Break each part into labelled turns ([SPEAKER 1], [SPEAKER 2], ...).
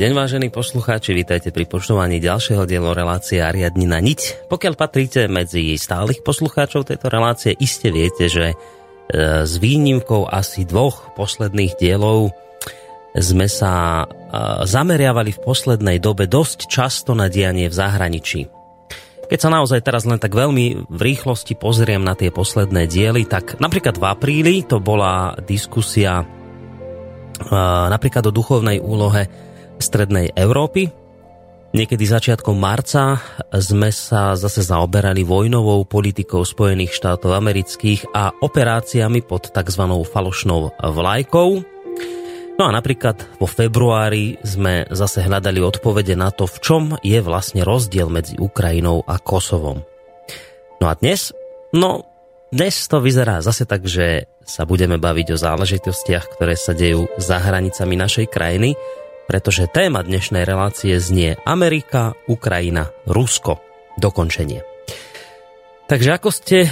[SPEAKER 1] Deň, vážení poslucháči, vítajte pri počúvaní ďalšieho dielu relácie Ariadni na niť. Pokiaľ patríte medzi stálych poslucháčov tejto relácie, iste viete, že e, s výnimkou asi dvoch posledných dielov sme sa e, zameriavali v poslednej dobe dosť často na dianie v zahraničí. Keď sa naozaj teraz len tak veľmi v rýchlosti pozriem na tie posledné diely, tak napríklad v apríli to bola diskusia napríklad o duchovnej úlohe Strednej Európy. Niekedy začiatkom marca sme sa zase zaoberali vojnovou politikou Spojených štátov amerických a operáciami pod tzv. falošnou vlajkou. No a napríklad vo februári sme zase hľadali odpovede na to, v čom je vlastne rozdiel medzi Ukrajinou a Kosovom. No a dnes? No, dnes to vyzerá zase tak, že sa budeme baviť o záležitostiach, ktoré sa dejú za hranicami našej krajiny, pretože téma dnešnej relácie znie Amerika, Ukrajina, Rusko. Dokončenie. Takže ako ste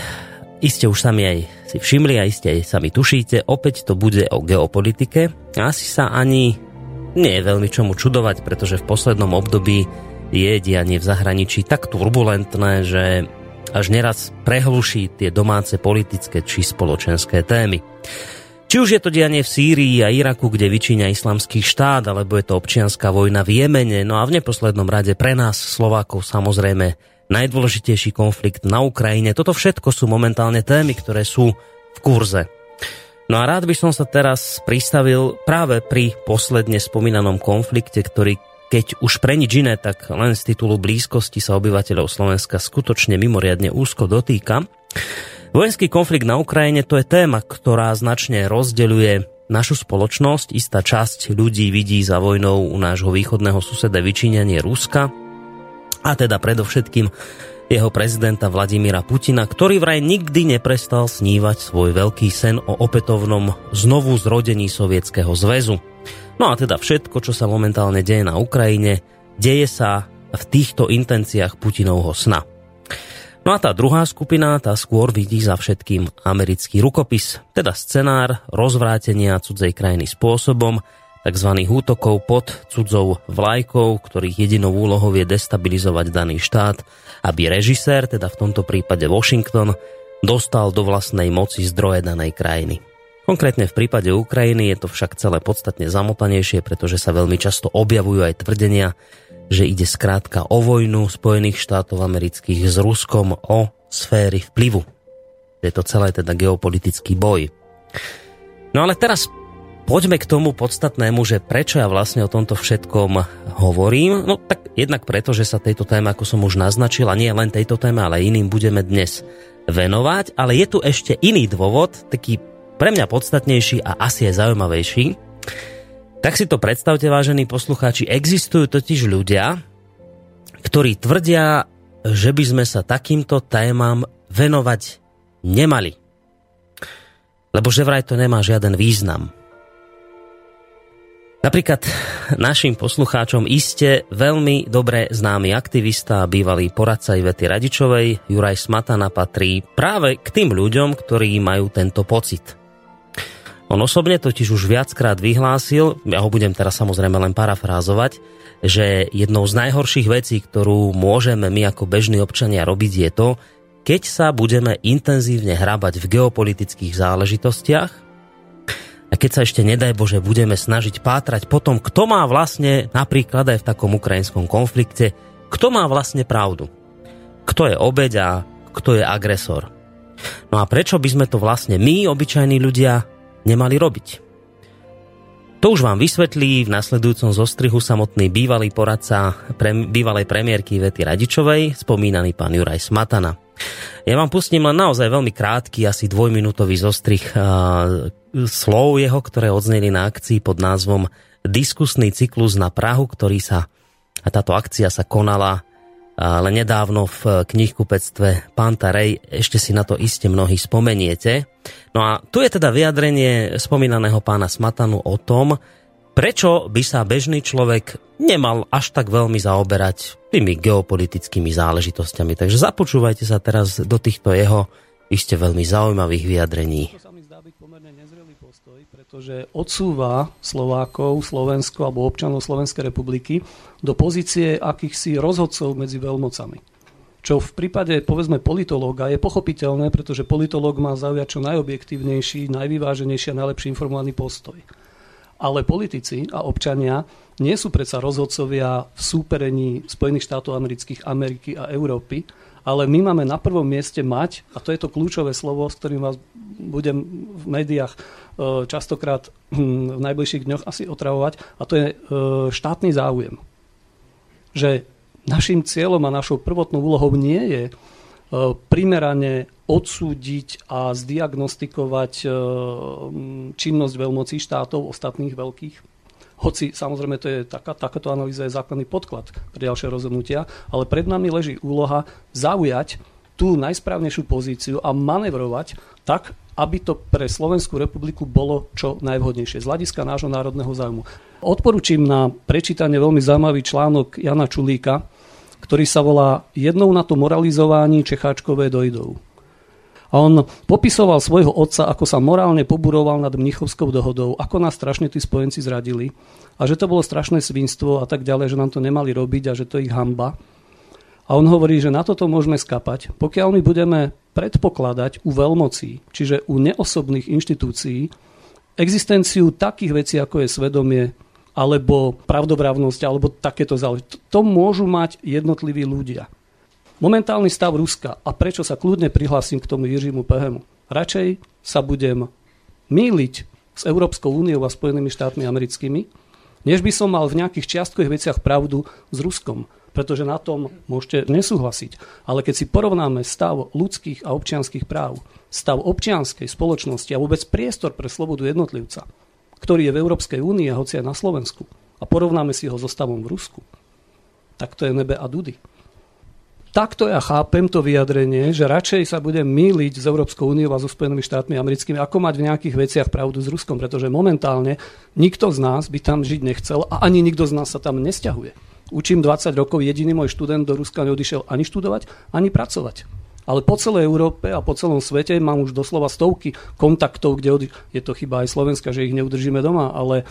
[SPEAKER 1] iste už sami aj si všimli a iste aj sami tušíte, opäť to bude o geopolitike. Asi sa ani nie je veľmi čomu čudovať, pretože v poslednom období je dianie v zahraničí tak turbulentné, že až neraz prehluší tie domáce politické či spoločenské témy. Či už je to dianie v Sýrii a Iraku, kde vyčíňa islamský štát, alebo je to občianská vojna v Jemene, no a v neposlednom rade pre nás Slovákov samozrejme najdôležitejší konflikt na Ukrajine. Toto všetko sú momentálne témy, ktoré sú v kurze. No a rád by som sa teraz pristavil práve pri posledne spomínanom konflikte, ktorý keď už pre nič iné, tak len z titulu blízkosti sa obyvateľov Slovenska skutočne mimoriadne úzko dotýka. Vojenský konflikt na Ukrajine to je téma, ktorá značne rozdeľuje našu spoločnosť. Istá časť ľudí vidí za vojnou u nášho východného suseda vyčíňanie Ruska a teda predovšetkým jeho prezidenta Vladimíra Putina, ktorý vraj nikdy neprestal snívať svoj veľký sen o opätovnom znovu zrodení Sovietskeho zväzu. No a teda všetko, čo sa momentálne deje na Ukrajine, deje sa v týchto intenciách Putinovho sna. No a tá druhá skupina, tá skôr vidí za všetkým americký rukopis, teda scenár rozvrátenia cudzej krajiny spôsobom, tzv. útokov pod cudzou vlajkou, ktorých jedinou úlohou je destabilizovať daný štát, aby režisér, teda v tomto prípade Washington, dostal do vlastnej moci zdroje danej krajiny. Konkrétne v prípade Ukrajiny je to však celé podstatne zamotanejšie, pretože sa veľmi často objavujú aj tvrdenia, že ide skrátka o vojnu Spojených štátov amerických s Ruskom o sféry vplyvu. Je to celé teda geopolitický boj. No ale teraz poďme k tomu podstatnému, že prečo ja vlastne o tomto všetkom hovorím. No tak jednak preto, že sa tejto téme, ako som už naznačil, a nie len tejto téme, ale iným budeme dnes venovať, ale je tu ešte iný dôvod, taký pre mňa podstatnejší a asi aj zaujímavejší. Tak si to predstavte, vážení poslucháči, existujú totiž ľudia, ktorí tvrdia, že by sme sa takýmto témam venovať nemali. Lebo že vraj to nemá žiaden význam. Napríklad našim poslucháčom iste veľmi dobre známy aktivista a bývalý poradca Ivety Radičovej, Juraj Smatana patrí práve k tým ľuďom, ktorí majú tento pocit. On osobne totiž už viackrát vyhlásil, ja ho budem teraz samozrejme len parafrázovať, že jednou z najhorších vecí, ktorú môžeme my ako bežní občania robiť je to, keď sa budeme intenzívne hrabať v geopolitických záležitostiach a keď sa ešte nedaj Bože budeme snažiť pátrať potom, kto má vlastne napríklad aj v takom ukrajinskom konflikte, kto má vlastne pravdu. Kto je obeď a kto je agresor. No a prečo by sme to vlastne my, obyčajní ľudia, nemali robiť? To už vám vysvetlí v nasledujúcom zostrihu samotný bývalý poradca pre, bývalej premiérky Vety Radičovej, spomínaný pán Juraj Smatana. Ja vám pustím len naozaj veľmi krátky, asi dvojminútový zostrih uh, slov jeho, ktoré odzneli na akcii pod názvom Diskusný cyklus na Prahu, ktorý sa, a táto akcia sa konala ale nedávno v knihkupectve Pantarej, ešte si na to iste mnohí spomeniete. No a tu je teda vyjadrenie spomínaného pána Smatanu o tom, prečo by sa bežný človek nemal až tak veľmi zaoberať tými geopolitickými záležitosťami. Takže započúvajte sa teraz do týchto jeho iste veľmi zaujímavých vyjadrení. To sa mi zdá byť pomerne nezrelý
[SPEAKER 2] postoj, pretože odsúva Slovákov, Slovensko alebo občanov Slovenskej republiky do pozície akýchsi rozhodcov medzi veľmocami. Čo v prípade, povedzme, politológa je pochopiteľné, pretože politológ má zaujať čo najobjektívnejší, najvyváženejší a najlepší informovaný postoj. Ale politici a občania nie sú predsa rozhodcovia v súperení Spojených štátov amerických, Ameriky a Európy, ale my máme na prvom mieste mať, a to je to kľúčové slovo, s ktorým vás budem v médiách e, častokrát hm, v najbližších dňoch asi otravovať, a to je e, štátny záujem. Že našim cieľom a našou prvotnou úlohou nie je e, primerane odsúdiť a zdiagnostikovať činnosť veľmocí štátov, ostatných veľkých hoci samozrejme to je taká, takáto analýza je základný podklad pre ďalšie rozhodnutia, ale pred nami leží úloha zaujať tú najsprávnejšiu pozíciu a manevrovať tak, aby to pre Slovenskú republiku bolo čo najvhodnejšie z hľadiska nášho národného zájmu. Odporúčim na prečítanie veľmi zaujímavý článok Jana Čulíka, ktorý sa volá Jednou na to moralizování Čecháčkové dojdou. A on popisoval svojho otca, ako sa morálne poburoval nad Mnichovskou dohodou, ako nás strašne tí spojenci zradili a že to bolo strašné svinstvo a tak ďalej, že nám to nemali robiť a že to je ich hamba. A on hovorí, že na toto môžeme skapať, pokiaľ my budeme predpokladať u veľmocí, čiže u neosobných inštitúcií, existenciu takých vecí, ako je svedomie, alebo pravdobravnosť, alebo takéto záležitosti. To môžu mať jednotliví ľudia. Momentálny stav Ruska a prečo sa kľudne prihlásim k tomu Jiřímu Pehemu. Radšej sa budem míliť s Európskou úniou a Spojenými štátmi americkými, než by som mal v nejakých čiastkových veciach pravdu s Ruskom, pretože na tom môžete nesúhlasiť. Ale keď si porovnáme stav ľudských a občianských práv, stav občianskej spoločnosti a vôbec priestor pre slobodu jednotlivca, ktorý je v Európskej únii a hoci aj na Slovensku, a porovnáme si ho so stavom v Rusku, tak to je nebe a dudy takto ja chápem to vyjadrenie, že radšej sa budem míliť s Európskou úniou a so Spojenými štátmi americkými, ako mať v nejakých veciach pravdu s Ruskom, pretože momentálne nikto z nás by tam žiť nechcel a ani nikto z nás sa tam nesťahuje. Učím 20 rokov, jediný môj študent do Ruska neodišiel ani študovať, ani pracovať. Ale po celej Európe a po celom svete mám už doslova stovky kontaktov, kde odi- je to chyba aj Slovenska, že ich neudržíme doma, ale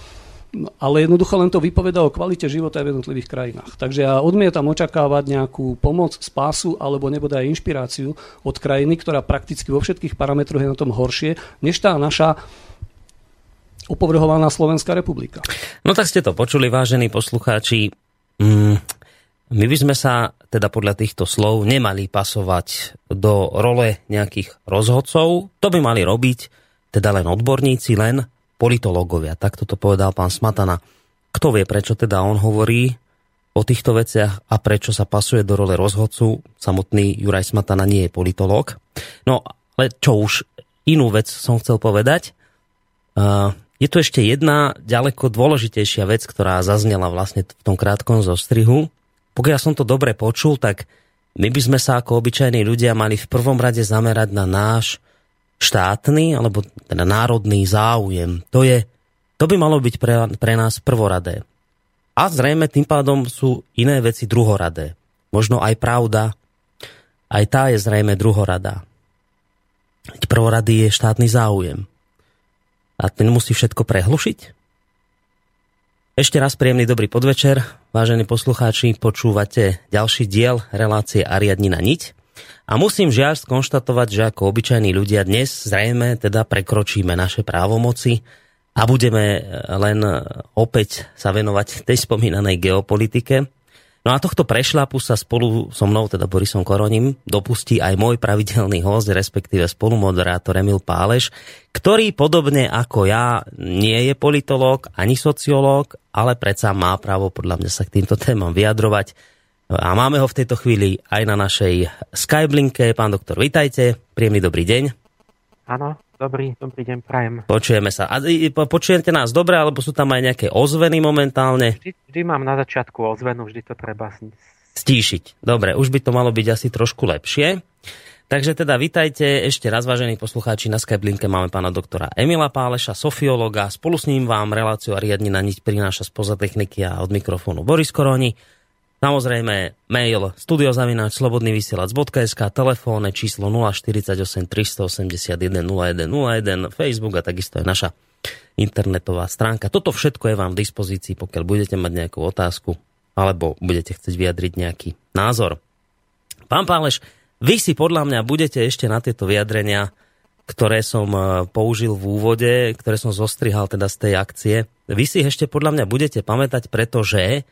[SPEAKER 2] ale jednoducho len to vypoveda o kvalite života v jednotlivých krajinách. Takže ja odmietam očakávať nejakú pomoc, spásu alebo nebude aj inšpiráciu od krajiny, ktorá prakticky vo všetkých parametroch je na tom horšie, než tá naša upovrhovaná Slovenská republika.
[SPEAKER 1] No tak ste to počuli, vážení poslucháči. Mm, my by sme sa teda podľa týchto slov nemali pasovať do role nejakých rozhodcov. To by mali robiť teda len odborníci, len politológovia. Takto to povedal pán Smatana. Kto vie, prečo teda on hovorí o týchto veciach a prečo sa pasuje do role rozhodcu. Samotný Juraj Smatana nie je politológ. No, ale čo už, inú vec som chcel povedať. Je tu ešte jedna ďaleko dôležitejšia vec, ktorá zaznela vlastne v tom krátkom zostrihu. Pokiaľ som to dobre počul, tak my by sme sa ako obyčajní ľudia mali v prvom rade zamerať na náš štátny alebo teda národný záujem. To, je, to by malo byť pre, pre nás prvoradé. A zrejme tým pádom sú iné veci druhoradé. Možno aj pravda, aj tá je zrejme druhoradá. Prvorady je štátny záujem. A ten musí všetko prehlušiť? Ešte raz príjemný dobrý podvečer. Vážení poslucháči, počúvate ďalší diel relácie Ariadnina niť. A musím žiaľ skonštatovať, že ako obyčajní ľudia dnes zrejme teda prekročíme naše právomoci a budeme len opäť sa venovať tej spomínanej geopolitike. No a tohto prešlapu sa spolu so mnou, teda Borisom Koroním, dopustí aj môj pravidelný host, respektíve spolumoderátor Emil Páleš, ktorý podobne ako ja nie je politológ ani sociológ, ale predsa má právo podľa mňa sa k týmto témam vyjadrovať. A máme ho v tejto chvíli aj na našej Skyblinke. Pán doktor, vitajte. Príjemný dobrý deň.
[SPEAKER 3] Áno, dobrý, dobrý deň, prajem.
[SPEAKER 1] Počujeme sa. A počujete nás dobre, alebo sú tam aj nejaké ozveny momentálne?
[SPEAKER 3] Vždy, vždy mám na začiatku ozvenu, vždy to treba
[SPEAKER 1] stíšiť. Dobre, už by to malo byť asi trošku lepšie. Takže teda vitajte ešte raz, vážení poslucháči, na Skyblinke máme pána doktora Emila Páleša, sofiologa. Spolu s ním vám reláciu a riadnina niť prináša spoza techniky a od mikrofónu Boris Koroni. Samozrejme mail studiozavináč.slobodnyvysielac.sk telefónne číslo 048 381 0101 Facebook a takisto aj naša internetová stránka. Toto všetko je vám v dispozícii, pokiaľ budete mať nejakú otázku alebo budete chcieť vyjadriť nejaký názor. Pán Páleš, vy si podľa mňa budete ešte na tieto vyjadrenia, ktoré som e, použil v úvode, ktoré som zostrihal teda z tej akcie, vy si ešte podľa mňa budete pamätať, pretože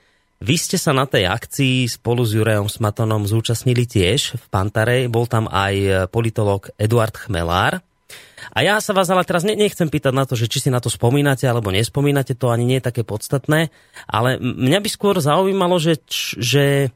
[SPEAKER 1] vy ste sa na tej akcii spolu s Jurajom Smatonom zúčastnili tiež v Pantare. Bol tam aj politolog Eduard Chmelár. A ja sa vás ale teraz nechcem pýtať na to, že či si na to spomínate alebo nespomínate, to ani nie je také podstatné, ale mňa by skôr zaujímalo, že, že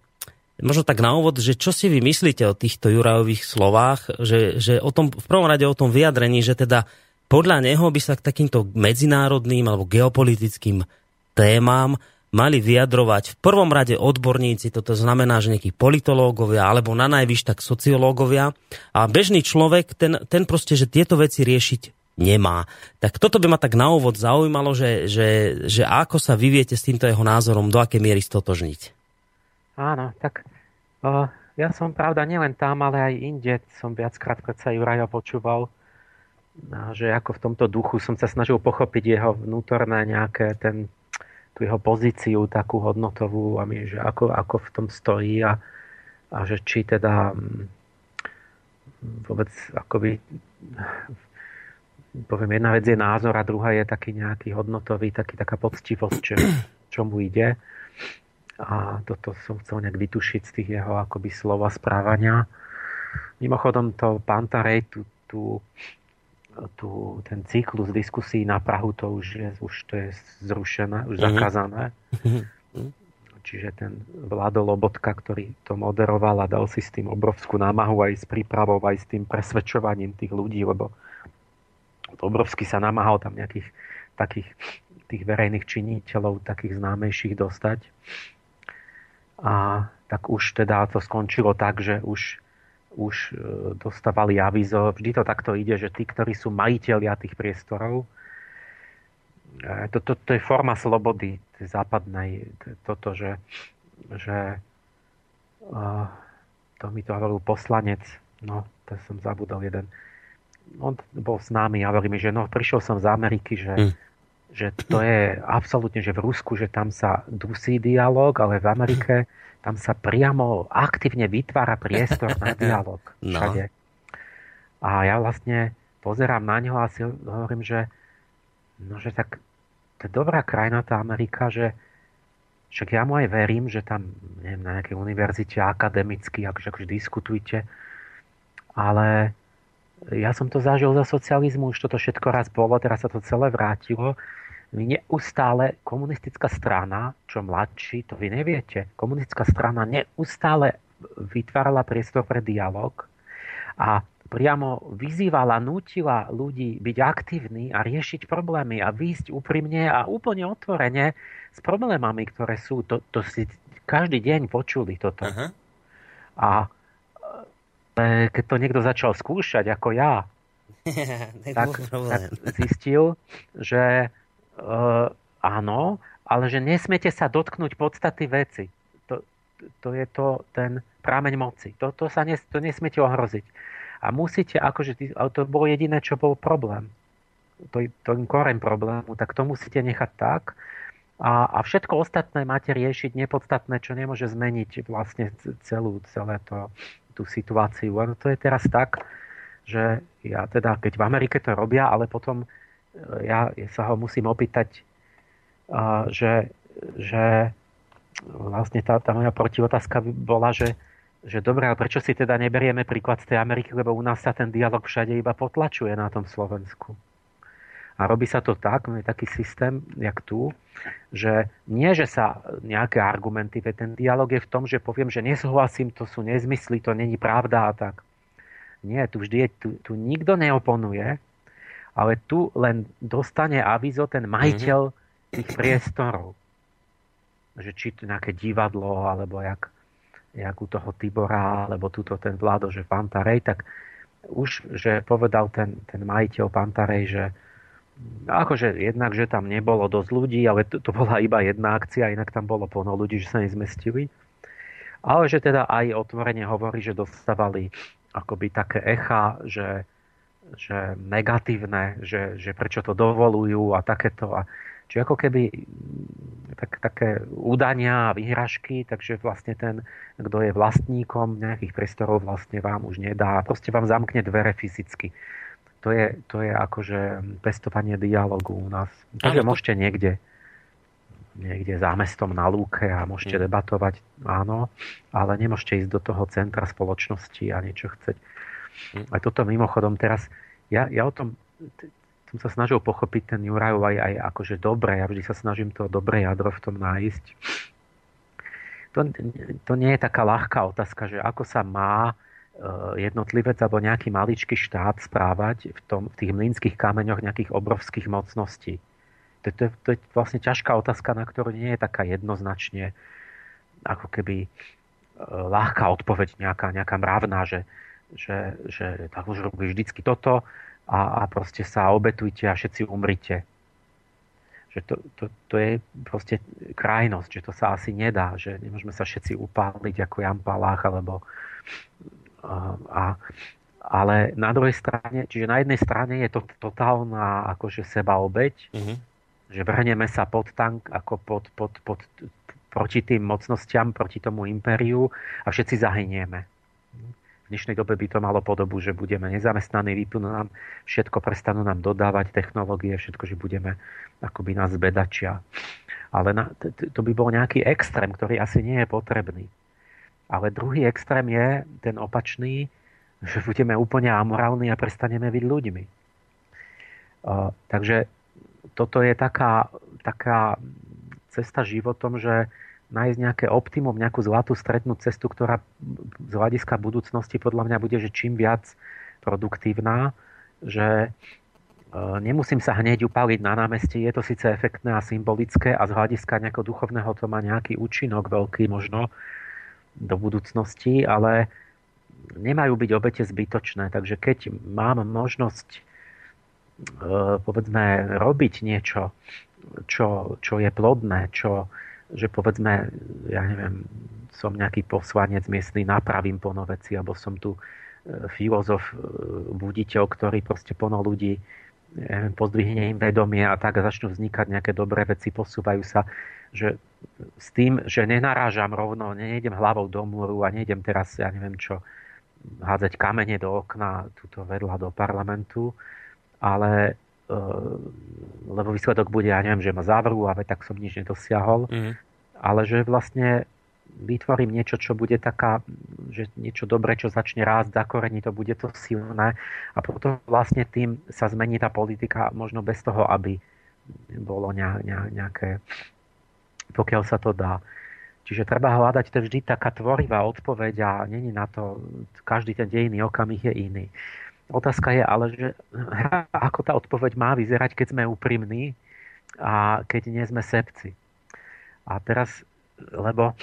[SPEAKER 1] možno tak na úvod, že čo si vy myslíte o týchto Jurajových slovách, že, že o tom, v prvom rade o tom vyjadrení, že teda podľa neho by sa k takýmto medzinárodným alebo geopolitickým témam mali vyjadrovať v prvom rade odborníci, toto znamená, že nejakí politológovia alebo na najvyš tak sociológovia a bežný človek, ten, ten proste, že tieto veci riešiť nemá. Tak toto by ma tak na úvod zaujímalo, že, že, že ako sa vyviete s týmto jeho názorom, do aké miery stotožniť.
[SPEAKER 3] Áno, tak uh, ja som pravda nielen tam, ale aj inde som viackrát, sa Juraja počúval, že ako v tomto duchu som sa snažil pochopiť jeho vnútorné nejaké ten tú jeho pozíciu takú hodnotovú a my, že ako, ako v tom stojí a, a že či teda mm, vôbec akoby poviem, jedna vec je názor a druhá je taký nejaký hodnotový, taký, taká poctivosť, čo, čo mu ide. A toto som chcel nejak vytušiť z tých jeho akoby slova správania. Mimochodom to Pantarej, tú, tú tu, ten cyklus diskusí na Prahu, to už je, už to je zrušené, už mm-hmm. zakázané. Mm-hmm. Čiže ten Vlado Lobotka, ktorý to moderoval a dal si s tým obrovskú námahu aj s prípravou, aj s tým presvedčovaním tých ľudí, lebo obrovsky sa namáhal tam nejakých takých tých verejných činiteľov, takých známejších dostať. A tak už teda to skončilo tak, že už už e, dostávali avizo. Vždy to takto ide, že tí, ktorí sú majiteľia tých priestorov, e, to, to, to je forma slobody západnej, toto, že, že uh, to mi to hovoril poslanec, no, to som zabudol jeden, on bol s nami a hovorí mi, že no, prišiel som z Ameriky, že, mm. že to je absolútne, že v Rusku, že tam sa dusí dialog, ale v Amerike tam sa priamo aktívne vytvára priestor na dialog. No. A ja vlastne pozerám na ňo a si hovorím, že, no, že tak to je dobrá krajina tá Amerika, že však ja mu aj verím, že tam neviem, na nejakej univerzite akademicky, akože, akože diskutujte, ale ja som to zažil za socializmu, už toto všetko raz bolo, teraz sa to celé vrátilo. Neustále, komunistická strana, čo mladší, to vy neviete, komunistická strana neustále vytvárala priestor pre dialog a priamo vyzývala, nutila ľudí byť aktívni a riešiť problémy a výjsť úprimne a úplne otvorene s problémami, ktoré sú. To, to si každý deň počuli toto. Uh-huh. A e, keď to niekto začal skúšať, ako ja, tak, tak zistil, že áno, ale že nesmiete sa dotknúť podstaty veci. To, to je to ten prámeň moci. To, to sa nes, to nesmiete ohroziť. A musíte, akože, ale to bolo jediné, čo bol problém. To, to koreň problému, tak to musíte nechať tak. A, a všetko ostatné máte riešiť nepodstatné, čo nemôže zmeniť vlastne celú, celé to, tú situáciu. Len to je teraz tak, že ja teda, keď v Amerike to robia, ale potom ja, sa ho musím opýtať, že, že vlastne tá, tá moja protiotázka bola, že že dobre, ale prečo si teda neberieme príklad z tej Ameriky, lebo u nás sa ten dialog všade iba potlačuje na tom Slovensku. A robí sa to tak, je taký systém, jak tu, že nie, že sa nejaké argumenty, ten dialog je v tom, že poviem, že nesúhlasím, to sú nezmysly, to není pravda a tak. Nie, tu vždy je, tu, tu nikto neoponuje, ale tu len dostane avizo ten majiteľ tých priestorov. Že či to nejaké divadlo, alebo jak, jak u toho Tibora, alebo tuto ten vládo, že Pantarej, tak už, že povedal ten, ten majiteľ Pantarej, že akože jednak, že tam nebolo dosť ľudí, ale to, to bola iba jedna akcia, inak tam bolo plno ľudí, že sa nezmestili. Ale že teda aj otvorene hovorí, že dostávali akoby také echa, že, že negatívne, že, že prečo to dovolujú a takéto. A, čiže ako keby tak, také údania a vyhražky, takže vlastne ten, kto je vlastníkom nejakých priestorov, vlastne vám už nedá. Proste vám zamkne dvere fyzicky. To je, to je akože pestovanie dialogu u nás. Takže môžete niekde niekde za mestom na lúke a môžete mm. debatovať, áno, ale nemôžete ísť do toho centra spoločnosti a niečo chceť. A toto mimochodom teraz, ja, ja o tom som sa snažil pochopiť ten Jurajov aj, aj akože dobre, ja vždy sa snažím to dobré jadro v tom nájsť. To, to nie je taká ľahká otázka, že ako sa má e, jednotlivec alebo nejaký maličký štát správať v, tom, v tých mlínskych kameňoch nejakých obrovských mocností. To, to, to je vlastne ťažká otázka, na ktorú nie je taká jednoznačne ako keby e, ľahká odpoveď nejaká, nejaká mravná, že, že, že tak už robí vždycky toto, a, a proste sa obetujte a všetci umrite. Že to, to, to je proste krajnosť, že to sa asi nedá, že nemôžeme sa všetci upáliť ako Jan Palách, alebo a, a, ale na druhej strane, čiže na jednej strane je to totálna akože seba obeď, mm-hmm. že vrhneme sa pod tank ako pod, pod, pod, proti tým mocnostiam, proti tomu impériu a všetci zahynieme v dnešnej dobe by to malo podobu, že budeme nezamestnaní, vypnú nám všetko, prestanú nám dodávať technológie, všetko, že budeme akoby nás bedačia. Ale na, to by bol nejaký extrém, ktorý asi nie je potrebný. Ale druhý extrém je ten opačný, že budeme úplne amorálni a prestaneme byť ľuďmi. Uh, takže toto je taká, taká cesta životom, že nájsť nejaké optimum, nejakú zlatú strednú cestu, ktorá z hľadiska budúcnosti podľa mňa bude, že čím viac produktívna, že e, nemusím sa hneď upaliť na námestí, je to síce efektné a symbolické a z hľadiska nejakého duchovného to má nejaký účinok veľký možno do budúcnosti, ale nemajú byť obete zbytočné. Takže keď mám možnosť e, povedzme robiť niečo, čo, čo je plodné, čo, že povedzme, ja neviem, som nejaký poslanec miestny, napravím plno veci, alebo som tu e, filozof, e, buditeľ, ktorý proste plno ľudí neviem, pozdvihne im vedomie a tak začnú vznikať nejaké dobré veci, posúvajú sa, že s tým, že nenarážam rovno, nejdem hlavou do múru a nejdem teraz, ja neviem čo, hádzať kamene do okna, túto vedľa do parlamentu, ale lebo výsledok bude, ja neviem, že ma zavrú a tak som nič nedosiahol, mm. ale že vlastne vytvorím niečo, čo bude taká, že niečo dobré, čo začne rásť, zakorení to, bude to silné a potom vlastne tým sa zmení tá politika možno bez toho, aby bolo nejaké, pokiaľ sa to dá. Čiže treba hľadať, to je vždy taká tvorivá odpoveď a není na to, každý ten dejný okamih je iný. Otázka je ale, že ako tá odpoveď má vyzerať, keď sme úprimní a keď nie sme sepci. A teraz, lebo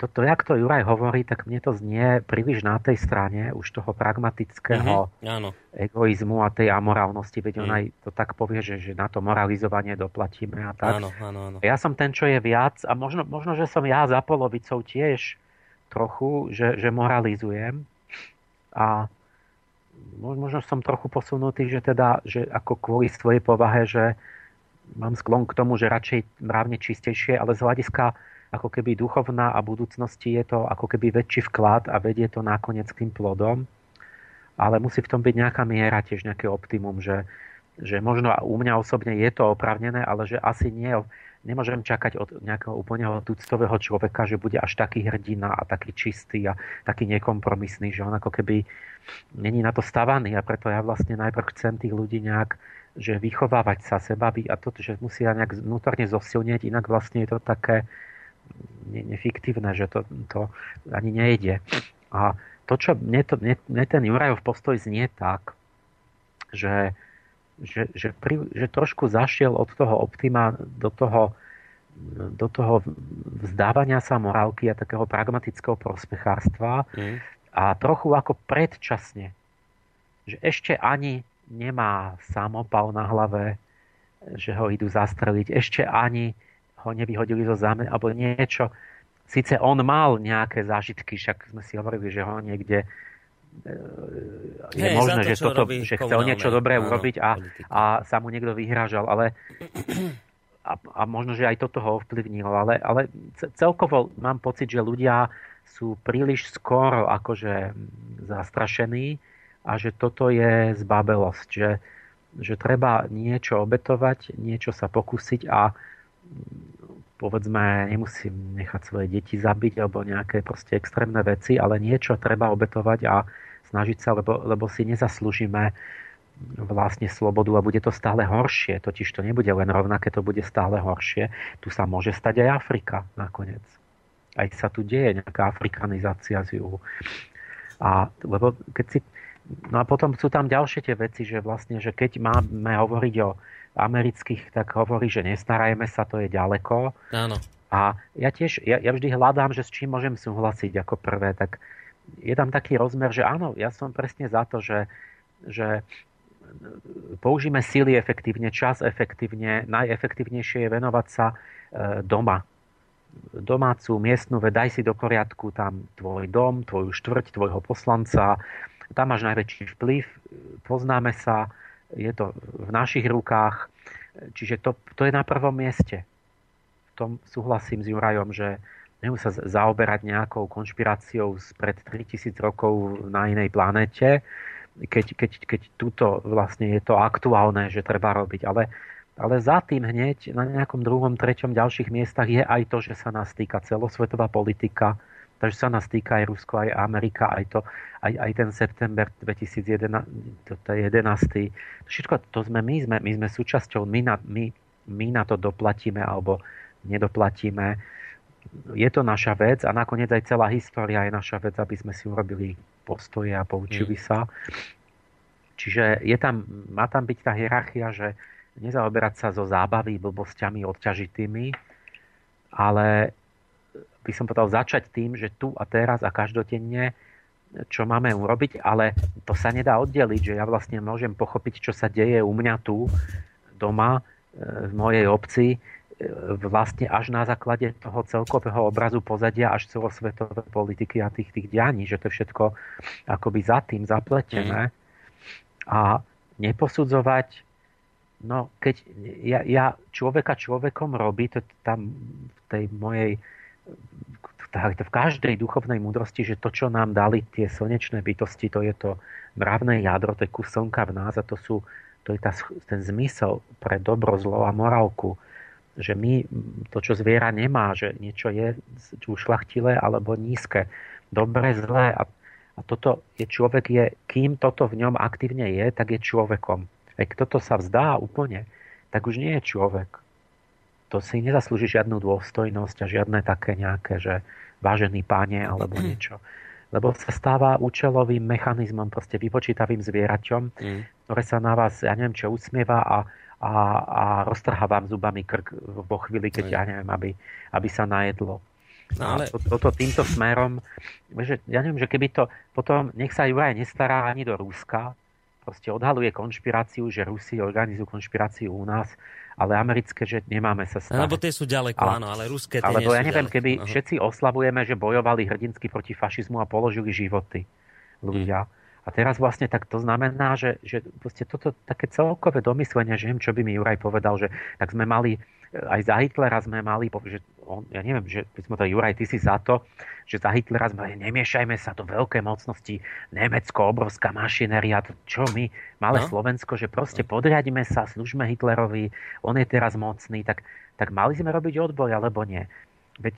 [SPEAKER 3] toto, jak to Juraj hovorí, tak mne to znie príliš na tej strane už toho pragmatického mm-hmm, egoizmu a tej amorálnosti. Veď mm. on aj to tak povie, že, že na to moralizovanie doplatíme a tak.
[SPEAKER 1] Áno, áno, áno.
[SPEAKER 3] Ja som ten, čo je viac a možno, možno že som ja za polovicou tiež trochu, že, že moralizujem a možno som trochu posunutý, že teda, že ako kvôli svojej povahe, že mám sklon k tomu, že radšej mravne čistejšie, ale z hľadiska ako keby duchovná a budúcnosti je to ako keby väčší vklad a vedie to nakoniec k tým plodom. Ale musí v tom byť nejaká miera, tiež nejaké optimum, že, že možno u mňa osobne je to opravnené, ale že asi nie, nemôžem čakať od nejakého úplne tuctového človeka, že bude až taký hrdina a taký čistý a taký nekompromisný, že on ako keby není na to stavaný a preto ja vlastne najprv chcem tých ľudí nejak že vychovávať sa seba a to, že musia nejak vnútorne zosilnieť, inak vlastne je to také nefiktívne, že to, to ani nejde. A to, čo mne, to, mne, mne ten Jurajov postoj znie tak, že, že, že, pri, že trošku zašiel od toho optima do toho, do toho vzdávania sa morálky a takého pragmatického prospechárstva mm. a trochu ako predčasne, že ešte ani nemá samopal na hlave, že ho idú zastreliť, ešte ani ho nevyhodili zo záme, alebo niečo. Sice on mal nejaké zážitky, však sme si hovorili, že ho niekde je hey, možné, to, že, toto, že chcel niečo dobré áno, urobiť a, a sa mu niekto vyhrážal, ale a, a možno, že aj toto ho ovplyvnilo, ale, ale celkovo mám pocit, že ľudia sú príliš skoro akože zastrašení a že toto je zbabelosť, že, že treba niečo obetovať, niečo sa pokúsiť a povedzme, nemusím nechať svoje deti zabiť alebo nejaké proste extrémne veci, ale niečo treba obetovať a snažiť sa, lebo, lebo si nezaslúžime vlastne slobodu a bude to stále horšie. Totiž to nebude len rovnaké, to bude stále horšie. Tu sa môže stať aj Afrika nakoniec. Aj sa tu deje nejaká afrikanizácia z juhu. A, lebo keď si, no a potom sú tam ďalšie tie veci, že vlastne, že keď máme hovoriť o amerických, tak hovorí, že nestarajme sa, to je ďaleko.
[SPEAKER 1] Áno.
[SPEAKER 3] A ja tiež, ja, ja vždy hľadám, že s čím môžem súhlasiť ako prvé, tak je tam taký rozmer, že áno, ja som presne za to, že, že použíme síly efektívne, čas efektívne, najefektívnejšie je venovať sa e, doma. Domácu, miestnu, daj si do poriadku tam tvoj dom, tvoju štvrť, tvojho poslanca, tam máš najväčší vplyv, poznáme sa, je to v našich rukách, čiže to, to je na prvom mieste. V tom súhlasím s Jurajom, že nemusí sa zaoberať nejakou konšpiráciou pred 3000 rokov na inej planete, keď, keď, keď tuto vlastne je to aktuálne, že treba robiť. Ale, ale za tým hneď na nejakom druhom, treťom, ďalších miestach je aj to, že sa nás týka celosvetová politika, Takže sa nás týka aj Rusko, aj Amerika, aj, to, aj, aj ten september 2011, to, to je 11. Všetko to sme my, sme, my sme súčasťou, my na, my, my na to doplatíme alebo nedoplatíme. Je to naša vec a nakoniec aj celá história je naša vec, aby sme si urobili postoje a poučili mm. sa. Čiže je tam, má tam byť tá hierarchia, že nezaoberať sa so zábavy, blbosťami, odťažitými, ale by som povedal, začať tým, že tu a teraz a každodenne čo máme urobiť, ale to sa nedá oddeliť, že ja vlastne môžem pochopiť, čo sa deje u mňa tu, doma, e, v mojej obci, e, vlastne až na základe toho celkového obrazu pozadia až celosvetové politiky a tých, tých dianí, že to je všetko akoby za tým zapletené. Mm. A neposudzovať, no keď ja, ja človeka človekom robí, to tam v tej mojej v každej duchovnej múdrosti, že to, čo nám dali tie slnečné bytosti, to je to mravné jadro, to je kus slnka v nás a to, sú, to je tá, ten zmysel pre dobro, zlo a morálku. že my, to, čo zviera nemá, že niečo je ušlachtilé alebo nízke, dobre, zlé a, a toto je človek je, kým toto v ňom aktívne je, tak je človekom. Ak toto sa vzdá úplne, tak už nie je človek. To si nezaslúži žiadnu dôstojnosť a žiadne také nejaké, že vážený páne alebo niečo. Lebo sa stáva účelovým mechanizmom, proste vypočítavým zvieraťom, mm. ktoré sa na vás, ja neviem čo, usmieva a, a, a roztrhá vám zubami krk vo chvíli, keď, ja neviem, aby, aby sa najedlo. No, ale... A to, toto týmto smerom, že, ja neviem, že keby to potom, nech sa Juraj nestará ani do Ruska, proste odhaluje konšpiráciu, že Rusi organizujú konšpiráciu u nás, ale americké, že nemáme sa
[SPEAKER 1] starať. Lebo tie sú ďaleko, a, áno, ale ruské tie
[SPEAKER 3] Alebo
[SPEAKER 1] ja
[SPEAKER 3] neviem,
[SPEAKER 1] ďaleko.
[SPEAKER 3] keby uh-huh. všetci oslavujeme, že bojovali hrdinsky proti fašizmu a položili životy ľudia. Uh-huh. A teraz vlastne tak to znamená, že, že toto také celkové domyslenie, že viem, čo by mi Juraj povedal, že tak sme mali aj za Hitlera sme mali, že on, ja neviem, že sme to Juraj, ty si za to, že za Hitlera sme nemiešajme sa do veľké mocnosti, Nemecko, obrovská mašinéria, to čo my, malé no? Slovensko, že proste podriadíme sa, služme Hitlerovi, on je teraz mocný, tak, tak mali sme robiť odboj, alebo nie. Veď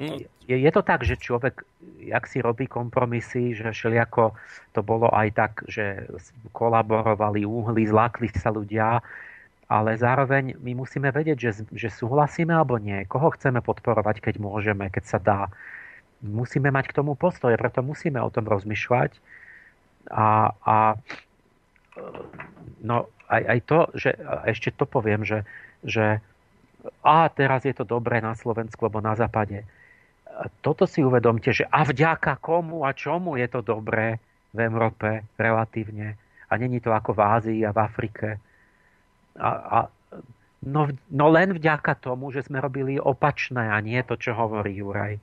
[SPEAKER 3] no. je, je to tak, že človek, jak si robí kompromisy, že všelijako to bolo aj tak, že kolaborovali úhly, zlákli sa ľudia, ale zároveň my musíme vedieť, že, že súhlasíme alebo nie. Koho chceme podporovať, keď môžeme, keď sa dá. Musíme mať k tomu postoje, preto musíme o tom rozmýšľať. A, a no, aj, aj to, že ešte to poviem, že, že a teraz je to dobré na Slovensku alebo na západe. Toto si uvedomte, že a vďaka komu a čomu je to dobré v Európe relatívne. A není to ako v Ázii a v Afrike a, a, no, no len vďaka tomu, že sme robili opačné a nie to, čo hovorí Juraj.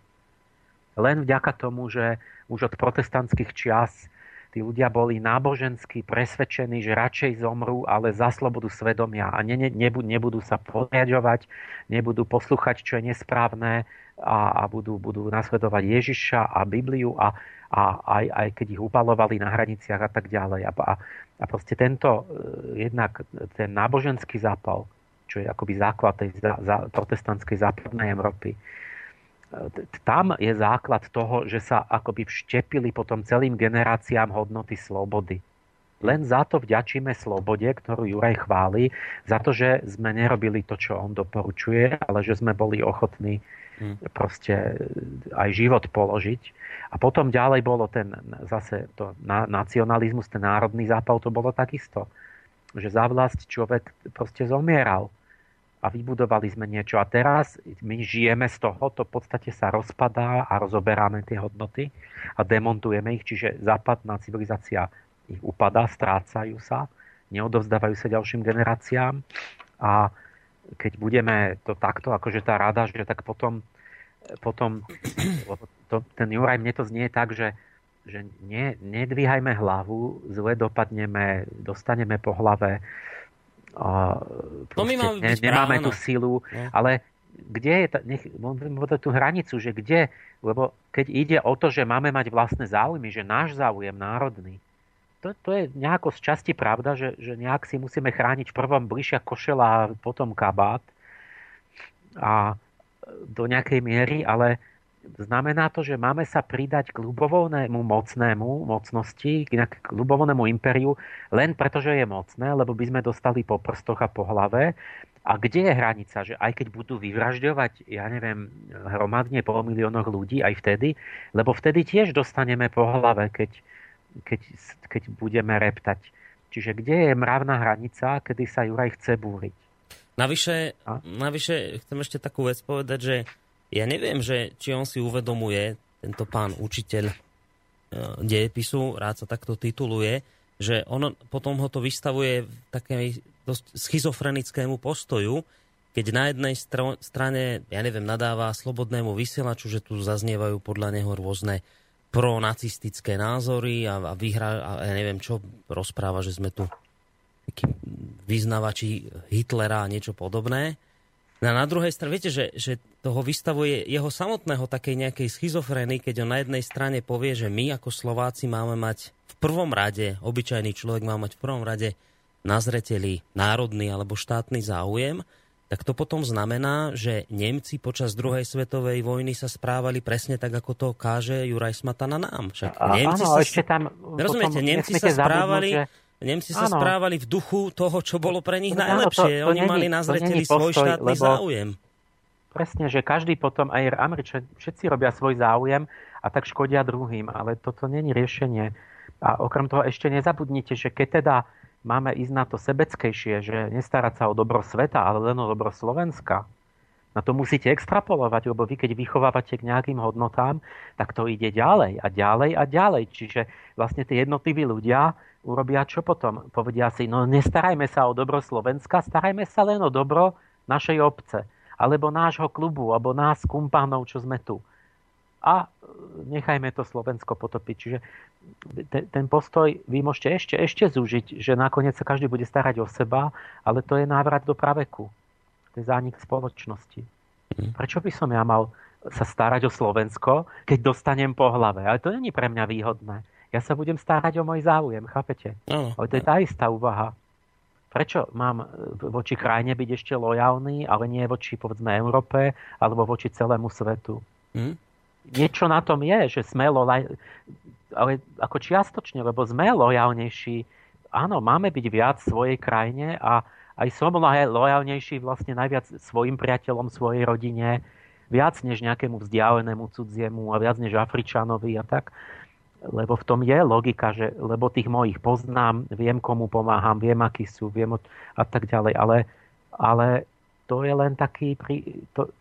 [SPEAKER 3] Len vďaka tomu, že už od protestantských čias tí ľudia boli nábožensky presvedčení, že radšej zomrú, ale za slobodu svedomia a ne, ne, nebudú, sa podriadovať, nebudú poslúchať, čo je nesprávne a, a budú, budú nasledovať Ježiša a Bibliu a, a aj, aj keď ich upalovali na hraniciach a tak ďalej. A, a, a proste tento, e, jednak ten náboženský zápal, čo je akoby základ tej za, za, protestantskej západnej Európy, e, tam je základ toho, že sa akoby vštepili potom celým generáciám hodnoty slobody. Len za to vďačíme slobode, ktorú Juraj chváli, za to, že sme nerobili to, čo on doporučuje, ale že sme boli ochotní hmm. Proste aj život položiť a potom ďalej bolo ten zase to na, nacionalizmus, ten národný zápal, to bolo takisto. Že za vlast človek proste zomieral a vybudovali sme niečo. A teraz my žijeme z toho, to v podstate sa rozpadá a rozoberáme tie hodnoty a demontujeme ich, čiže západná civilizácia ich upadá, strácajú sa, neodovzdávajú sa ďalším generáciám a keď budeme to takto, akože tá rada, že tak potom potom to, ten Juraj, mne to znie tak, že, že ne, nedvíhajme hlavu, zle dopadneme, dostaneme po hlave. A
[SPEAKER 1] to my máme ne,
[SPEAKER 3] nemáme tú silu, no. ale kde je, ta, nech, tú hranicu, že kde, lebo keď ide o to, že máme mať vlastné záujmy, že náš záujem národný, to, to je nejako z časti pravda, že, že nejak si musíme chrániť v prvom bližšia košela a potom kabát. A do nejakej miery, ale znamená to, že máme sa pridať k ľubovolnému mocnému mocnosti, k ľubovolnému impériu, len preto, že je mocné, lebo by sme dostali po prstoch a po hlave. A kde je hranica? Že aj keď budú vyvražďovať, ja neviem, hromadne pol miliónoch ľudí, aj vtedy, lebo vtedy tiež dostaneme po hlave, keď, keď, keď budeme reptať. Čiže kde je mravná hranica, kedy sa Juraj chce búriť?
[SPEAKER 1] Navyše, navyše chcem ešte takú vec povedať, že ja neviem, že či on si uvedomuje, tento pán učiteľ e, dejepisu, rád sa takto tituluje, že on potom ho to vystavuje takej dosť schizofrenickému postoju, keď na jednej str- strane, ja neviem, nadáva slobodnému vysielaču, že tu zaznievajú podľa neho rôzne pronacistické názory a, a vyhra, a ja neviem čo, rozpráva, že sme tu vyznavači Hitlera a niečo podobné. No a na druhej strane, viete, že, že toho vystavuje jeho samotného takej nejakej schizofrény, keď on na jednej strane povie, že my ako Slováci máme mať v prvom rade, obyčajný človek má mať v prvom rade na zreteli národný alebo štátny záujem tak to potom znamená, že Nemci počas druhej svetovej vojny sa správali presne tak, ako to káže Juraj Smatana nám. Však Nemci
[SPEAKER 3] áno,
[SPEAKER 1] sa,
[SPEAKER 3] ešte tam...
[SPEAKER 1] Rozumiete, Nemci sa správali... Že... Nemci sa áno. správali v duchu toho, čo bolo pre nich najlepšie. to, to Oni není, mali na zreteli svoj štátny lebo záujem.
[SPEAKER 3] Presne, že každý potom, aj Američania, všetci robia svoj záujem a tak škodia druhým, ale toto není riešenie. A okrem toho ešte nezabudnite, že keď teda máme ísť na to sebeckejšie, že nestarať sa o dobro sveta, ale len o dobro Slovenska, na to musíte extrapolovať, lebo vy keď vychovávate k nejakým hodnotám, tak to ide ďalej a ďalej a ďalej. Čiže vlastne tie jednotliví ľudia urobia čo potom? Povedia si, no nestarajme sa o dobro Slovenska, starajme sa len o dobro našej obce, alebo nášho klubu, alebo nás kumpánov, čo sme tu. A nechajme to Slovensko potopiť. Čiže ten, ten postoj vy môžete ešte, ešte zúžiť, že nakoniec sa každý bude starať o seba, ale to je návrat do praveku. To je zánik spoločnosti. Mhm. Prečo by som ja mal sa starať o Slovensko, keď dostanem po hlave? Ale to není pre mňa výhodné. Ja sa budem starať o môj záujem, chápete? No, ale to je tá istá úvaha. Prečo mám voči krajine byť ešte lojálny, ale nie voči, povedzme, Európe, alebo voči celému svetu? Mm. Niečo na tom je, že sme ale ako čiastočne, lebo sme lojálnejší. Áno, máme byť viac v svojej krajine a aj som lojálnejší vlastne najviac svojim priateľom, svojej rodine, viac než nejakému vzdialenému cudziemu a viac než Afričanovi a tak. Lebo v tom je logika, že lebo tých mojich poznám, viem komu pomáham, viem akí sú, viem a tak ďalej. Ale, ale to je len taký, to,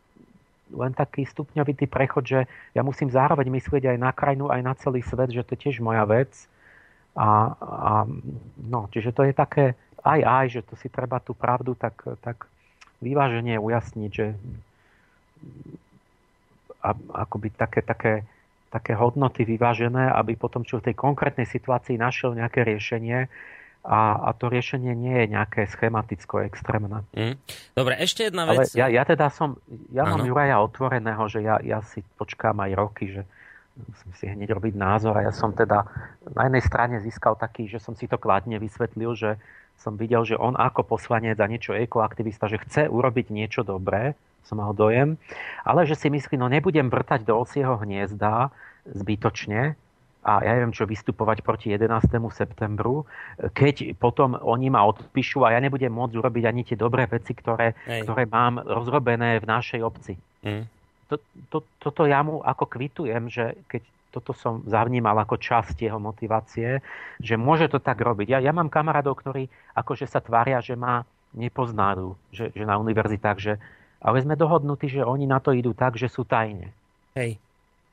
[SPEAKER 3] len taký stupňovitý prechod, že ja musím zároveň myslieť aj na krajinu, aj na celý svet, že to je tiež moja vec. A, a no, čiže to je také aj aj, že to si treba tú pravdu tak, tak vyváženie ujasniť, že a, akoby také, také, také hodnoty vyvážené, aby potom čo v tej konkrétnej situácii našiel nejaké riešenie, a, a to riešenie nie je nejaké schematicko extrémne. Mm.
[SPEAKER 1] Dobre, ešte jedna vec.
[SPEAKER 3] Ale ja, ja teda som, ja ano. mám Juraja otvoreného, že ja, ja si počkám aj roky, že musím si hneď robiť názor a ja som teda na jednej strane získal taký, že som si to kladne vysvetlil, že som videl, že on ako poslanec a niečo ekoaktivista, že chce urobiť niečo dobré, som mal dojem, ale že si myslí, no nebudem vrtať do osieho hniezda zbytočne, a ja neviem čo vystupovať proti 11. septembru, keď potom oni ma odpíšu a ja nebudem môcť urobiť ani tie dobré veci, ktoré, ktoré mám rozrobené v našej obci. Mm. To, to, toto ja mu ako kvitujem, že keď toto som zavnímal ako časť jeho motivácie, že môže to tak robiť. Ja, ja mám kamarádov, ktorí akože sa tvária, že ma nepoznajú, že, že na univerzitách, že, ale sme dohodnutí, že oni na to idú tak, že sú tajne.
[SPEAKER 1] Hej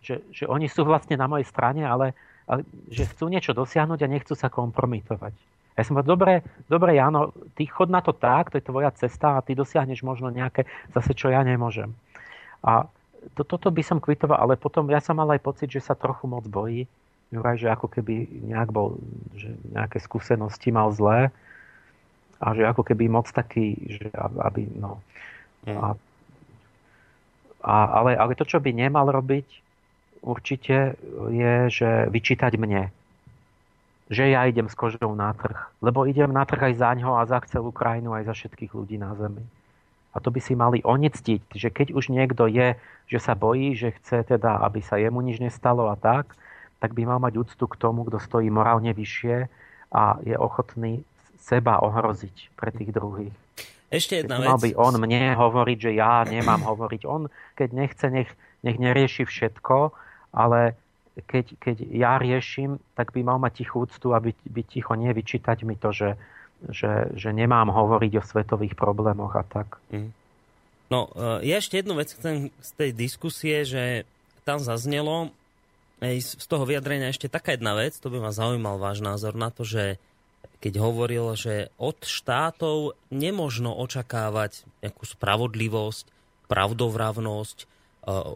[SPEAKER 3] že, že oni sú vlastne na mojej strane, ale, ale že chcú niečo dosiahnuť a nechcú sa kompromitovať. Ja som povedal, dobre, dobre, Jano, ty chod na to tak, to je tvoja cesta a ty dosiahneš možno nejaké, zase čo ja nemôžem. A to, toto by som kvitoval, ale potom ja som mal aj pocit, že sa trochu moc bojí. Juraj, že ako keby nejak bol, že nejaké skúsenosti mal zlé a že ako keby moc taký, že aby, no. A, a, ale, ale to, čo by nemal robiť, určite je, že vyčítať mne. Že ja idem s kožou na trh. Lebo idem na trh aj za ňo a za celú krajinu, aj za všetkých ľudí na zemi. A to by si mali onectiť, že keď už niekto je, že sa bojí, že chce teda, aby sa jemu nič nestalo a tak, tak by mal mať úctu k tomu, kto stojí morálne vyššie a je ochotný seba ohroziť pre tých druhých.
[SPEAKER 1] Ešte jedna vec.
[SPEAKER 3] Mal by on mne hovoriť, že ja nemám hovoriť. On, keď nechce, nech, nech nerieši všetko, ale keď, keď ja riešim, tak by mal mať tichú úctu a byť, ticho, nie vyčítať mi to, že, že, že nemám hovoriť o svetových problémoch a tak. Mm.
[SPEAKER 1] No, e, ja ešte jednu vec chcem z tej diskusie, že tam zaznelo aj z toho vyjadrenia ešte taká jedna vec, to by ma zaujímal váš názor na to, že keď hovoril, že od štátov nemožno očakávať nejakú spravodlivosť, pravdovravnosť,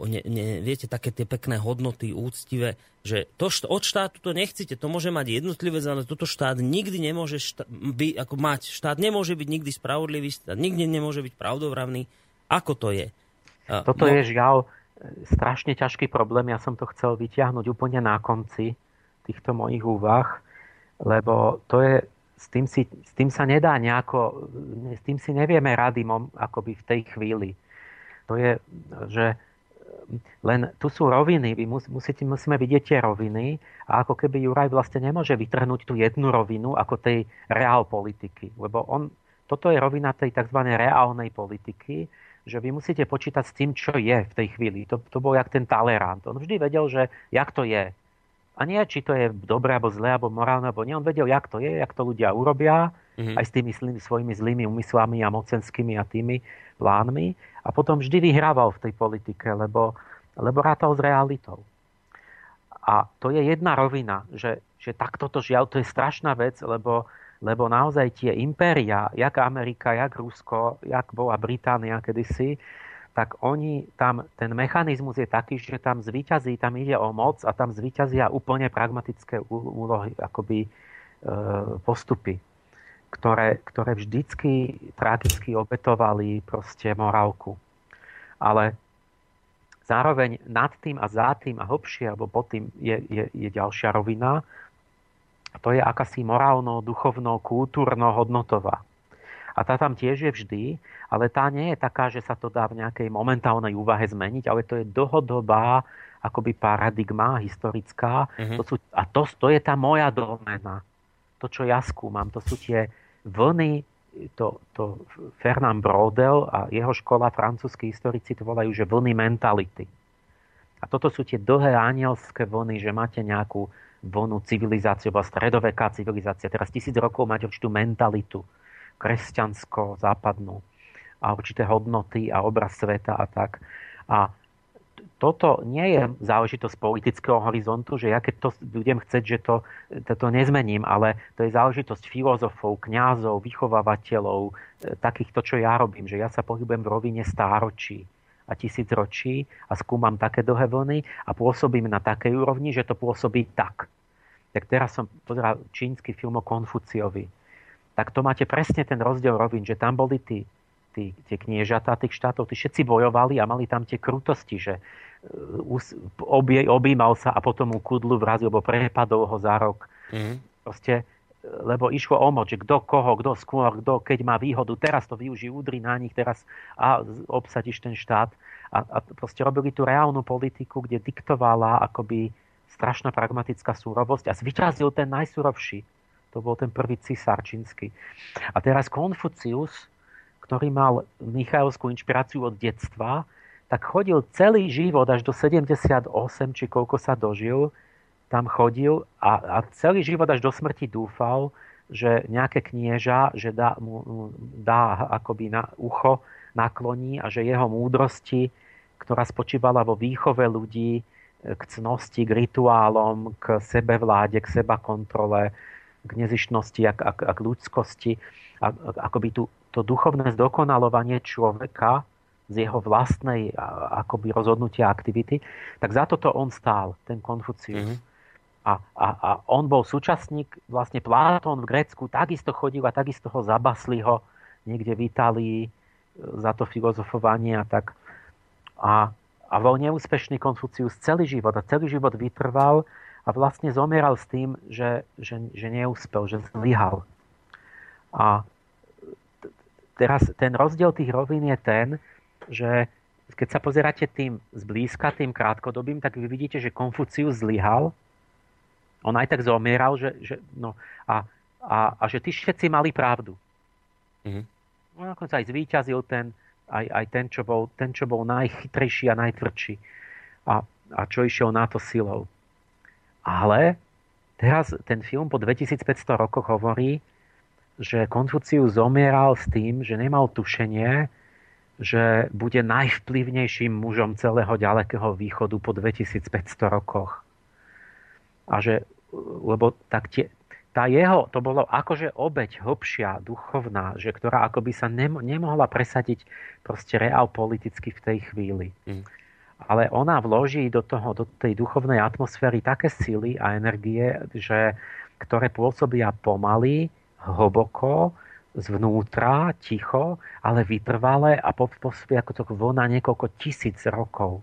[SPEAKER 1] ne, ne, viete, také tie pekné hodnoty, úctivé, že to, od štátu to nechcete, to môže mať jednotlivec, ale toto štát nikdy nemôže šta, by, ako mať. Štát nemôže byť nikdy spravodlivý, štát nikdy nemôže byť pravdovravný. Ako to je?
[SPEAKER 3] Toto no, je žiaľ strašne ťažký problém. Ja som to chcel vyťahnuť úplne na konci týchto mojich úvah, lebo to je s tým, si, s tým sa nedá nejako, s tým si nevieme rady akoby v tej chvíli. To je, že len tu sú roviny, vy musíte, musíme vidieť tie roviny a ako keby Juraj vlastne nemôže vytrhnúť tú jednu rovinu ako tej reál politiky, lebo on, toto je rovina tej tzv. reálnej politiky, že vy musíte počítať s tým, čo je v tej chvíli. To, to bol jak ten Talerant. On vždy vedel, že jak to je. A nie, či to je dobré, alebo zlé, alebo morálne, alebo nie. On vedel, jak to je, jak to ľudia urobia, mm-hmm. aj s tými svojimi zlými úmyslami a mocenskými a tými plánmi. A potom vždy vyhrával v tej politike, lebo, lebo rátal s realitou. A to je jedna rovina, že, že takto to žiaľ, to je strašná vec, lebo, lebo naozaj tie impéria, jak Amerika, jak Rusko, jak bola Británia kedysi, tak oni tam, ten mechanizmus je taký, že tam zvíťazí, tam ide o moc a tam zvíťazia úplne pragmatické úlohy, akoby e, postupy ktoré, ktoré vždycky tragicky obetovali proste morálku. Ale zároveň nad tým a za tým a hlbšie, alebo pod tým je, je, je ďalšia rovina. A to je akási morálno, duchovno, kultúrno, hodnotová. A tá tam tiež je vždy, ale tá nie je taká, že sa to dá v nejakej momentálnej úvahe zmeniť, ale to je dlhodobá akoby paradigma historická. Uh-huh. To sú, a to, to je tá moja domena to, čo ja skúmam, to sú tie vlny, to, to Fernand Brodel a jeho škola, francúzskí historici to volajú, že vlny mentality. A toto sú tie dlhé anielské vlny, že máte nejakú vlnu civilizáciu, alebo stredoveká civilizácia. Teraz tisíc rokov máte určitú mentalitu, kresťansko-západnú a určité hodnoty a obraz sveta a tak. A toto nie je záležitosť politického horizontu, že ja keď to budem chcieť, že to, to, to nezmením, ale to je záležitosť filozofov, kňazov, vychovávateľov, e, takýchto, čo ja robím, že ja sa pohybujem v rovine stáročí a tisícročí a skúmam také dlhé vlny a pôsobím na takej úrovni, že to pôsobí tak. Tak teraz som pozeral čínsky film o Konfuciovi. Tak to máte presne ten rozdiel rovín, že tam boli tí tí, tie kniežatá tých štátov, tí všetci bojovali a mali tam tie krutosti, že uh, obie, objímal sa a potom mu kudlu vrazil, lebo prepadol ho za rok. Mm-hmm. Proste, lebo išlo o moc, že kto koho, kto skôr, kto keď má výhodu, teraz to využí, údry na nich, teraz a obsadíš ten štát. A, a proste robili tú reálnu politiku, kde diktovala akoby strašná pragmatická súrovosť a zvyťazil ten najsurovší. To bol ten prvý cisár čínsky. A teraz Konfucius ktorý mal Michailskú inšpiráciu od detstva, tak chodil celý život až do 78, či koľko sa dožil, tam chodil a, a celý život až do smrti dúfal, že nejaké knieža, že dá, mu, dá akoby na ucho nakloní a že jeho múdrosti, ktorá spočívala vo výchove ľudí k cnosti, k rituálom, k sebevláde, k seba kontrole, k nezišnosti a, a, a k ľudskosti, a, akoby tú to duchovné zdokonalovanie človeka z jeho vlastnej akoby rozhodnutia aktivity, tak za toto on stál, ten Konfucius. Mm-hmm. A, a, a on bol súčasník, vlastne Platón v Grécku takisto chodil a takisto ho zabasli ho niekde v Itálii e, za to filozofovanie a tak. A, a bol neúspešný Konfucius celý život a celý život vytrval a vlastne zomieral s tým, že, že, že neúspel, že zlyhal. A teraz ten rozdiel tých rovín je ten, že keď sa pozeráte tým zblízka, tým krátkodobým, tak vy vidíte, že Konfucius zlyhal. On aj tak zomieral, že, že, no, a, a, a že tí všetci mali pravdu. Mm-hmm. No, nakoniec aj zvíťazil ten, aj, aj ten, čo bol, ten, čo bol najchytrejší a najtvrdší. A, a čo išiel na to silou. Ale teraz ten film po 2500 rokoch hovorí, že Konfucius zomieral s tým, že nemal tušenie, že bude najvplyvnejším mužom celého ďalekého východu po 2500 rokoch. A že, lebo tak tie, tá jeho, to bolo akože obeď hlbšia, duchovná, že ktorá akoby sa nem, nemohla presadiť proste reál politicky v tej chvíli. Mm. Ale ona vloží do, toho, do tej duchovnej atmosféry také sily a energie, že, ktoré pôsobia pomaly, hlboko, zvnútra, ticho, ale vytrvalé a pôsobí ako to vlna niekoľko tisíc rokov.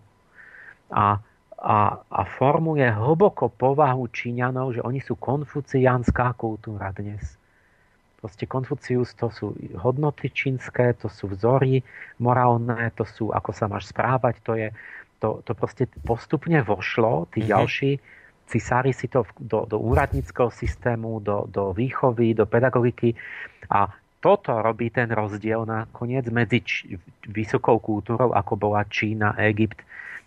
[SPEAKER 3] A, a, a formuje hlboko povahu Číňanov, že oni sú konfuciánska kultúra dnes. Proste Konfucius to sú hodnoty čínske, to sú vzory morálne, to sú ako sa máš správať, to je to, to proste postupne vošlo, tí mm-hmm. ďalší cisári si to do, do úradníckého systému, do, do výchovy, do pedagogiky a toto robí ten rozdiel nakoniec medzi č- vysokou kultúrou, ako bola Čína, Egypt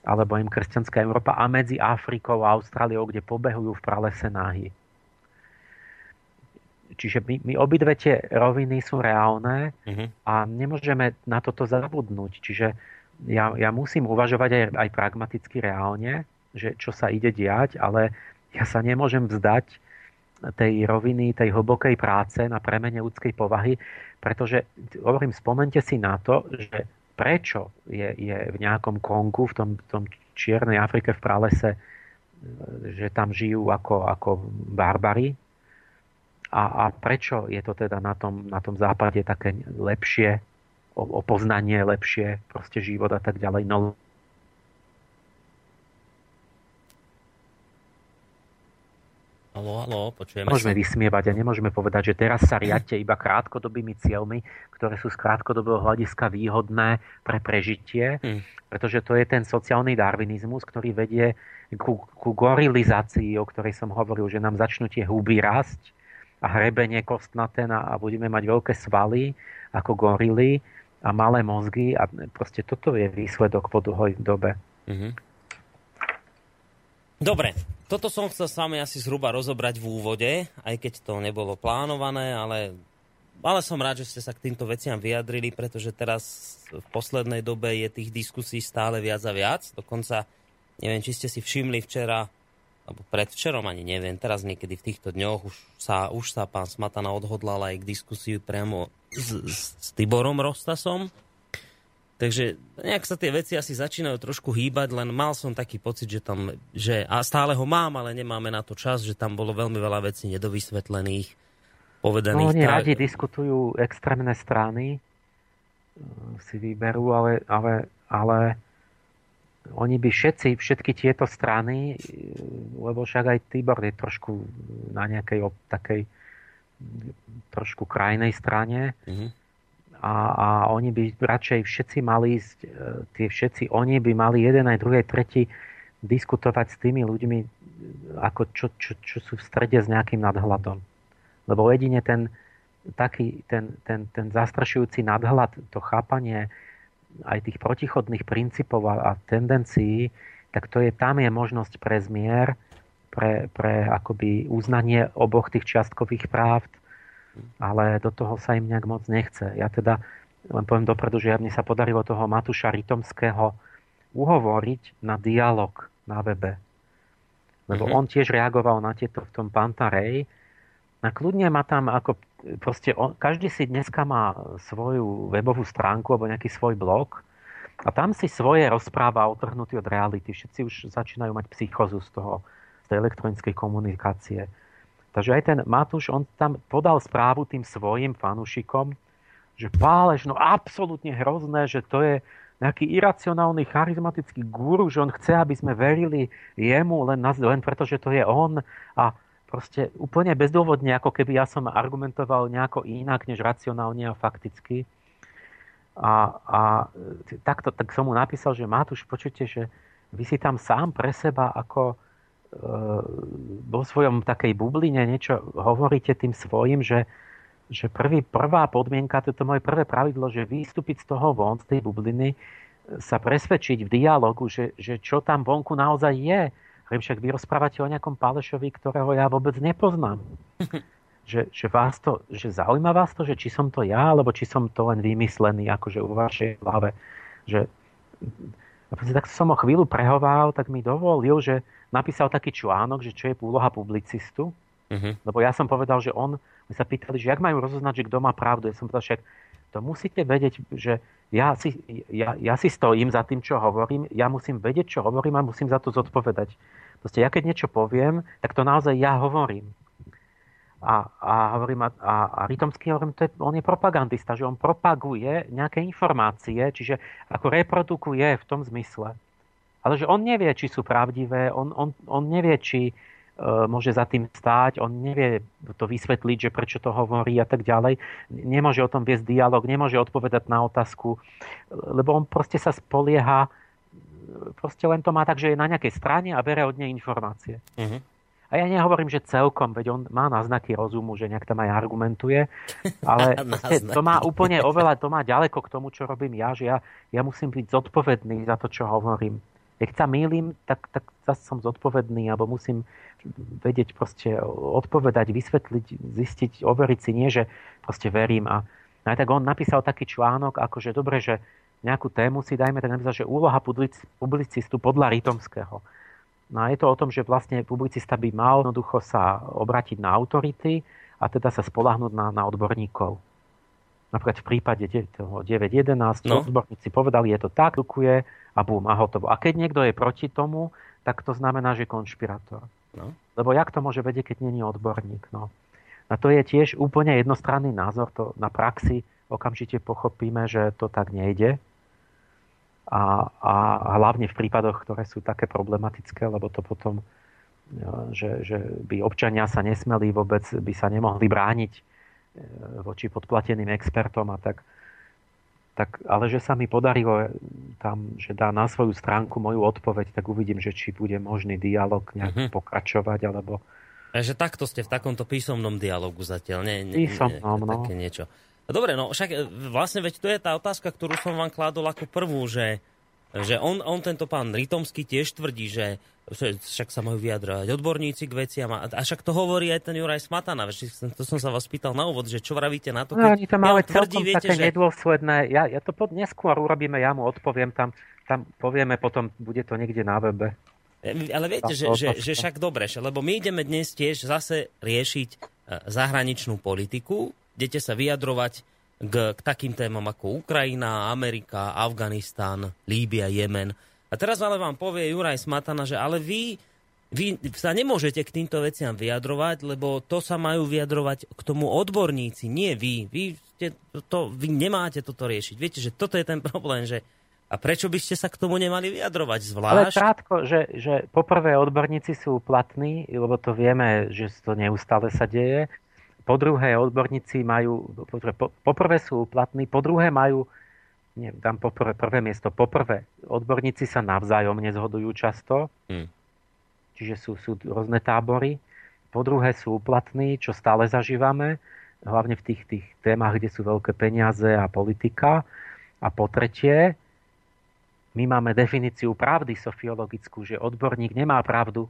[SPEAKER 3] alebo im kresťanská Európa a medzi Afrikou a Austráliou, kde pobehujú v pralese náhy. Čiže my, my obidve tie roviny sú reálne uh-huh. a nemôžeme na toto zabudnúť. Čiže ja, ja musím uvažovať aj, aj pragmaticky reálne, že čo sa ide diať, ale ja sa nemôžem vzdať tej roviny, tej hlbokej práce na premene ľudskej povahy, pretože, hovorím, spomente si na to, že prečo je, je v nejakom Kongu, v tom, tom Čiernej Afrike v pralese, že tam žijú ako, ako barbary, a, a prečo je to teda na tom, na tom západe také lepšie, o, o poznanie lepšie, proste život a tak ďalej. No,
[SPEAKER 1] Halo, halo, počujeme
[SPEAKER 3] Môžeme sa. vysmievať a nemôžeme povedať, že teraz sa riadte iba krátkodobými cieľmi, ktoré sú z krátkodobého hľadiska výhodné pre prežitie, hmm. pretože to je ten sociálny darwinizmus, ktorý vedie ku, ku gorilizácii, o ktorej som hovoril, že nám začnú tie huby rásť a hrebenie kostnaté a budeme mať veľké svaly ako gorily a malé mozgy a proste toto je výsledok po dlhoj dobe. Mm-hmm.
[SPEAKER 1] Dobre, toto som chcel s vami asi zhruba rozobrať v úvode, aj keď to nebolo plánované, ale, ale som rád, že ste sa k týmto veciam vyjadrili, pretože teraz v poslednej dobe je tých diskusí stále viac a viac. Dokonca, neviem, či ste si všimli včera, alebo predvčerom, ani neviem, teraz niekedy v týchto dňoch už sa, už sa pán Smatana odhodlal aj k diskusiu priamo s, s Tiborom Rostasom. Takže nejak sa tie veci asi začínajú trošku hýbať, len mal som taký pocit, že tam, že, a stále ho mám, ale nemáme na to čas, že tam bolo veľmi veľa vecí nedovysvetlených, povedaných. No,
[SPEAKER 3] oni tak... radi diskutujú extrémne strany, si vyberú, ale, ale, ale oni by všetci, všetky tieto strany, lebo však aj Tibor je trošku na nejakej takej trošku krajnej strane mm-hmm. A, a oni by radšej všetci mali ísť, e, tie všetci, oni by mali jeden aj druhý, tretí diskutovať s tými ľuďmi, ako čo, čo, čo sú v strede s nejakým nadhľadom. Lebo jedine ten, taký, ten, ten, ten zastrašujúci nadhľad, to chápanie, aj tých protichodných princípov a, a tendencií, tak to je, tam je možnosť pre zmier, pre, pre akoby uznanie oboch tých čiastkových práv, ale do toho sa im nejak moc nechce. Ja teda len poviem dopredu, že mne sa podarilo toho Matúša Ritomského uhovoriť na dialog na webe. Lebo mm-hmm. on tiež reagoval na tieto v tom Pantarej. A kľudne ma tam ako proste on, každý si dneska má svoju webovú stránku alebo nejaký svoj blog a tam si svoje rozpráva otrhnutý od reality. Všetci už začínajú mať psychozu z toho, z tej elektronickej komunikácie. Takže aj ten Matúš, on tam podal správu tým svojim fanúšikom, že pálež, no absolútne hrozné, že to je nejaký iracionálny, charizmatický guru, že on chce, aby sme verili jemu len, len preto, že to je on a proste úplne bezdôvodne, ako keby ja som argumentoval nejako inak, než racionálne a fakticky. A, a takto, tak som mu napísal, že Matúš, počujte, že vy si tam sám pre seba ako vo svojom takej bubline niečo hovoríte tým svojim, že, že prvý, prvá podmienka, toto moje prvé pravidlo, že vystúpiť z toho von, z tej bubliny, sa presvedčiť v dialogu, že, že čo tam vonku naozaj je, Hovorím, však vy rozprávate o nejakom Pálešovi, ktorého ja vôbec nepoznám. že, že, vás to, že zaujíma vás to, že či som to ja, alebo či som to len vymyslený, akože u vašej hlave. Že, a tak som ho chvíľu prehoval, tak mi dovolil, že napísal taký článok, že čo je úloha publicistu. Uh-huh. Lebo ja som povedal, že on, my sa pýtali, že jak majú rozoznať, že kto má pravdu. Ja som povedal, však to musíte vedieť, že ja si, ja, ja si stojím za tým, čo hovorím, ja musím vedieť, čo hovorím a musím za to zodpovedať. Proste ja keď niečo poviem, tak to naozaj ja hovorím. A, a hovorím, a, a Rytomský hovorím, to je, on je propagandista, že on propaguje nejaké informácie, čiže ako reprodukuje v tom zmysle. Ale že on nevie, či sú pravdivé, on, on, on nevie, či, môže za tým stáť, on nevie to vysvetliť, že prečo to hovorí a tak ďalej. Nemôže o tom viesť dialog, nemôže odpovedať na otázku, lebo on proste sa spolieha, proste len to má tak, že je na nejakej strane a bere od nej informácie. Uh-huh. A ja nehovorím, že celkom, veď on má náznaky rozumu, že nejak tam aj argumentuje, ale to má úplne oveľa, to má ďaleko k tomu, čo robím ja, že ja, ja musím byť zodpovedný za to, čo hovorím. Keď sa mýlim, tak, tak zase som zodpovedný, alebo musím vedieť proste odpovedať, vysvetliť, zistiť, overiť si, nie, že proste verím. A aj tak on napísal taký článok, ako že dobre, že nejakú tému si dajme, tak napísal, že úloha publicistu podľa Rytomského. No a je to o tom, že vlastne publicista by mal jednoducho sa obratiť na autority a teda sa spolahnúť na, na odborníkov. Napríklad v prípade toho 9.11, no. odborníci povedali, je to tak, dukuje a bum, a hotovo. A keď niekto je proti tomu, tak to znamená, že je konšpirátor. No. Lebo jak to môže vedieť, keď není odborník? No. A to je tiež úplne jednostranný názor. To na praxi okamžite pochopíme, že to tak nejde a, a hlavne v prípadoch, ktoré sú také problematické, lebo to potom, že, že by občania sa nesmeli vôbec, by sa nemohli brániť e, voči podplateným expertom a tak, tak, ale že sa mi podarilo tam, že dá na svoju stránku moju odpoveď, tak uvidím, že či bude možný dialog nejak uh-huh. pokračovať, alebo...
[SPEAKER 1] Takže takto ste v takomto písomnom dialogu zatiaľ, nie?
[SPEAKER 3] nie písomnom, no.
[SPEAKER 1] Také niečo. Dobre, no však e, vlastne veď to je tá otázka, ktorú som vám kládol ako prvú, že, že on, on tento pán Rytomský tiež tvrdí, že však sa majú vyjadrovať odborníci k veciam a, a však to hovorí aj ten Juraj Smatana. To som sa vás pýtal na úvod, že čo vravíte na to,
[SPEAKER 3] no, keď no, oni to máme tvrdí, viete, že... nedôsledné. Ja, ja to pod, neskôr urobíme, ja mu odpoviem tam, tam povieme potom, bude to niekde na webe.
[SPEAKER 1] E, ale viete, že, že, že však dobre, lebo my ideme dnes tiež zase riešiť e, zahraničnú politiku idete sa vyjadrovať k, k takým témam ako Ukrajina, Amerika, Afganistán, Líbia, Jemen. A teraz ale vám povie Juraj Smatana, že ale vy, vy sa nemôžete k týmto veciam vyjadrovať, lebo to sa majú vyjadrovať k tomu odborníci, nie vy. Vy, ste, to, vy nemáte toto riešiť. Viete, že toto je ten problém, že a prečo by ste sa k tomu nemali vyjadrovať zvlášť?
[SPEAKER 3] Ale krátko, že, že poprvé odborníci sú platní, lebo to vieme, že to neustále sa deje. Po druhé, odborníci majú, po, poprvé sú platní, po druhé majú, nie, dám poprvé, prvé miesto, poprvé, odborníci sa navzájom nezhodujú často, hmm. čiže sú, sú rôzne tábory. Po druhé sú platní, čo stále zažívame, hlavne v tých, tých témach, kde sú veľké peniaze a politika. A po tretie, my máme definíciu pravdy sofiologickú, že odborník nemá pravdu.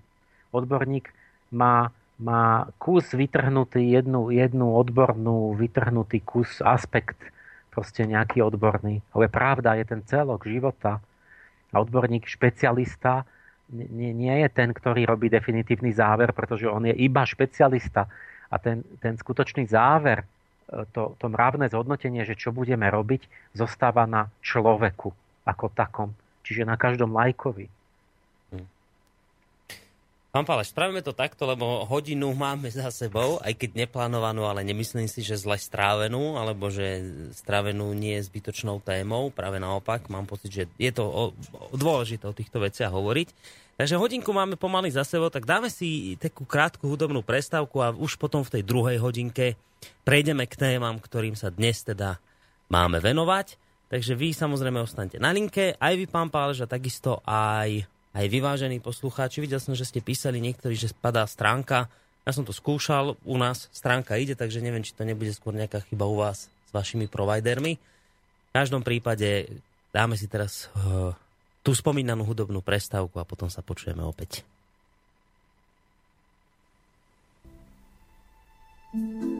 [SPEAKER 3] Odborník má má kus vytrhnutý, jednu, jednu odbornú, vytrhnutý kus, aspekt, proste nejaký odborný. Ale pravda je ten celok života. A odborník, špecialista nie, nie je ten, ktorý robí definitívny záver, pretože on je iba špecialista. A ten, ten skutočný záver, e, to, to mravné zhodnotenie, že čo budeme robiť, zostáva na človeku ako takom. Čiže na každom lajkovi.
[SPEAKER 1] Pán Páleš, spravíme to takto, lebo hodinu máme za sebou, aj keď neplánovanú, ale nemyslím si, že zle strávenú, alebo že strávenú nie je zbytočnou témou. Práve naopak, mám pocit, že je to o, o dôležité o týchto veciach hovoriť. Takže hodinku máme pomaly za sebou, tak dáme si takú krátku hudobnú prestávku a už potom v tej druhej hodinke prejdeme k témam, ktorým sa dnes teda máme venovať. Takže vy samozrejme ostanete na linke, aj vy, pán Pálež, a takisto aj aj vyvážení poslucháči. Videl som, že ste písali niektorí, že spadá stránka. Ja som to skúšal, u nás stránka ide, takže neviem, či to nebude skôr nejaká chyba u vás s vašimi providermi. V každom prípade dáme si teraz uh, tú spomínanú hudobnú prestávku a potom sa počujeme opäť. thank you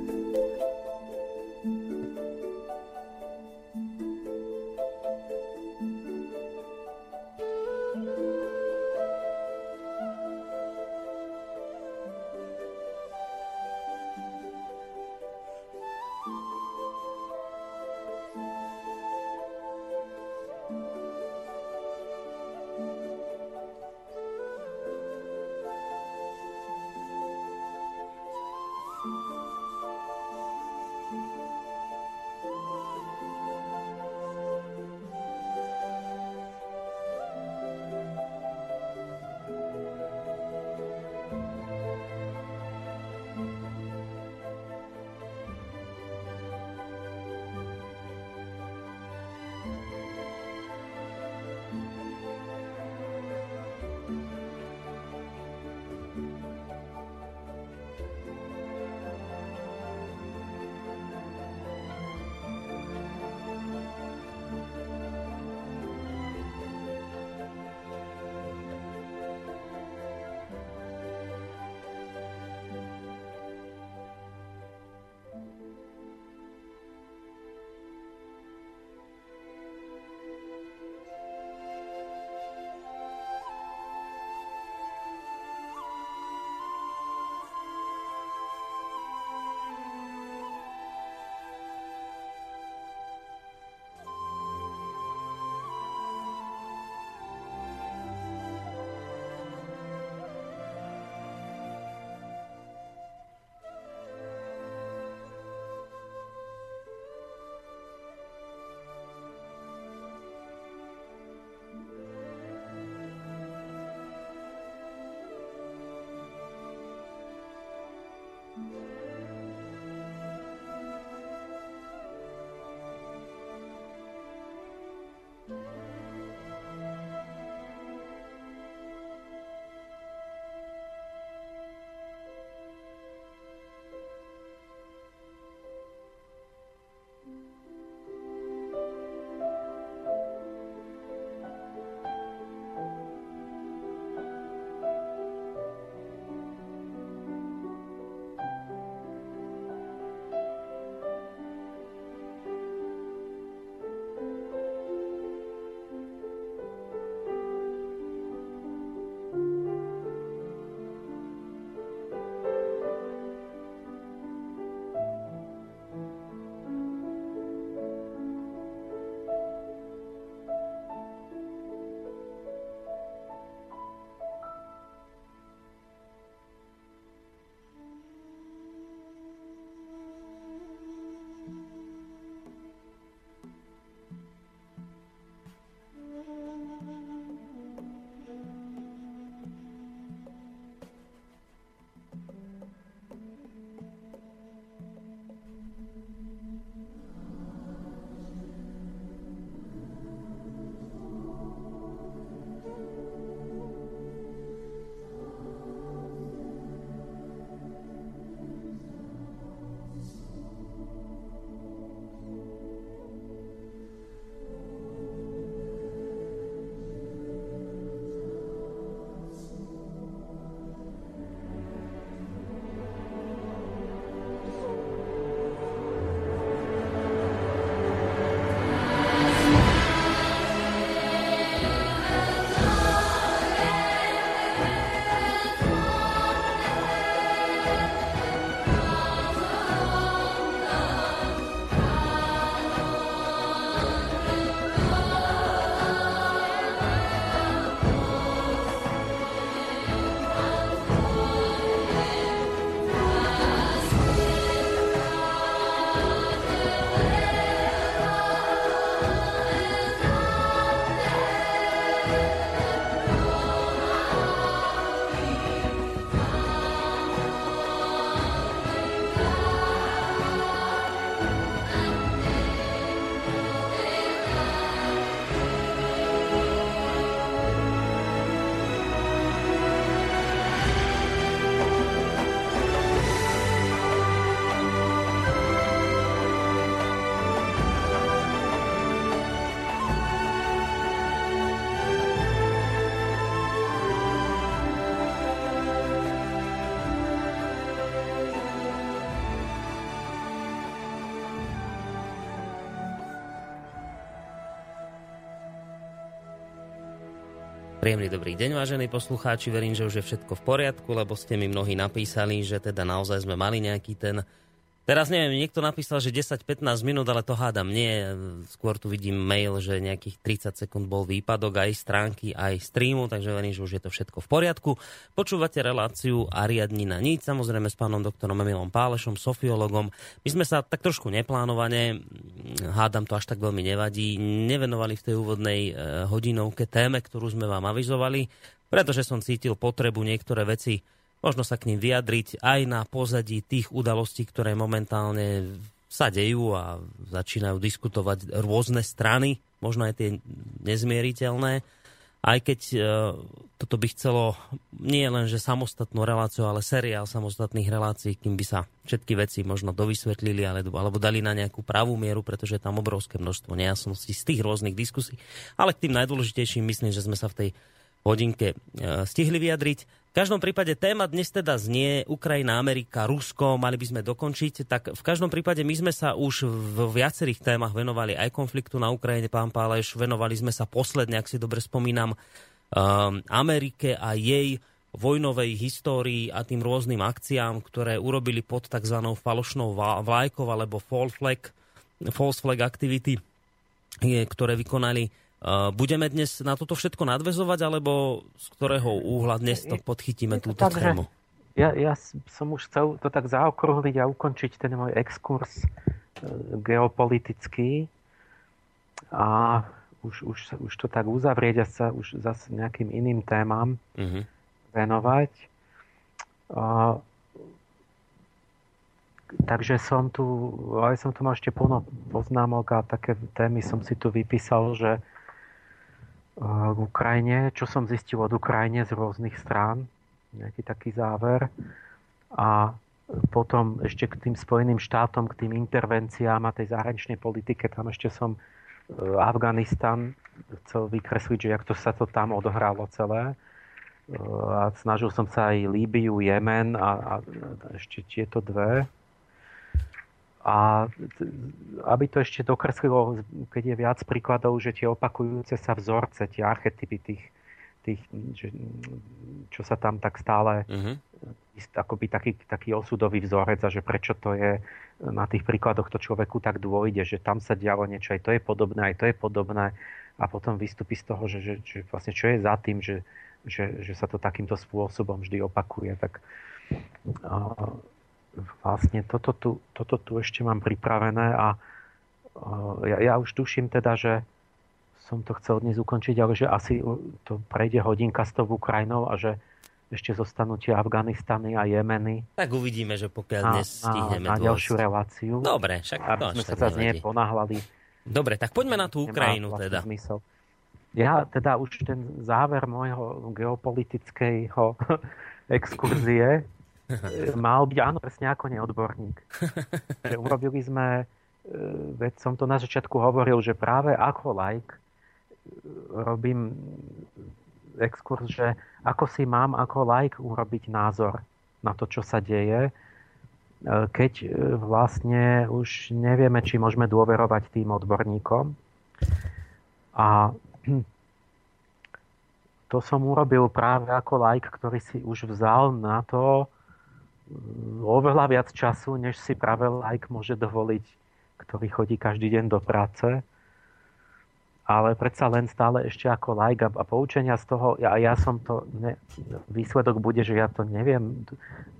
[SPEAKER 1] Príjemný dobrý deň, vážení poslucháči. Verím, že už je všetko v poriadku, lebo ste mi mnohí napísali, že teda naozaj sme mali nejaký ten Teraz neviem, niekto napísal, že 10-15 minút, ale to hádam nie. Skôr tu vidím mail, že nejakých 30 sekúnd bol výpadok aj stránky, aj streamu, takže verím, že už je to všetko v poriadku. Počúvate reláciu Ariadni na nič, samozrejme s pánom doktorom Emilom Pálešom, sofiologom. My sme sa tak trošku neplánovane, hádam to až tak veľmi nevadí, nevenovali v tej úvodnej eh, hodinovke téme, ktorú sme vám avizovali, pretože som cítil potrebu niektoré veci možno sa k ním vyjadriť aj na pozadí tých udalostí, ktoré momentálne sa dejú a začínajú diskutovať rôzne strany, možno aj tie nezmieriteľné. Aj keď e, toto by chcelo nie len, že samostatnú reláciu, ale seriál samostatných relácií, kým by sa všetky veci možno dovysvetlili alebo, alebo dali na nejakú pravú mieru, pretože je tam obrovské množstvo nejasností z tých rôznych diskusí. Ale k tým najdôležitejším myslím, že sme sa v tej hodinke e, stihli vyjadriť. Každom prípade téma dnes teda znie Ukrajina, Amerika, Rusko, mali by sme dokončiť. Tak v každom prípade my sme sa už v viacerých témach venovali aj konfliktu na Ukrajine, pán Páleš, venovali sme sa posledne, ak si dobre spomínam, um, Amerike a jej vojnovej histórii a tým rôznym akciám, ktoré urobili pod tzv. falošnou vlajkou alebo false flag, false flag activity, ktoré vykonali Budeme dnes na toto všetko nadvezovať, alebo z ktorého úhla dnes to podchytíme túto tak, tému?
[SPEAKER 3] Ja, ja som už chcel to tak zaokrúhliť a ukončiť ten môj exkurs e, geopolitický a už, už, už to tak uzavrieť a sa už zase nejakým iným témam uh-huh. venovať. A, takže som tu, aj som tu mal ešte plno poznámok a také témy som si tu vypísal, že k Ukrajine, čo som zistil od Ukrajine z rôznych strán, nejaký taký záver. A potom ešte k tým Spojeným štátom, k tým intervenciám a tej zahraničnej politike, tam ešte som e, Afganistan chcel vykresliť, že jak to sa to tam odohralo celé. E, a snažil som sa aj Líbiu, Jemen a, a ešte tieto dve a aby to ešte dokreslilo, keď je viac príkladov, že tie opakujúce sa vzorce, tie archetypy tých, tých že, čo sa tam tak stále uh-huh. akoby taký, taký osudový vzorec a že prečo to je na tých príkladoch to človeku tak dôjde, že tam sa dialo niečo, aj to je podobné, aj to je podobné a potom vystupí z toho, že, že, že vlastne čo je za tým, že, že, že sa to takýmto spôsobom vždy opakuje. Tak, uh, vlastne toto tu, toto tu ešte mám pripravené a ja, ja už tuším teda, že som to chcel dnes ukončiť, ale že asi to prejde hodinka s tou Ukrajinou a že ešte zostanú tie Afganistany a Jemeny.
[SPEAKER 1] Tak uvidíme, že pokiaľ dnes stihneme
[SPEAKER 3] na, na ďalšiu reláciu.
[SPEAKER 1] Dobre, však
[SPEAKER 3] aby sme sa zase nie ponáhľali.
[SPEAKER 1] Dobre, tak poďme na tú Ukrajinu teda.
[SPEAKER 3] Zmysel. Ja teda už ten záver môjho geopolitického exkurzie mal byť, áno, presne ako neodborník. Že urobili sme, e, veď som to na začiatku hovoril, že práve ako like e, robím exkurs, že ako si mám ako like urobiť názor na to, čo sa deje, e, keď vlastne už nevieme, či môžeme dôverovať tým odborníkom. A to som urobil práve ako like, ktorý si už vzal na to, oveľa viac času, než si práve like môže dovoliť, ktorý chodí každý deň do práce. Ale predsa len stále ešte ako like a, a poučenia z toho, ja, ja som to, ne, výsledok bude, že ja to neviem,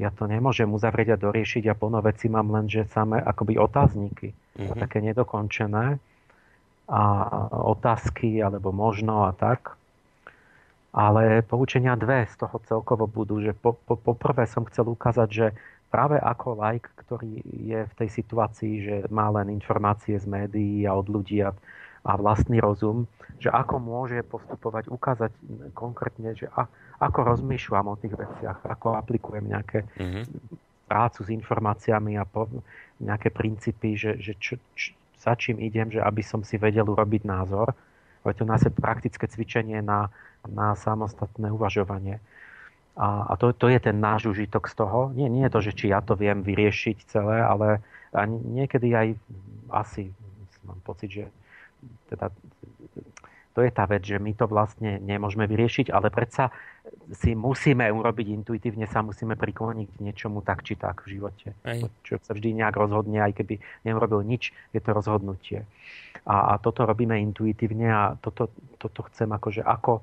[SPEAKER 3] ja to nemôžem uzavrieť a doriešiť a plno veci mám len, že samé akoby otázniky, mm-hmm. také nedokončené a otázky alebo možno a tak. Ale poučenia dve z toho celkovo budú, že po, po, poprvé som chcel ukázať, že práve ako like, ktorý je v tej situácii, že má len informácie z médií a od ľudí a, a vlastný rozum, že ako môže postupovať, ukázať konkrétne, že a, ako rozmýšľam o tých veciach, ako aplikujem nejaké mm-hmm. prácu s informáciami a po, nejaké princípy, že, že čo, čo, za čím idem, že aby som si vedel urobiť názor. Ale to nás je praktické cvičenie na na samostatné uvažovanie. A, a to, to je ten náš užitok z toho. Nie, nie je to, že či ja to viem vyriešiť celé, ale a niekedy aj asi mám pocit, že teda, to je tá vec, že my to vlastne nemôžeme vyriešiť, ale predsa si musíme urobiť intuitívne, sa musíme prikloniť k niečomu tak či tak v živote. Aj. Čo sa vždy nejak rozhodne, aj keby neurobil nič, je to rozhodnutie. A, a toto robíme intuitívne a toto, toto chcem akože ako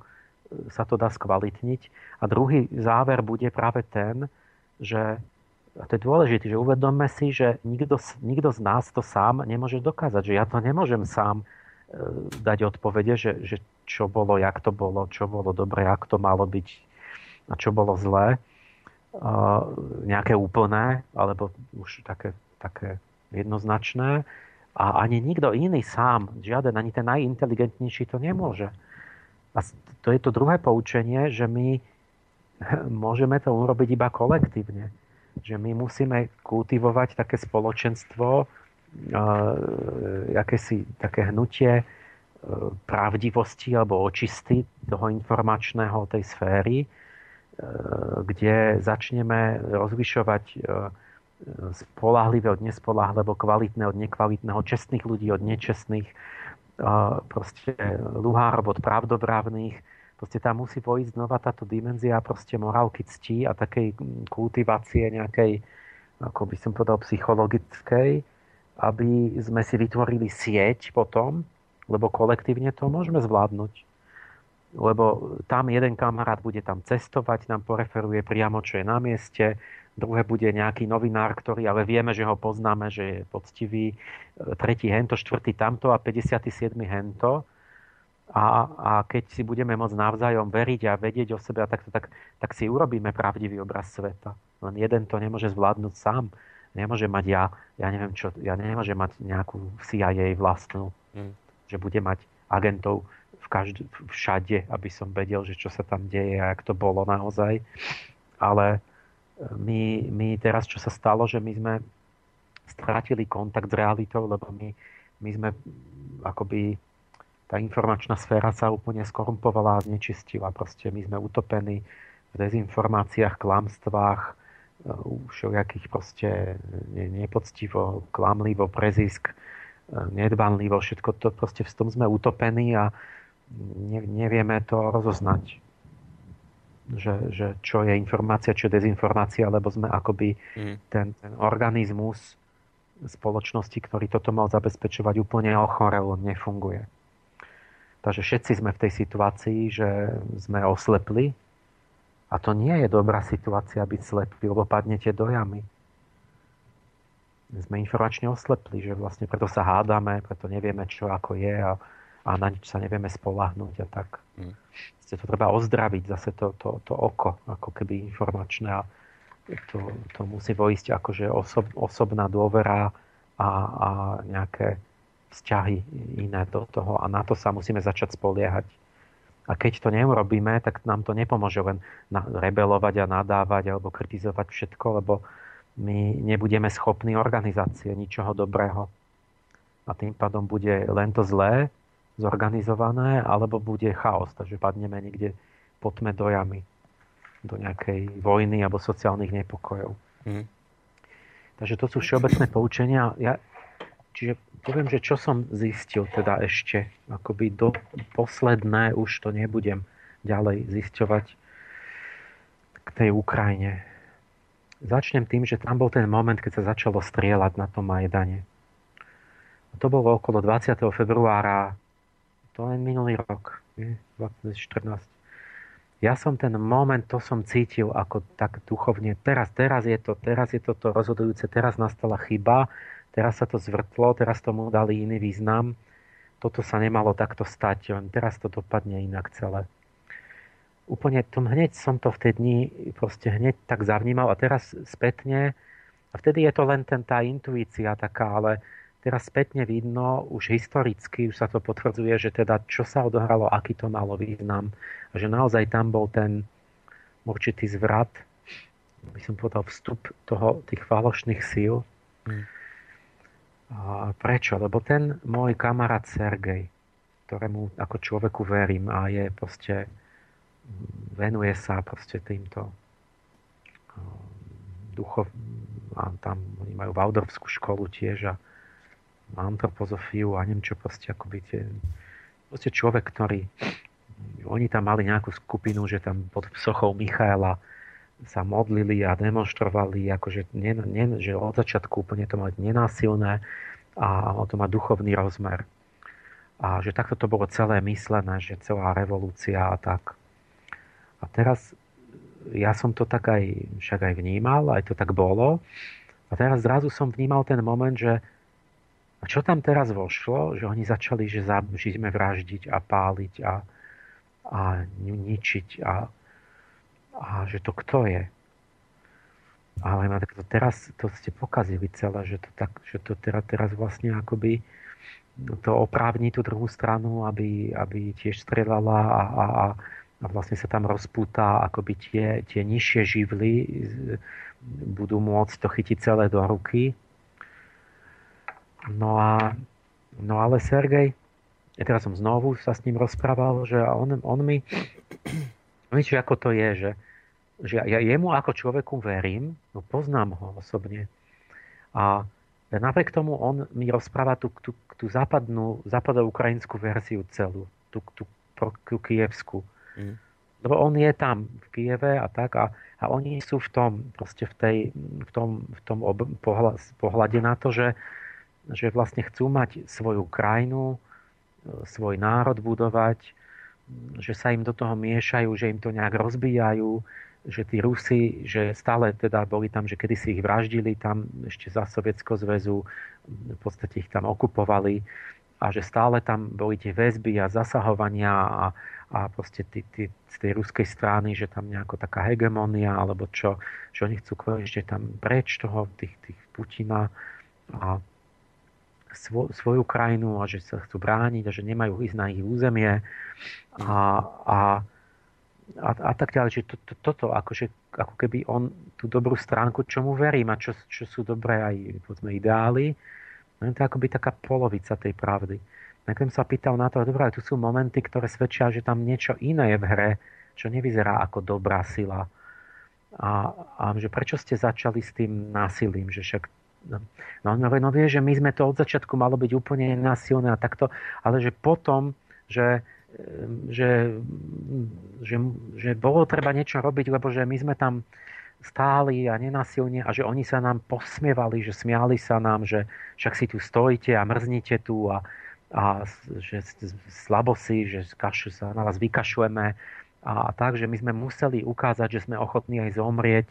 [SPEAKER 3] sa to dá skvalitniť. A druhý záver bude práve ten, že a to je dôležité, že uvedomme si, že nikto, nikto z nás to sám nemôže dokázať, že ja to nemôžem sám E, dať odpovede, že, že čo bolo, jak to bolo, čo bolo dobre, jak to malo byť a čo bolo zlé. Uh, nejaké úplné, alebo už také, také jednoznačné. A ani nikto iný sám, žiaden, ani ten najinteligentnejší to nemôže. A to je to druhé poučenie, že my môžeme to urobiť iba kolektívne. Že my musíme kultivovať také spoločenstvo, akési také hnutie e, pravdivosti alebo očisty toho informačného tej sféry, e, kde začneme rozlišovať e, spolahlivé od nespolahlého, kvalitné od nekvalitného, čestných ľudí od nečestných, proste luhárov od pravdobravných. Proste tam musí vojsť znova táto dimenzia proste morálky ctí a takej kultivácie nejakej, ako by som povedal, psychologickej, aby sme si vytvorili sieť potom, lebo kolektívne to môžeme zvládnuť. Lebo tam jeden kamarát bude tam cestovať, nám poreferuje priamo, čo je na mieste, druhé bude nejaký novinár, ktorý, ale vieme, že ho poznáme, že je poctivý, tretí hento, štvrtý tamto a 57. hento. A, a keď si budeme môcť navzájom veriť a vedieť o sebe, tak, tak, tak si urobíme pravdivý obraz sveta. Len jeden to nemôže zvládnuť sám nemôžem mať ja, ja neviem čo, ja nemôžem mať nejakú CIA vlastnú, mm. že bude mať agentov v každ- všade, aby som vedel, že čo sa tam deje a jak to bolo naozaj. Ale e, my, my teraz, čo sa stalo, že my sme strátili kontakt s realitou, lebo my, my sme akoby tá informačná sféra sa úplne skorumpovala a znečistila. Proste my sme utopení v dezinformáciách, klamstvách, všelijakých proste nepoctivo, klamlivo, prezisk, nedbanlivo, všetko to proste v tom sme utopení a nevieme to rozoznať. Že, že čo je informácia, čo je dezinformácia, lebo sme akoby mm. ten, ten organizmus spoločnosti, ktorý toto mal zabezpečovať, úplne ochorel, nefunguje. Takže všetci sme v tej situácii, že sme oslepli a to nie je dobrá situácia byť slepý, lebo padnete do jamy. Sme informačne oslepli, že vlastne preto sa hádame, preto nevieme, čo ako je a, a na nič sa nevieme spolahnúť a tak. Mm. to treba ozdraviť zase to, to, to oko, ako keby informačné a to, to musí vojsť akože osob, osobná dôvera a, a nejaké vzťahy iné do toho a na to sa musíme začať spoliehať. A keď to neurobíme, tak nám to nepomôže len rebelovať a nadávať alebo kritizovať všetko, lebo my nebudeme schopní organizácie ničoho dobrého. A tým pádom bude len to zlé, zorganizované, alebo bude chaos. Takže padneme niekde po tme do jamy, do nejakej vojny alebo sociálnych nepokojov. Mm. Takže to sú všeobecné poučenia. Ja, čiže poviem, že čo som zistil teda ešte, akoby do posledné už to nebudem ďalej zisťovať k tej Ukrajine. Začnem tým, že tam bol ten moment, keď sa začalo strieľať na tom Majdane. A to bolo okolo 20. februára, to len minulý rok, 2014. Ja som ten moment, to som cítil ako tak duchovne. Teraz, teraz je to, teraz je to, to rozhodujúce, teraz nastala chyba, Teraz sa to zvrtlo, teraz tomu dali iný význam. Toto sa nemalo takto stať, len teraz to dopadne inak celé. Úplne tom hneď som to v tej dni proste hneď tak zavnímal a teraz spätne, a vtedy je to len ten, tá intuícia taká, ale teraz spätne vidno, už historicky, už sa to potvrdzuje, že teda čo sa odohralo, aký to malo význam. A že naozaj tam bol ten určitý zvrat, by som povedal, vstup toho, tých falošných síl. Hmm. A prečo? Lebo ten môj kamarát Sergej, ktorému ako človeku verím a je proste, venuje sa proste týmto duchov, a tam oni majú Valdorfskú školu tiež a antropozofiu a neviem čo proste akoby tie proste človek, ktorý oni tam mali nejakú skupinu, že tam pod sochou Michaela sa modlili a demonstrovali, akože nie, nie, že od začiatku úplne to mať nenásilné a to má duchovný rozmer. A že takto to bolo celé myslené, že celá revolúcia a tak. A teraz ja som to tak aj, však aj vnímal, aj to tak bolo. A teraz zrazu som vnímal ten moment, že a čo tam teraz vošlo, že oni začali, že, za, vraždiť a páliť a, a ničiť a, a že to kto je. Ale no, to teraz to ste pokazili celé, že to, tak, že to teraz, teraz vlastne akoby to oprávni tú druhú stranu, aby, aby tiež strelala a, a, a, a vlastne sa tam rozpúta akoby tie, tie nižšie živly budú môcť to chytiť celé do ruky. No a no ale Sergej, ja teraz som znovu sa s ním rozprával, že on, on mi, vieš, ako to je, že, že ja jemu ako človeku verím, no poznám ho osobne. A napriek tomu on mi rozpráva tú, tú, tú západnú, západoukrajinskú verziu celú, tú, tú, tú, tú kievskú. Mm. Lebo on je tam v Kieve a tak a, a oni sú v tom, proste v, tej, v tom, v tom ob, pohľad, pohľade na to, že, že vlastne chcú mať svoju krajinu, e, svoj národ budovať, že sa im do toho miešajú, že im to nejak rozbijajú, že tí Rusi, že stále teda boli tam, že kedysi ich vraždili tam ešte za Sovietského zväzu, v podstate ich tam okupovali a že stále tam boli tie väzby a zasahovania a, a proste tí, tí, z tej ruskej strany, že tam nejaká taká hegemonia alebo čo, že oni chcú ešte tam preč toho, tých, tých Putina a svo, svoju krajinu a že sa chcú brániť a že nemajú ísť na ich územie a, a, a, a tak ďalej. Že to, to, toto, akože, ako keby on tú dobrú stránku, čomu verím a čo, čo sú dobré aj povedzme, ideály, no to je akoby taká polovica tej pravdy. Som sa pýtal na to, dobré, tu sú momenty, ktoré svedčia, že tam niečo iné je v hre, čo nevyzerá ako dobrá sila. A, a že prečo ste začali s tým násilím, že však No, no, no, no vie, že my sme to od začiatku malo byť úplne násilné a takto, ale že potom, že, že, že, že bolo treba niečo robiť, lebo že my sme tam stáli a nenasilne a že oni sa nám posmievali, že smiali sa nám, že však si tu stojíte a mrznite tu a, a že slabosi, že kašu sa na vás vykašujeme a, a tak, že my sme museli ukázať, že sme ochotní aj zomrieť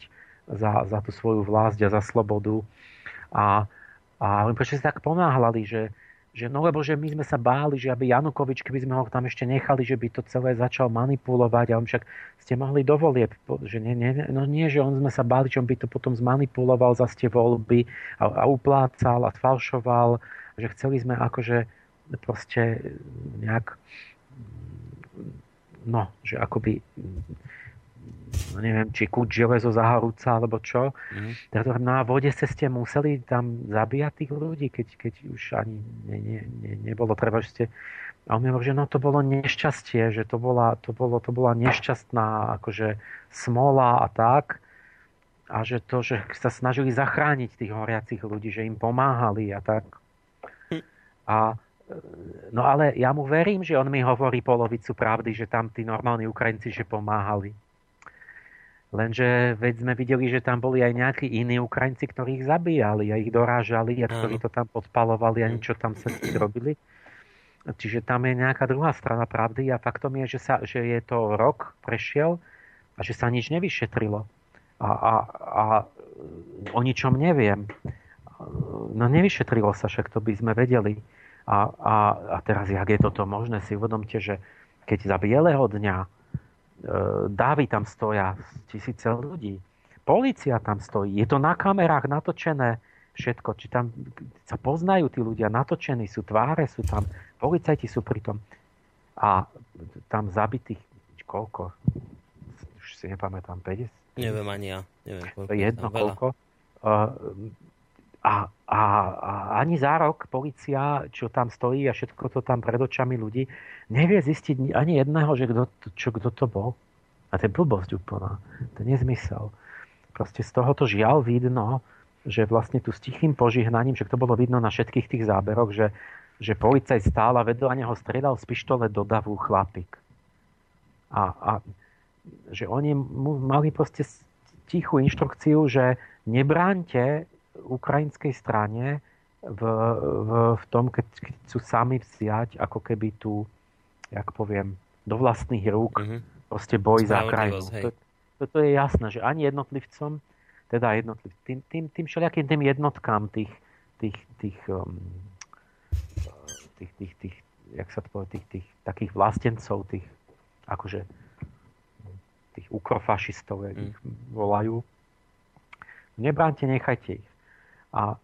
[SPEAKER 3] za, za tú svoju vlast a za slobodu. A, a prečo si tak ponáhľali, že, že no lebo že my sme sa báli, že aby Janukovič, keby sme ho tam ešte nechali, že by to celé začal manipulovať, a on však ste mohli dovoliť, že nie, nie, no nie, že on sme sa báli, že on by to potom zmanipuloval za ste voľby a, a uplácal a falšoval, že chceli sme akože proste nejak no, že akoby no neviem, či kúč železo zahorúca, alebo čo. Mm. No a v Odese ste museli tam zabíjať tých ľudí, keď, keď už ani ne, ne, ne, nebolo treba, že ste... A on mi hovorí, že no to bolo nešťastie, že to bola, to bolo, to bola nešťastná akože smola a tak. A že to, že sa snažili zachrániť tých horiacich ľudí, že im pomáhali a tak. Hm. A No ale ja mu verím, že on mi hovorí polovicu pravdy, že tam tí normálni Ukrajinci že pomáhali. Lenže veď sme videli, že tam boli aj nejakí iní Ukrajinci, ktorí ich zabíjali a ich dorážali a ktorí to tam podpalovali a niečo tam sa robili. Čiže tam je nejaká druhá strana pravdy a faktom je, že, sa, že je to rok prešiel a že sa nič nevyšetrilo. A, a, a o ničom neviem. No nevyšetrilo sa, však to by sme vedeli. A, a, a teraz, jak je toto možné, si uvedomte, že keď za bieleho dňa dávy tam stoja tisíce ľudí, policia tam stojí, je to na kamerách natočené všetko, či tam sa poznajú tí ľudia, natočení sú tváre, sú tam, policajti sú pri tom. A tam zabitých, koľko? Už si nepamätám, 50?
[SPEAKER 1] Neviem ani ja. Neviem,
[SPEAKER 3] koľko. Jedno, koľko. Uh, a, a, a ani za rok policia, čo tam stojí a všetko to tam pred očami ľudí, nevie zistiť ani jedného, že kto, čo, kto to bol. A to je blbosť úplná. To je nezmysel. Proste z tohoto žiaľ vidno, že vlastne tu s tichým požihnaním, že to bolo vidno na všetkých tých záberoch, že, že policajt stál a vedľa neho strieľal z pištole do davu chlapík. A, a že oni mu mali proste tichú inštrukciu, že nebránte ukrajinskej strane v, v, v tom, keď, keď chcú sami vziať ako keby tu, jak poviem, do vlastných rúk mm-hmm. proste boj za krajinu. To, to, to je jasné, že ani jednotlivcom, teda jednotliv, tým, tým, tým všelijakým tým jednotkám tých, tých, tých, um, tých, tých, tých, jak sa to povie, tých, tých takých vlastencov, tých akože tých ukrofašistov, jak mm. ich volajú. Nebránte, nechajte ich. A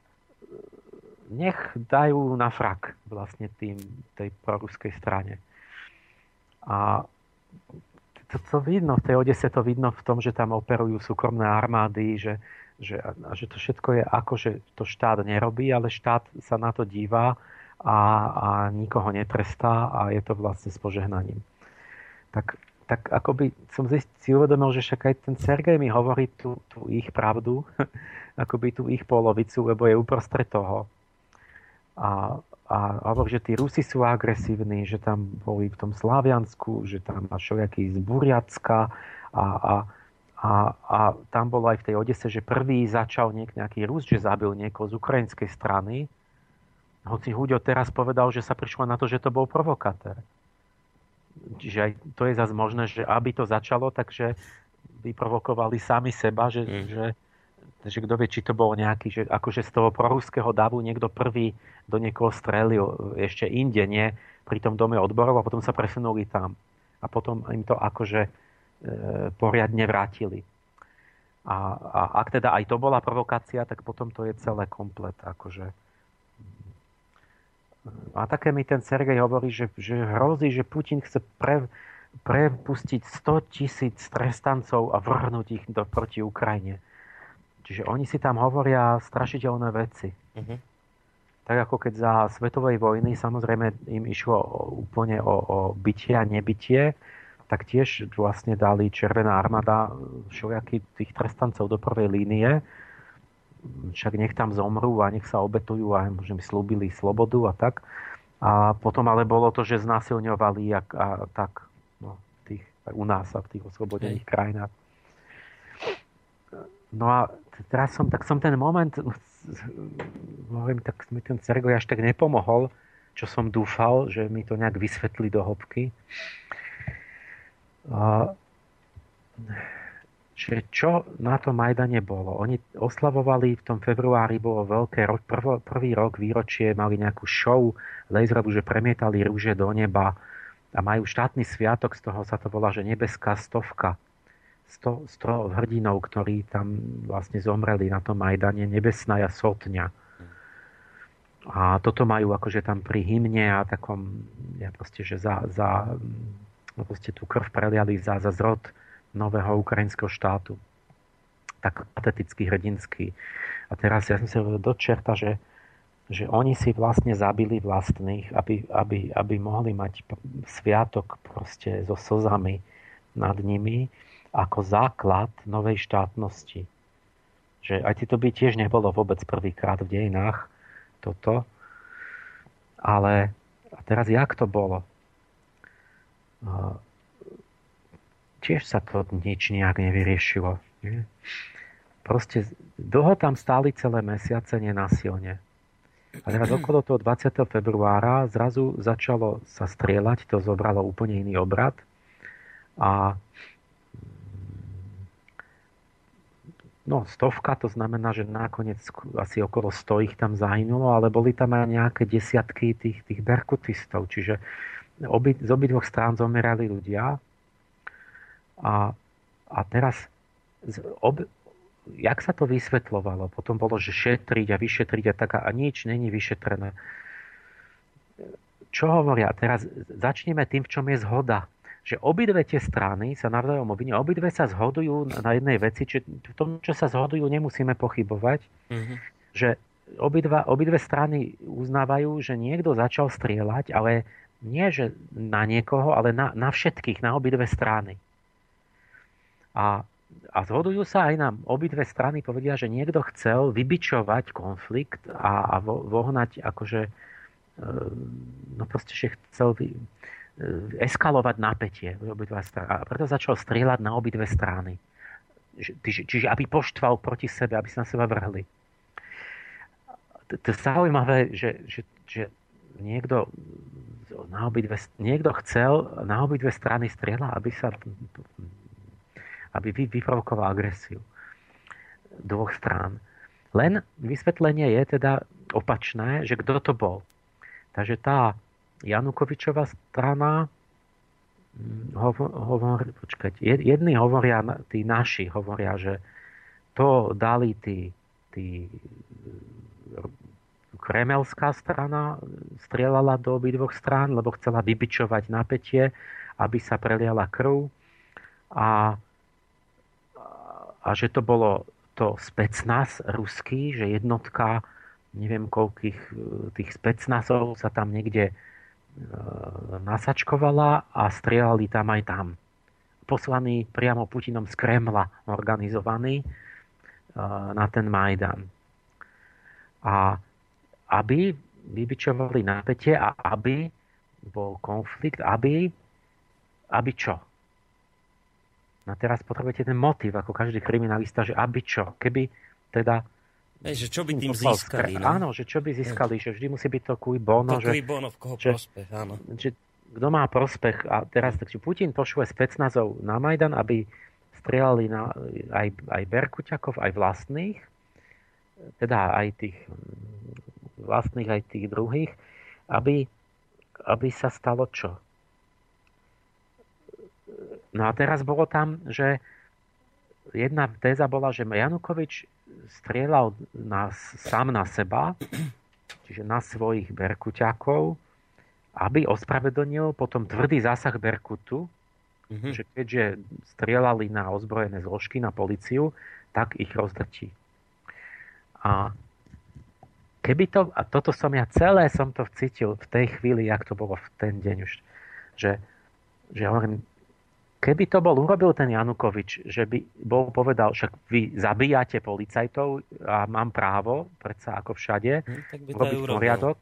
[SPEAKER 3] nech dajú na frak vlastne tým, tej proruskej strane. A to, to vidno, v tej Odese to vidno v tom, že tam operujú súkromné armády, že, že, a že to všetko je ako, že to štát nerobí, ale štát sa na to díva a, a nikoho netrestá a je to vlastne s požehnaním. Tak tak akoby som si uvedomil, že však aj ten Sergej mi hovorí tú, tú ich pravdu, akoby tú ich polovicu, lebo je uprostred toho. A, a hovorí, že tí Rusi sú agresívni, že tam boli v tom Slaviansku, že tam má všelijaký z Buriacka a, a, a, a tam bolo aj v tej Odese, že prvý začal niek, nejaký Rus, že zabil niekoho z ukrajinskej strany. Hoci Huďo teraz povedal, že sa prišlo na to, že to bol provokatér. Čiže aj to je zase možné, že aby to začalo, takže vyprovokovali sami seba, že, mm. že, že kto vie, či to bol nejaký, že akože z toho proruského davu niekto prvý do niekoho strelil ešte inde, nie pri tom dome odborov a potom sa presunuli tam. A potom im to akože e, poriadne vrátili. A, a ak teda aj to bola provokácia, tak potom to je celé komplet. Akože, a také mi ten Sergej hovorí, že, že hrozí, že Putin chce pre, prepustiť 100 tisíc trestancov a vrhnúť ich do, proti Ukrajine. Čiže oni si tam hovoria strašiteľné veci. Uh-huh. Tak ako keď za svetovej vojny samozrejme im išlo úplne o, o bytie a nebytie, tak tiež vlastne dali Červená armáda všelijakých tých trestancov do prvej línie však nech tam zomrú a nech sa obetujú a že mi slúbili slobodu a tak. A potom ale bolo to, že znásilňovali a, a tak no, tých, u nás a v tých oslobodených krajinách. No a teraz som, tak som ten moment, hovorím, tak mi ten Sergoj až tak nepomohol, čo som dúfal, že mi to nejak vysvetlí do hĺbky. A, že čo na tom Majdane bolo. Oni oslavovali v tom februári, bolo veľké, prv, prvý rok výročie, mali nejakú show laserovú, že premietali rúže do neba a majú štátny sviatok, z toho sa to volá, že nebeská stovka. Sto, sto hrdinov, ktorí tam vlastne zomreli na tom Majdane, nebesná sotňa. A toto majú akože tam pri hymne a takom, ja proste, že za, za no proste tú krv preliali za, za zrod nového ukrajinského štátu. Tak patetický, hrdinský. A teraz ja som sa do čerta, že, že oni si vlastne zabili vlastných, aby, aby, aby mohli mať sviatok proste so slzami nad nimi ako základ novej štátnosti. Že aj to by tiež nebolo vôbec prvýkrát v dejinách toto. Ale a teraz jak to bolo? Tiež sa to nič nejak nevyriešilo. Nie? Proste dlho tam stáli celé mesiace nenasilne. A teraz okolo toho 20. februára zrazu začalo sa strieľať, to zobralo úplne iný obrad. A no, stovka, to znamená, že nakoniec asi okolo 100 ich tam zahynulo, ale boli tam aj nejaké desiatky tých, tých berkutistov, čiže obi, z obidvoch strán zomerali ľudia a, a teraz, ob, jak sa to vysvetlovalo? Potom bolo, že šetriť a vyšetriť a tak a nič není vyšetrené. Čo hovoria? Teraz začneme tým, v čom je zhoda. Že obidve tie strany sa navzájom obvinia, obidve sa zhodujú na jednej veci, či v tom, čo sa zhodujú, nemusíme pochybovať, mm-hmm. že obidva, obidve strany uznávajú, že niekto začal strieľať, ale nie že na niekoho, ale na, na všetkých, na obidve strany. A, a zhodujú sa aj nám. Obidve strany povedia, že niekto chcel vybičovať konflikt a, a vo, vohnať akože no proste, že chcel vy, eskalovať napätie A preto začal strieľať na obidve strany. Čiže aby poštval proti sebe, aby sa na seba vrhli. To je zaujímavé, že, že, že niekto, na obidve, niekto chcel na obidve strany strieľa, aby sa aby vyprovokoval agresiu dvoch strán. Len vysvetlenie je teda opačné, že kto to bol. Takže tá Janukovičová strana hm, hovor, počkať, jedni hovoria, tí naši hovoria, že to dali tí, tí kremelská strana strieľala do obidvoch strán, lebo chcela vybičovať napätie, aby sa preliala krv a, a že to bolo to specnaz ruský, že jednotka neviem koľkých e, tých specnazov sa tam niekde e, nasačkovala a strieľali tam aj tam. Poslaní priamo Putinom z Kremla organizovaní e, na ten Majdan. A aby vybičovali napätie a aby bol konflikt, aby, aby čo? No teraz potrebujete ten motiv, ako každý kriminalista, že aby čo? Keby teda
[SPEAKER 1] že čo by tým získali?
[SPEAKER 3] No? Áno, že čo by získali, že vždy musí byť to kui bono.
[SPEAKER 1] To že, bono, v koho že, prospech, áno.
[SPEAKER 3] Že, kto má prospech. A teraz takže Putin pošle specnazov na Majdan, aby strieľali na, aj, aj Berkuťakov, aj vlastných, teda aj tých vlastných, aj tých druhých, aby, aby sa stalo čo? No a teraz bolo tam, že jedna téza bola, že Janukovič strieľal na, sám na seba, čiže na svojich berkuťakov, aby ospravedlnil potom tvrdý zásah Berkutu, mm-hmm. že keďže strieľali na ozbrojené zložky, na policiu, tak ich rozdrčí. A keby to, a toto som ja celé som to cítil v tej chvíli, jak to bolo v ten deň už, že, že hovorím, Keby to bol urobil ten Janukovič, že by bol povedal, však vy zabíjate policajtov a mám právo, predsa ako všade, hm, robiť poriadok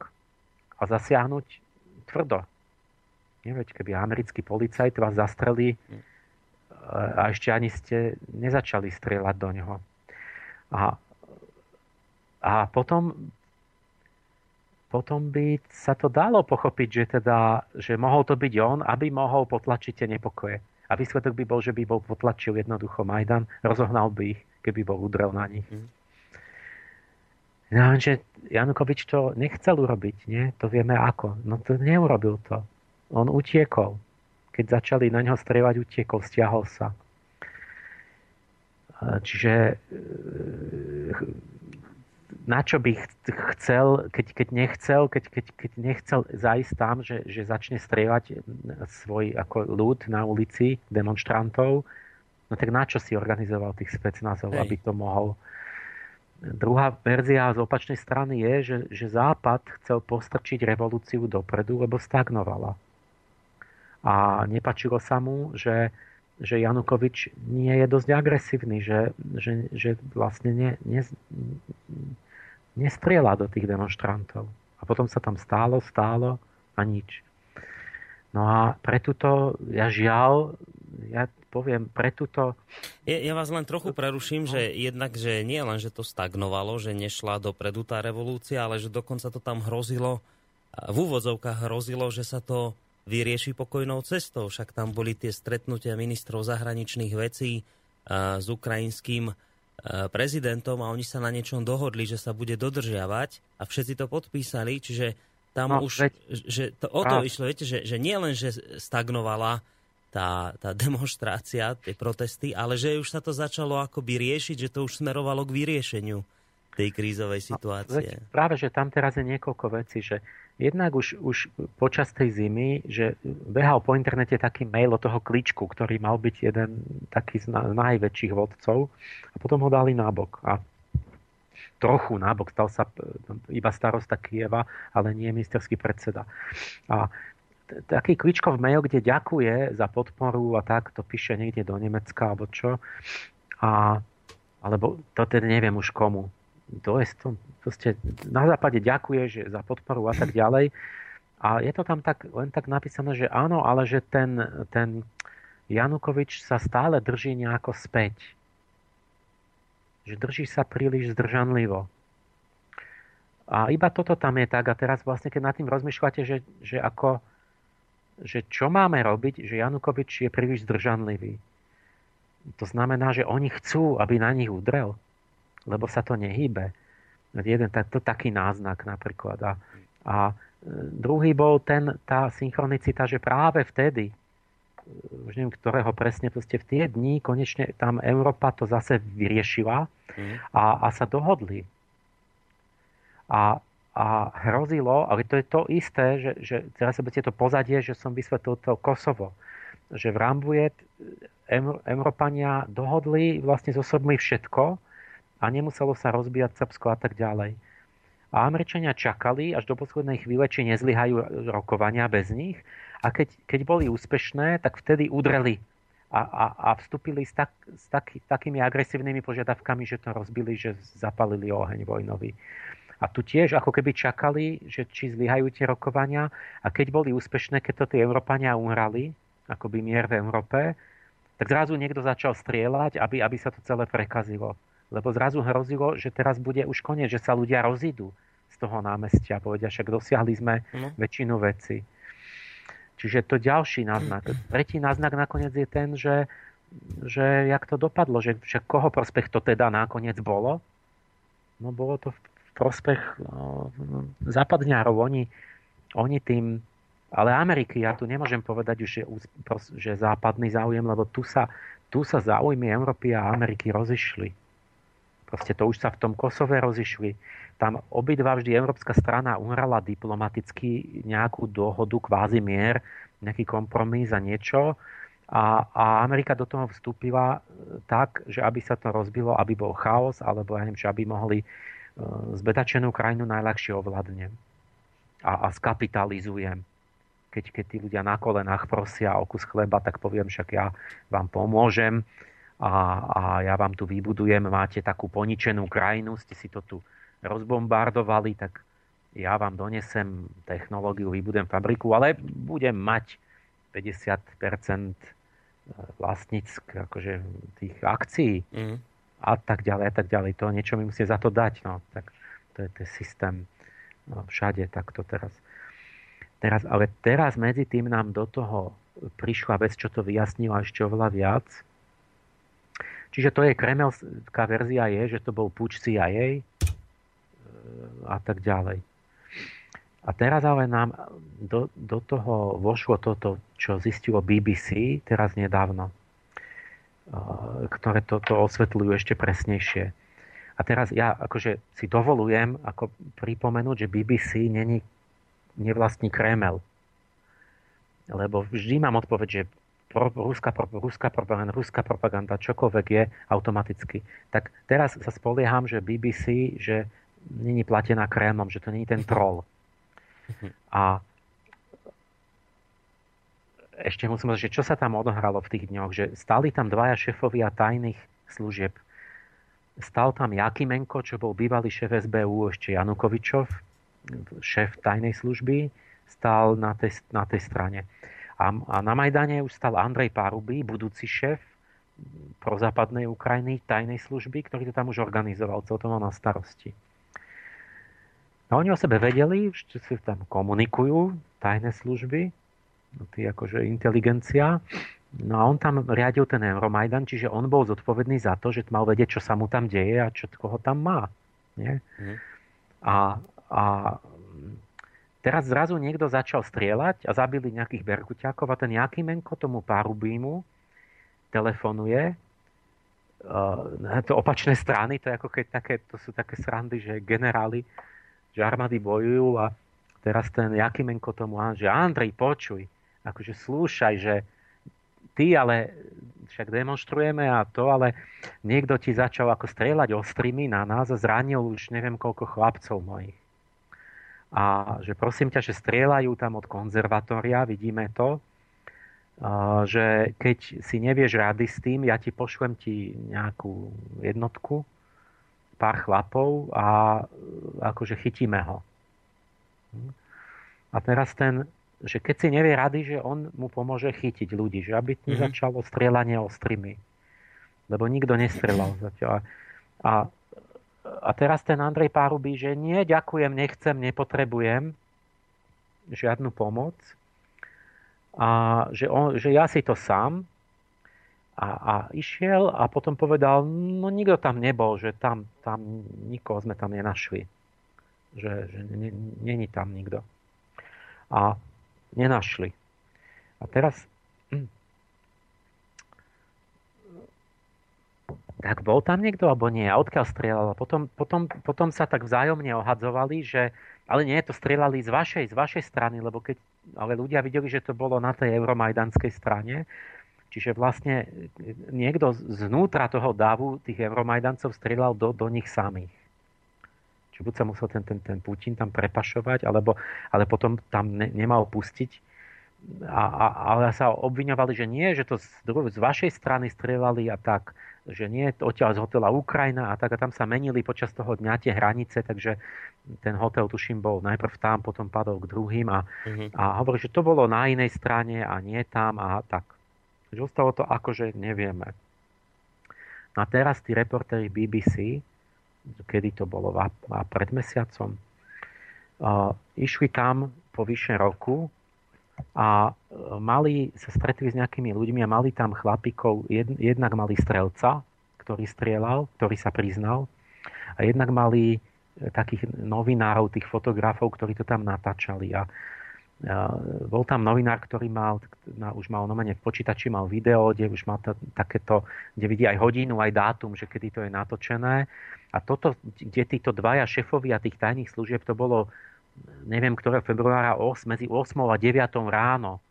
[SPEAKER 3] a zasiahnuť tvrdo. Neveď, keby americký policajt vás zastrelí hm. a ešte ani ste nezačali strieľať do neho. A, a potom potom by sa to dalo pochopiť, že, teda, že mohol to byť on, aby mohol potlačiť tie nepokoje. A výsledok by bol, že by bol potlačil jednoducho Majdan, rozohnal by ich, keby bol udrel na nich. Mm. No, že Janukovič to nechcel urobiť, nie? To vieme ako. No to neurobil to. On utiekol. Keď začali na neho strieľať, utiekol, stiahol sa. Čiže na čo by chcel, keď, keď nechcel, keď, keď, keď nechcel zájsť tam, že, že začne strieľať svoj ako ľud na ulici, demonstrantov, no tak na čo si organizoval tých specnazov, aby to mohol. Druhá verzia z opačnej strany je, že, že Západ chcel postrčiť revolúciu dopredu, lebo stagnovala. A nepačilo sa mu, že, že Janukovič nie je dosť agresívny, že, že, že vlastne nie, nie, nestrieľa do tých demonstrantov. A potom sa tam stálo, stálo a nič. No a pre túto, ja žiaľ, ja poviem, pre túto...
[SPEAKER 1] Ja, ja vás len trochu preruším, no. že jednak, že nie len, že to stagnovalo, že nešla dopredu tá revolúcia, ale že dokonca to tam hrozilo, v úvodzovkách hrozilo, že sa to vyrieši pokojnou cestou. Však tam boli tie stretnutia ministrov zahraničných vecí s ukrajinským prezidentom a oni sa na niečom dohodli, že sa bude dodržiavať a všetci to podpísali, čiže tam no, už, veď, že to, o to išlo, viete, že, že nie len, že stagnovala tá, tá demonstrácia, tie protesty, ale že už sa to začalo akoby riešiť, že to už smerovalo k vyriešeniu tej krízovej situácie.
[SPEAKER 3] No, práve, že tam teraz je niekoľko vecí, že Jednak už, už počas tej zimy, že behal po internete taký mail od toho kličku, ktorý mal byť jeden taký z najväčších vodcov a potom ho dali nábok. A trochu nábok, stal sa iba starosta Kieva, ale nie ministerský predseda. A taký kličkov mail, kde ďakuje za podporu a tak, to píše niekde do Nemecka alebo čo. A, alebo to teda neviem už komu to je to, proste na západe ďakuje že za podporu a tak ďalej. A je to tam tak, len tak napísané, že áno, ale že ten, ten Janukovič sa stále drží nejako späť. Že drží sa príliš zdržanlivo. A iba toto tam je tak. A teraz vlastne, keď nad tým rozmýšľate, že, že ako že čo máme robiť, že Janukovič je príliš zdržanlivý. To znamená, že oni chcú, aby na nich udrel, lebo sa to nehýbe. Jeden to taký náznak napríklad. A, a e, druhý bol ten, tá synchronicita, že práve vtedy, e, už neviem, ktorého presne, proste v tie dní konečne tam Európa to zase vyriešila mm. a, a sa dohodli. A a hrozilo, ale to je to isté, že, že teraz sa to pozadie, že som vysvetlil to Kosovo, že v Rambujet Európania dohodli vlastne so sobmi všetko a nemuselo sa rozbíjať Srbsko a tak ďalej. A Američania čakali až do poslednej chvíle, či nezlyhajú rokovania bez nich a keď, keď boli úspešné, tak vtedy udreli a, a, a vstúpili s, tak, s taký, takými agresívnymi požiadavkami, že to rozbili, že zapalili oheň vojnový. A tu tiež ako keby čakali, že či zlyhajú tie rokovania a keď boli úspešné, keď to tí Európania umrali, ako by mier v Európe, tak zrazu niekto začal strieľať, aby, aby sa to celé prekazilo. Lebo zrazu hrozilo, že teraz bude už koniec, že sa ľudia rozídu z toho námestia. Povedia, však dosiahli sme no. väčšinu veci. Čiže to ďalší náznak. Tretí náznak nakoniec je ten, že, že jak to dopadlo, že však koho prospech to teda nakoniec bolo? No bolo to v prospech no, západňárov. Oni, oni tým, ale Ameriky, ja tu nemôžem povedať už, že, že západný záujem, lebo tu sa, tu sa záujmy Európy a Ameriky rozišli. Proste to už sa v tom Kosove rozišli. Tam obidva vždy Európska strana umrala diplomaticky nejakú dohodu, kvázi mier, nejaký kompromis a niečo. A, a Amerika do toho vstúpila tak, že aby sa to rozbilo, aby bol chaos, alebo ja neviem, že aby mohli E, zbedačenú krajinu najľahšie ovládnem a, a skapitalizujem. Keď, keď tí ľudia na kolenách prosia o kus chleba, tak poviem, však ja vám pomôžem a, a ja vám tu vybudujem, máte takú poničenú krajinu, ste si to tu rozbombardovali, tak ja vám donesem technológiu, vybudujem fabriku, ale budem mať 50% vlastníck akože tých akcií. Mm a tak ďalej a tak ďalej. To niečo mi musí za to dať. No. Tak to je ten systém no, všade takto teraz. teraz. Ale teraz medzi tým nám do toho prišla vec, čo to vyjasnila ešte oveľa viac. Čiže to je kremelská verzia je, že to bol puč CIA e, a tak ďalej. A teraz ale nám do, do toho vošlo toto, čo zistilo BBC teraz nedávno ktoré to, to osvetľujú ešte presnejšie. A teraz ja akože si dovolujem ako pripomenúť, že BBC není nevlastní Kremel. Lebo vždy mám odpoveď, že pro, ruská, pro, ruská propaganda, ruská propaganda, čokoľvek je automaticky. Tak teraz sa spolieham, že BBC, že není platená Kremlom, že to není ten troll. A ešte musím povedať, že čo sa tam odohralo v tých dňoch, že stali tam dvaja šefovia tajných služieb. Stal tam Jakimenko, čo bol bývalý šéf SBU, ešte Janukovičov, šéf tajnej služby, stal na tej, na tej strane. A, a na Majdane už stal Andrej Paruby, budúci šéf prozápadnej Ukrajiny, tajnej služby, ktorý to tam už organizoval, celé to mal na starosti. A oni o sebe vedeli, že si tam komunikujú, tajné služby, No, tý akože inteligencia. No a on tam riadil ten Euromajdan, čiže on bol zodpovedný za to, že mal vedieť, čo sa mu tam deje a čo koho tam má. Nie? Mm. A, a teraz zrazu niekto začal strieľať a zabili nejakých berkuťákov a ten Jakimenko tomu Parubímu telefonuje uh, to opačné strany, to, je ako keď také, to sú také srandy, že generáli, že armády bojujú a teraz ten Jakimenko tomu, že Andrej, počuj, akože slúšaj, že ty ale však demonstrujeme a to, ale niekto ti začal ako strieľať ostrými na nás a zranil už neviem koľko chlapcov mojich. A že prosím ťa, že strieľajú tam od konzervatória, vidíme to, že keď si nevieš rady s tým, ja ti pošlem ti nejakú jednotku, pár chlapov a akože chytíme ho. A teraz ten, že keď si nevie rady, že on mu pomôže chytiť ľudí, že aby mm-hmm. začalo strieľanie ostrými. Lebo nikto nestrelal zatiaľ. A, a teraz ten Andrej Párubí, že nie, ďakujem, nechcem, nepotrebujem žiadnu pomoc. A že, on, že ja si to sám. A, a išiel a potom povedal, no nikto tam nebol, že tam, tam nikoho sme tam nenašli. Že, že není tam nikto a nenašli. A teraz tak bol tam niekto alebo nie? A odkiaľ strieľal? Potom, potom, potom sa tak vzájomne ohadzovali, že ale nie, to strieľali z vašej, z vašej strany, lebo keď ale ľudia videli, že to bolo na tej euromajdanskej strane, čiže vlastne niekto znútra toho dávu tých euromajdancov strieľal do, do nich samých že buď sa musel ten, ten, ten Putin tam prepašovať, alebo, ale potom tam ne, nemal pustiť. A, a, ale sa obviňovali, že nie, že to z, z vašej strany strieľali a tak, že nie, odtiaľ z hotela Ukrajina a tak a tam sa menili počas toho dňa tie hranice, takže ten hotel, tuším, bol najprv tam, potom padol k druhým a, mm-hmm. a hovorí, že to bolo na inej strane a nie tam a tak. Že ostalo to ako, že nevieme. A teraz tí reportéri BBC kedy to bolo, a pred mesiacom, išli tam po vyše roku a e, mali, sa stretli s nejakými ľuďmi a mali tam chlapikov, jednak mali strelca, ktorý strieľal, ktorý sa priznal. A jednak mali e, takých novinárov, tých fotografov, ktorí to tam natáčali. A bol tam novinár, ktorý mal, už mal normálne v počítači mal video, kde už mal to, takéto, kde vidí aj hodinu, aj dátum, že kedy to je natočené. A toto, kde títo dvaja šefovia tých tajných služieb, to bolo, neviem, ktoré februára 8, medzi 8 a 9 ráno.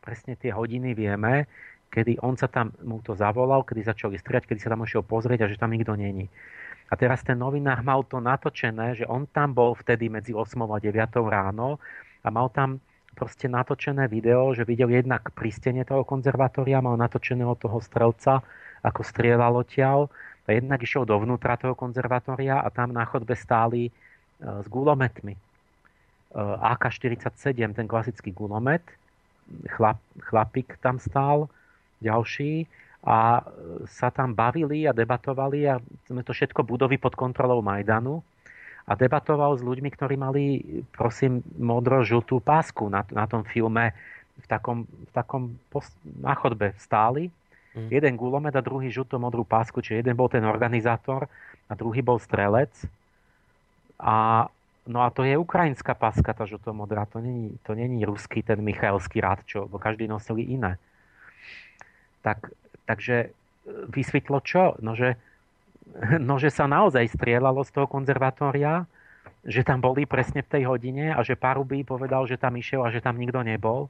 [SPEAKER 3] Presne tie hodiny vieme, kedy on sa tam, mu to zavolal, kedy začali strieľať, kedy sa tam išiel pozrieť a že tam nikto není. A teraz ten novinár mal to natočené, že on tam bol vtedy medzi 8 a 9 ráno a mal tam proste natočené video, že videl jednak pristenie toho konzervatória, mal natočeného toho strelca, ako strieľal odtiaľ. A jednak išiel dovnútra toho konzervatória a tam na chodbe stáli e, s gulometmi. E, AK-47, ten klasický gulomet, chlap, chlapík tam stál, ďalší a sa tam bavili a debatovali a sme to všetko budovy pod kontrolou Majdanu a debatoval s ľuďmi, ktorí mali, prosím, modro-žltú pásku na, na tom filme v takom, v takom post, na chodbe stáli. Mm. Jeden gulomet a druhý žlto-modrú pásku, čiže jeden bol ten organizátor a druhý bol strelec. A, no a to je ukrajinská páska, tá žlto-modrá, to není, to není ruský ten Michaelský rád, čo, bo každý nosili iné. Tak, takže vysvetlo čo? No, že no, že sa naozaj strieľalo z toho konzervatória, že tam boli presne v tej hodine a že Paruby povedal, že tam išiel a že tam nikto nebol.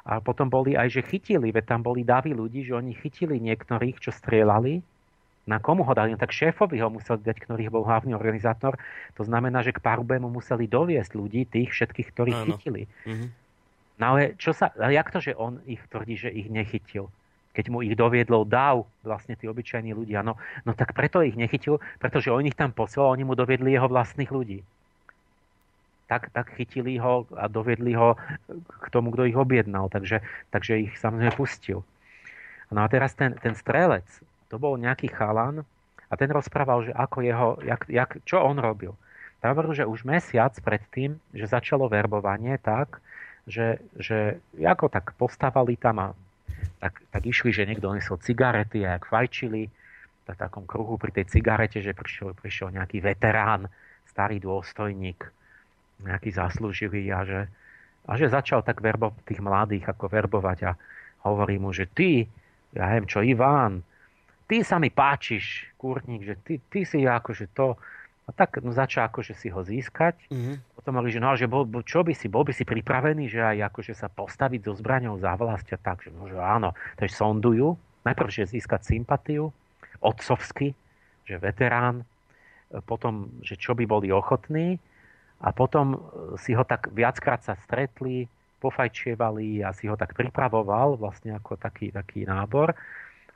[SPEAKER 3] A potom boli aj, že chytili, veď tam boli davy ľudí, že oni chytili niektorých, čo strieľali. Na komu ho dali? No tak šéfovi ho museli dať, ktorý bol hlavný organizátor. To znamená, že k Parubému museli doviesť ľudí, tých všetkých, ktorých Áno. chytili. Mm-hmm. No ale čo sa, jak to, že on ich tvrdí, že ich nechytil? keď mu ich doviedlo dáv, vlastne tí obyčajní ľudia. No, no tak preto ich nechytil, pretože on ich tam poslal, oni mu doviedli jeho vlastných ľudí. Tak, tak chytili ho a doviedli ho k tomu, kto ich objednal. Takže, takže ich samozrejme pustil. No a teraz ten, ten strelec, to bol nejaký chalan a ten rozprával, že ako jeho, jak, jak, čo on robil. Tam hovoril, že už mesiac predtým, že začalo verbovanie tak, že, že ako tak postávali tam a tak, tak išli, že niekto nesol cigarety a ak fajčili, v takom kruhu pri tej cigarete, že prišiel, prišiel nejaký veterán, starý dôstojník, nejaký zaslúživý a že, a že začal tak verbo, tých mladých ako verbovať a hovorí mu, že ty, ja neviem čo, Iván, ty sa mi páčiš, kurník, že ty, ty si akože to, a tak no, začal akože si ho získať. Mm-hmm. Potom hovorí, že, no, že bol, čo by si, bol by si pripravený, že aj akože sa postaviť so zbraňou za vlast a tak, že, no, že áno. Takže sondujú. Najprv, že získať sympatiu, otcovsky, že veterán, potom, že čo by boli ochotní a potom si ho tak viackrát sa stretli, pofajčievali a si ho tak pripravoval vlastne ako taký, taký nábor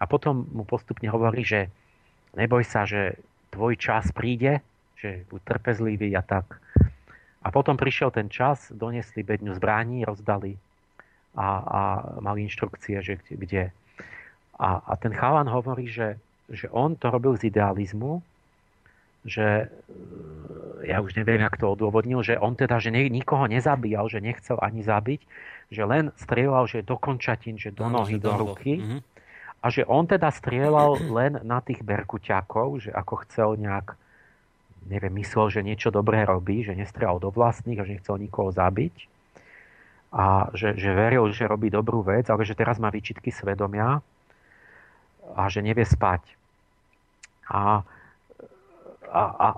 [SPEAKER 3] a potom mu postupne hovorí, že neboj sa, že tvoj čas príde, že buď trpezlivý a tak. A potom prišiel ten čas, donesli bedňu zbraní, rozdali a, a mali inštrukcie, že kde. A, a ten chalan hovorí, že, že on to robil z idealizmu, že e, ja už neviem, jak to odôvodnil, že on teda, že nikoho nezabíjal, že nechcel ani zabiť, že len strieľal, že do končatín, že do nohy, do ruky. Mm-hmm. A že on teda strieľal len na tých berkuťakov, že ako chcel nejak, neviem, myslel, že niečo dobré robí, že nestrieľal do vlastných a že nechcel nikoho zabiť. A že, že veril, že robí dobrú vec, ale že teraz má výčitky svedomia a že nevie spať. A a, a,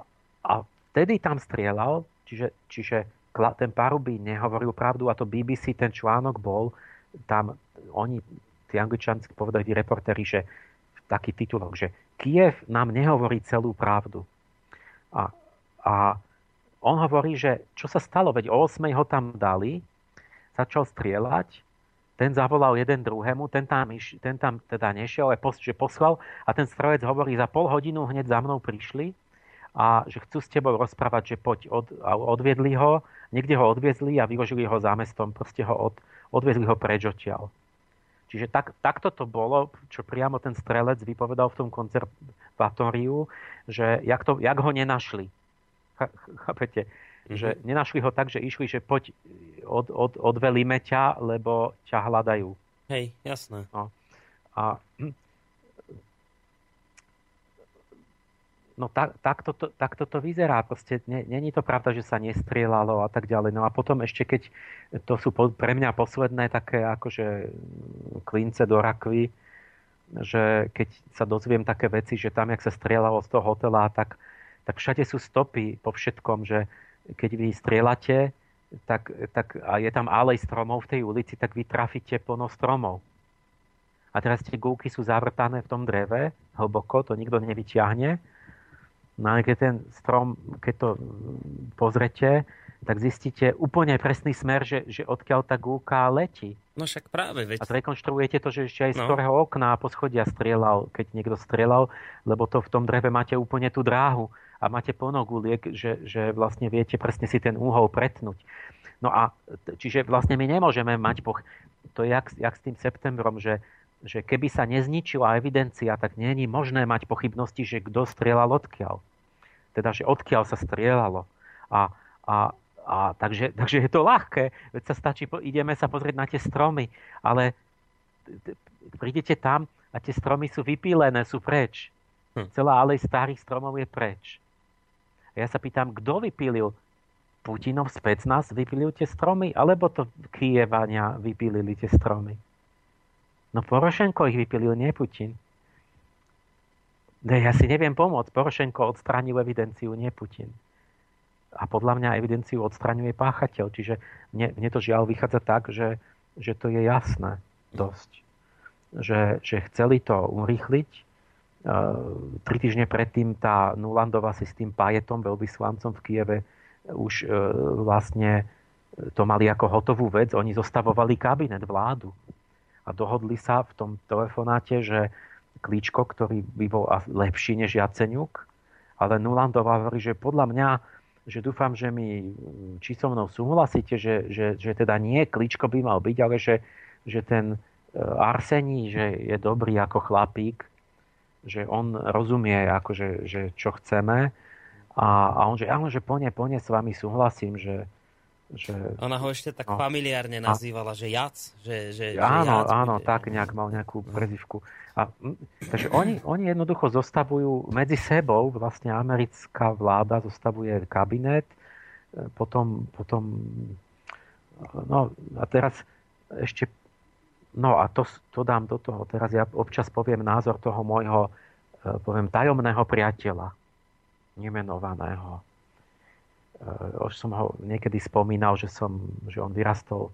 [SPEAKER 3] a vtedy tam strieľal, čiže, čiže ten Paruby nehovoril pravdu a to BBC, ten článok bol, tam oni, tí angličanskí povedali reportéri, že taký titulok, že Kiev nám nehovorí celú pravdu. A, a on hovorí, že čo sa stalo, veď o 8 ho tam dali, začal strieľať, ten zavolal jeden druhému, ten tam, iš, ten tam teda nešiel, ale pos, že poslal a ten strojec hovorí, za pol hodinu hneď za mnou prišli a že chcú s tebou rozprávať, že poď, od, odviedli ho, niekde ho odviezli a vyložili ho za mestom, proste ho od, odviezli ho preč odtiaľ. Čiže tak, takto to bolo, čo priamo ten strelec vypovedal v tom konzervatóriu, že jak, to, jak ho nenašli. Chápete? Mm-hmm. Že nenašli ho tak, že išli, že poď, od, od, odvelíme ťa, lebo ťa hľadajú.
[SPEAKER 1] Hej, jasné. No.
[SPEAKER 3] A no tak, takto, to, takto to vyzerá. Proste není to pravda, že sa nestrieľalo a tak ďalej. No a potom ešte, keď to sú pre mňa posledné také akože klince do rakvy, že keď sa dozviem také veci, že tam, jak sa strieľalo z toho hotela, tak, tak všade sú stopy po všetkom, že keď vy strieľate, tak, tak a je tam alej stromov v tej ulici, tak vy trafíte plno stromov. A teraz tie gulky sú zavrtané v tom dreve, hlboko, to nikto nevyťahne No ale keď ten strom, keď to pozrete, tak zistíte úplne presný smer, že, že odkiaľ tá gúka letí.
[SPEAKER 1] No však práve, veď...
[SPEAKER 3] A zrekonštruujete to, že ešte aj z no. ktorého okna a poschodia strieľal, keď niekto strieľal, lebo to v tom dreve máte úplne tú dráhu a máte plno guliek, že, že vlastne viete presne si ten úhol pretnúť. No a čiže vlastne my nemôžeme mať poch... To je jak, jak s tým septembrom, že že keby sa nezničila evidencia, tak je možné mať pochybnosti, že kto strieľal odkiaľ. Teda, že odkiaľ sa strieľalo. A, a, a takže, takže je to ľahké, veď sa stačí, ideme sa pozrieť na tie stromy, ale prídete tam a tie stromy sú vypílené, sú preč. Hm. Celá alej starých stromov je preč. A ja sa pýtam, kto vypílil? Putinov specnaz vypílil tie stromy, alebo to Kievania vypílili tie stromy? No Porošenko ich vypilil, nie Putin. Ne, ja si neviem pomôcť. Porošenko odstránil evidenciu, nie Putin. A podľa mňa evidenciu odstraňuje páchateľ. Čiže mne, mne to žiaľ vychádza tak, že, že to je jasné dosť. Že, že chceli to urýchliť. Uh, tri týždne predtým tá Nulandova si s tým pajetom, veľvyslancom v Kieve, už uh, vlastne to mali ako hotovú vec. Oni zostavovali kabinet, vládu a dohodli sa v tom telefonáte, že Klíčko, ktorý by bol lepší než Jaceňuk, ale Nulandová hovorí, že podľa mňa, že dúfam, že mi či so mnou súhlasíte, že, že, že teda nie Klíčko by mal byť, ale že, že ten e, Arsení, že je dobrý ako chlapík, že on rozumie, akože, že čo chceme. A, a on, že áno, že plne, plne s vami súhlasím, že, že...
[SPEAKER 1] Ona ho ešte tak no. familiárne nazývala, že Jac. Že, že,
[SPEAKER 3] áno,
[SPEAKER 1] že jac
[SPEAKER 3] áno, bude... tak nejak mal nejakú prezivku. A, takže oni, oni jednoducho zostavujú medzi sebou, vlastne americká vláda zostavuje kabinet, e, potom, potom no a teraz ešte no a to, to dám do toho, teraz ja občas poviem názor toho môjho, e, poviem, tajomného priateľa, nemenovaného už som ho niekedy spomínal, že, som, že on vyrastol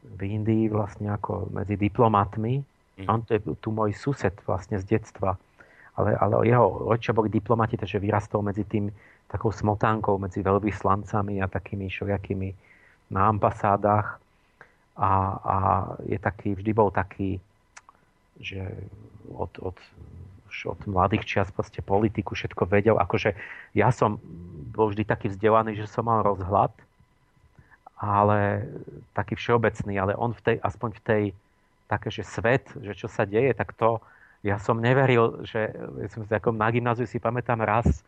[SPEAKER 3] v Indii vlastne ako medzi diplomatmi. Mm. On to je tu môj sused vlastne z detstva. Ale, ale jeho rodičia boli diplomati, takže vyrastol medzi tým takou smotánkou, medzi veľvyslancami a takými šojakými na ambasádach. A, a je taký, vždy bol taký, že od, od už od mladých čias proste politiku, všetko vedel. Akože ja som bol vždy taký vzdelaný, že som mal rozhľad, ale taký všeobecný, ale on v tej, aspoň v tej, také, že svet, že čo sa deje, tak to, ja som neveril, že ja som ako na gymnáziu si pamätám raz,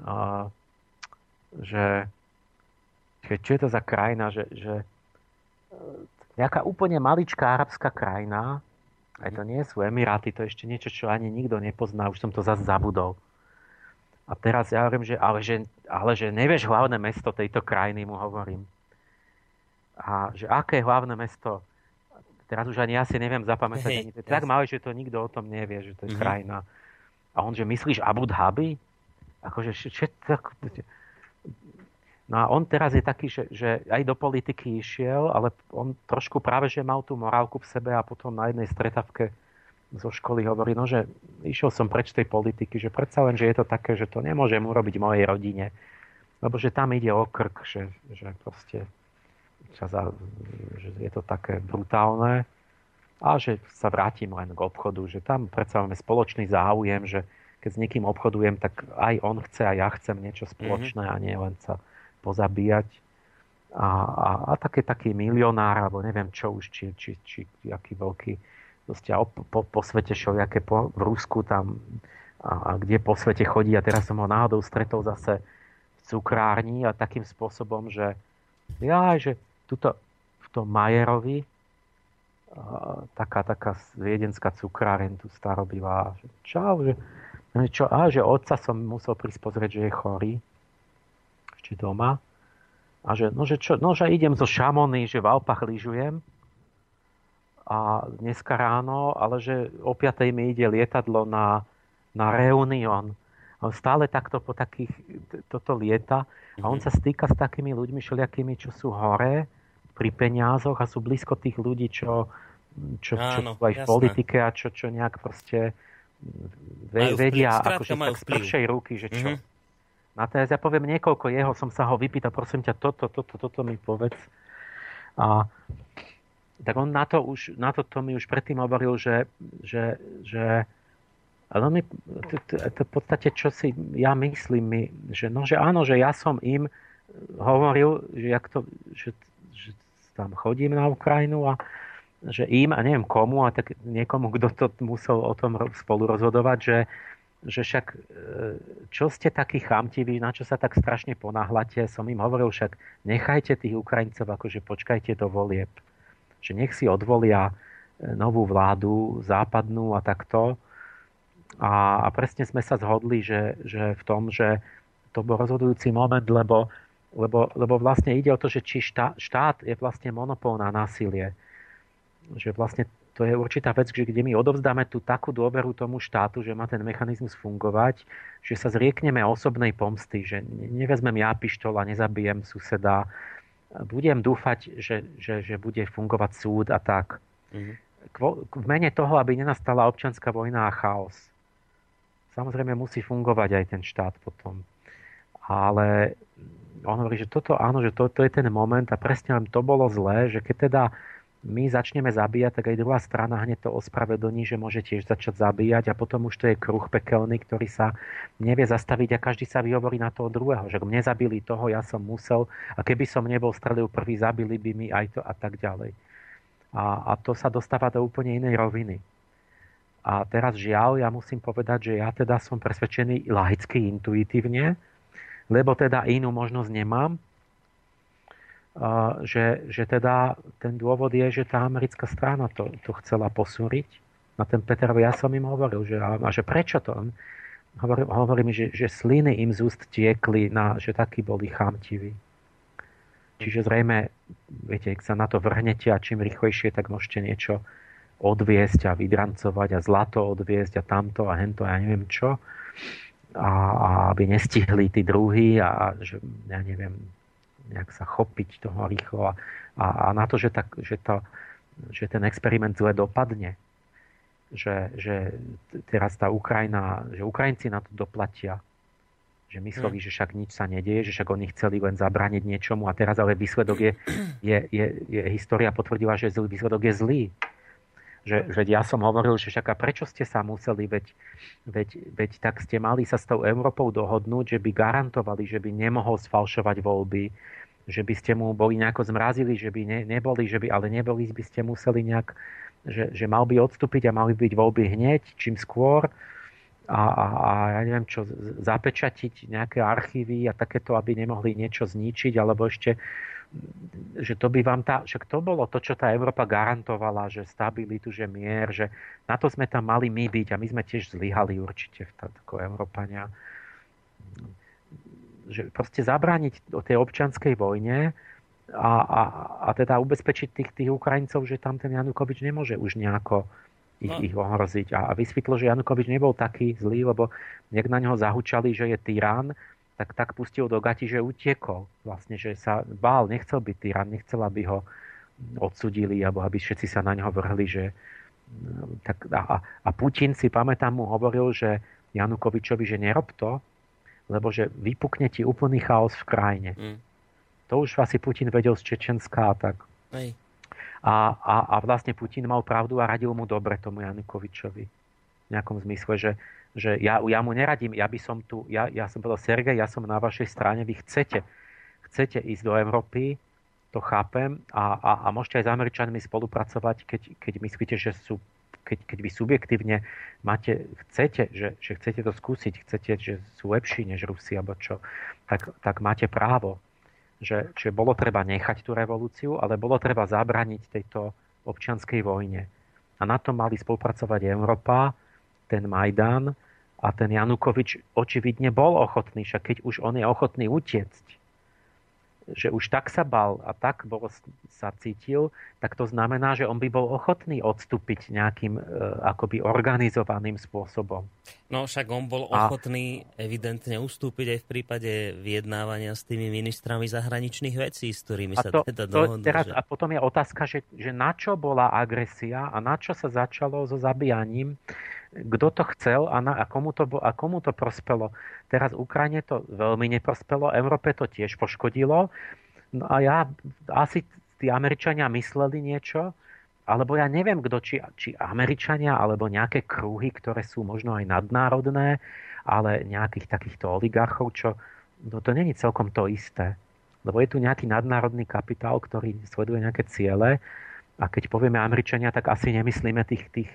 [SPEAKER 3] a, že, čo je to za krajina, že, že nejaká úplne maličká arabská krajina, aj to nie sú Emiráty, to je ešte niečo, čo ani nikto nepozná, už som to zase zabudol. A teraz ja hovorím, že ale, že ale že nevieš hlavné mesto tejto krajiny, mu hovorím. A že aké je hlavné mesto? Teraz už ani ja si neviem zapamätať. Hey, ani, tak malé, že to nikto o tom nevie, že to je mm-hmm. krajina. A on, že myslíš Abu Dhabi? Akože, čo, tak, No a on teraz je taký, že, že aj do politiky išiel, ale on trošku práve, že mal tú morálku v sebe a potom na jednej stretavke zo školy hovorí, no že išiel som preč tej politiky, že predsa len, že je to také, že to nemôžem urobiť mojej rodine, lebo že tam ide o krk, že, že proste za, že je to také brutálne a že sa vrátim len k obchodu, že tam predsa máme spoločný záujem, že keď s niekým obchodujem, tak aj on chce a ja chcem niečo spoločné mm-hmm. a nie len sa pozabíjať. A, a, a taký, taký milionár, alebo neviem čo už, či, či, či aký veľký, proste po, po svete všelijaké, po, v Rusku tam, a, a kde po svete chodí. A teraz som ho náhodou stretol zase v cukrárni a takým spôsobom, že ja, že tuto v tom Majerovi, a, taká, taká viedenská cukráren tu starobila, čau, že, čo, a, že otca som musel prísť pozrieť, že je chorý ešte doma. A že, no, že, čo, no, že idem zo Šamony, že v Alpách lyžujem. A dneska ráno, ale že o 5. mi ide lietadlo na, na Reunion. A stále takto po takých, toto lieta. A on mhm. sa stýka s takými ľuďmi všelijakými, čo sú hore pri peniazoch a sú blízko tých ľudí, čo, čo, čo Áno, sú aj jasné. v politike a čo, čo nejak proste vedia akože tak z prvšej ruky, že čo. Mm-hmm. A teraz ja poviem niekoľko jeho, som sa ho vypýtal, prosím ťa, toto, toto, toto mi povedz. A tak on na to, už, na to, to mi už predtým hovoril, že, že, že ale mi, to, to, to v podstate, čo si ja myslím, mi, že, no, že áno, že ja som im hovoril, že, jak to, že, že tam chodím na Ukrajinu a že im, a neviem komu, a tak niekomu, kto to musel o tom spolu rozhodovať, že, že však e, čo ste takí chamtiví, na čo sa tak strašne ponáhľate, som im hovoril však nechajte tých Ukrajincov, akože počkajte do volieb. Že nech si odvolia e, novú vládu, západnú a takto. A, a presne sme sa zhodli, že, že v tom, že to bol rozhodujúci moment, lebo, lebo, lebo vlastne ide o to, že či štát, štát je vlastne monopol na násilie. Že vlastne to je určitá vec, že kde my odovzdáme tú takú dôveru tomu štátu, že má ten mechanizmus fungovať, že sa zriekneme osobnej pomsty, že nevezmem ja pištol a nezabijem suseda, budem dúfať, že, že, že bude fungovať súd a tak. Mm-hmm. V mene toho, aby nenastala občianská vojna a chaos. Samozrejme musí fungovať aj ten štát potom. Ale on hovorí, že toto áno, že toto to je ten moment a presne len to bolo zlé, že keď teda my začneme zabíjať, tak aj druhá strana hneď to ospravedlní, že môže tiež začať zabíjať a potom už to je kruh pekelný, ktorý sa nevie zastaviť a každý sa vyhovorí na toho druhého, že mne zabili toho, ja som musel a keby som nebol strelil prvý, zabili by mi aj to a tak ďalej. A, a to sa dostáva do úplne inej roviny. A teraz žiaľ, ja musím povedať, že ja teda som presvedčený laicky, intuitívne, lebo teda inú možnosť nemám, že, že teda ten dôvod je, že tá americká strana to, to chcela posúriť. Na ten Peter, ja som im hovoril, že, a že prečo to? Hovorí, hovorí mi, že, že sliny im z úst tiekli, na, že takí boli chamtiví. Čiže zrejme, viete, ak sa na to vrhnete a čím rýchlejšie, tak môžete niečo odviesť a vydrancovať a zlato odviesť a tamto a hento a ja neviem čo. A, a aby nestihli tí druhí a, a že ja neviem, nejak sa chopiť toho rýchlo a, a, a na to, že, tak, že, to, že ten experiment zle dopadne, že, že teraz tá Ukrajina, že Ukrajinci na to doplatia, že mysleli, mm. že však nič sa nedieje, že však oni chceli len zabrániť niečomu a teraz ale výsledok je, je, je, je história potvrdila, že výsledok je zlý. že, že ja som hovoril, že však a prečo ste sa museli, veď, veď, veď tak ste mali sa s tou Európou dohodnúť, že by garantovali, že by nemohol sfalšovať voľby, že by ste mu boli nejako zmrazili, že by ne, neboli, že by, ale neboli by ste museli nejak, že, že mal by odstúpiť a mali byť voľby hneď, čím skôr a, a, a ja neviem čo, zapečatiť nejaké archívy a takéto, aby nemohli niečo zničiť, alebo ešte že to by vám tá, však to bolo to, čo tá Európa garantovala, že stabilitu, že mier, že na to sme tam mali my byť a my sme tiež zlyhali určite v tako Európania. Že proste zabrániť tej občanskej vojne a, a, a teda ubezpečiť tých, tých Ukrajincov, že tam ten Janukovič nemôže už nejako ich, no. ich ohroziť. A, a vysvetlo, že Janukovič nebol taký zlý, lebo nech na neho zahučali, že je tyrán, tak tak pustil do gati, že utiekol. Vlastne, že sa bál, nechcel byť tyran, nechcel, aby ho odsudili, alebo aby všetci sa na neho vrhli, že tak, a, a Putin si pamätám mu hovoril, že Janukovičovi, že nerob to, lebo že vypukne ti úplný chaos v krajine. Mm. To už asi Putin vedel z Čečenská tak. Hej. A, a, a vlastne Putin mal pravdu a radil mu dobre tomu Janukovičovi. V nejakom zmysle, že že ja, ja mu neradím, ja by som tu, ja, ja som povedal, Sergej, ja som na vašej strane, vy chcete, chcete ísť do Európy, to chápem a, a, a môžete aj s Američanmi spolupracovať, keď, keď myslíte, že sú keď, keď vy subjektívne máte, chcete, že, že chcete to skúsiť, chcete, že sú lepší než Rusi, alebo čo, tak, tak máte právo. Že, že bolo treba nechať tú revolúciu, ale bolo treba zabraniť tejto občianskej vojne. A na to mali spolupracovať Európa, ten Majdan a ten Janukovič očividne bol ochotný, však keď už on je ochotný utiecť, že už tak sa bal a tak bol, sa cítil, tak to znamená, že on by bol ochotný odstúpiť nejakým e, akoby organizovaným spôsobom.
[SPEAKER 1] No však on bol a... ochotný evidentne ustúpiť aj v prípade vyjednávania s tými ministrami zahraničných vecí, s ktorými a sa to, teda.
[SPEAKER 3] Teraz, že... A potom je otázka, že, že na čo bola agresia a na čo sa začalo so zabíjaním kto to chcel a, na, a, komu to, a komu to prospelo. Teraz Ukrajine to veľmi neprospelo, Európe to tiež poškodilo. No a ja asi tí Američania mysleli niečo, alebo ja neviem, kto, či, či Američania, alebo nejaké krúhy, ktoré sú možno aj nadnárodné, ale nejakých takýchto oligarchov, čo no to není celkom to isté. Lebo je tu nejaký nadnárodný kapitál, ktorý sleduje nejaké ciele a keď povieme Američania, tak asi nemyslíme tých, tých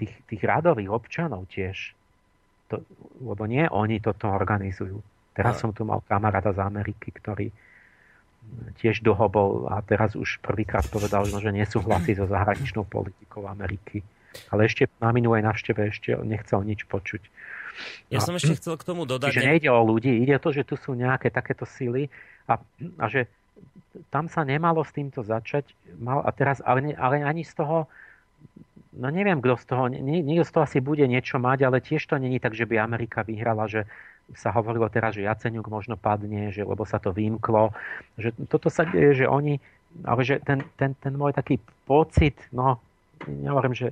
[SPEAKER 3] tých, tých radových občanov tiež. To, lebo nie oni toto organizujú. Teraz som tu mal kamaráta z Ameriky, ktorý tiež dlho bol a teraz už prvýkrát povedal, že nesúhlasí so zahraničnou politikou Ameriky. Ale ešte na minulej návšteve ešte nechcel nič počuť.
[SPEAKER 1] Ja a, som ešte chcel k tomu dodať...
[SPEAKER 3] Čiže nejde o ľudí, ide to, že tu sú nejaké takéto síly a, a že tam sa nemalo s týmto začať, mal, a teraz, ale, ale ani z toho no neviem, kto z toho, nie, niekto z toho asi bude niečo mať, ale tiež to není tak, že by Amerika vyhrala, že sa hovorilo teraz, že Jaceňuk možno padne, že, lebo sa to vymklo. Že toto sa deje, že oni, ale že ten, ten, ten môj taký pocit, no, nehovorím, že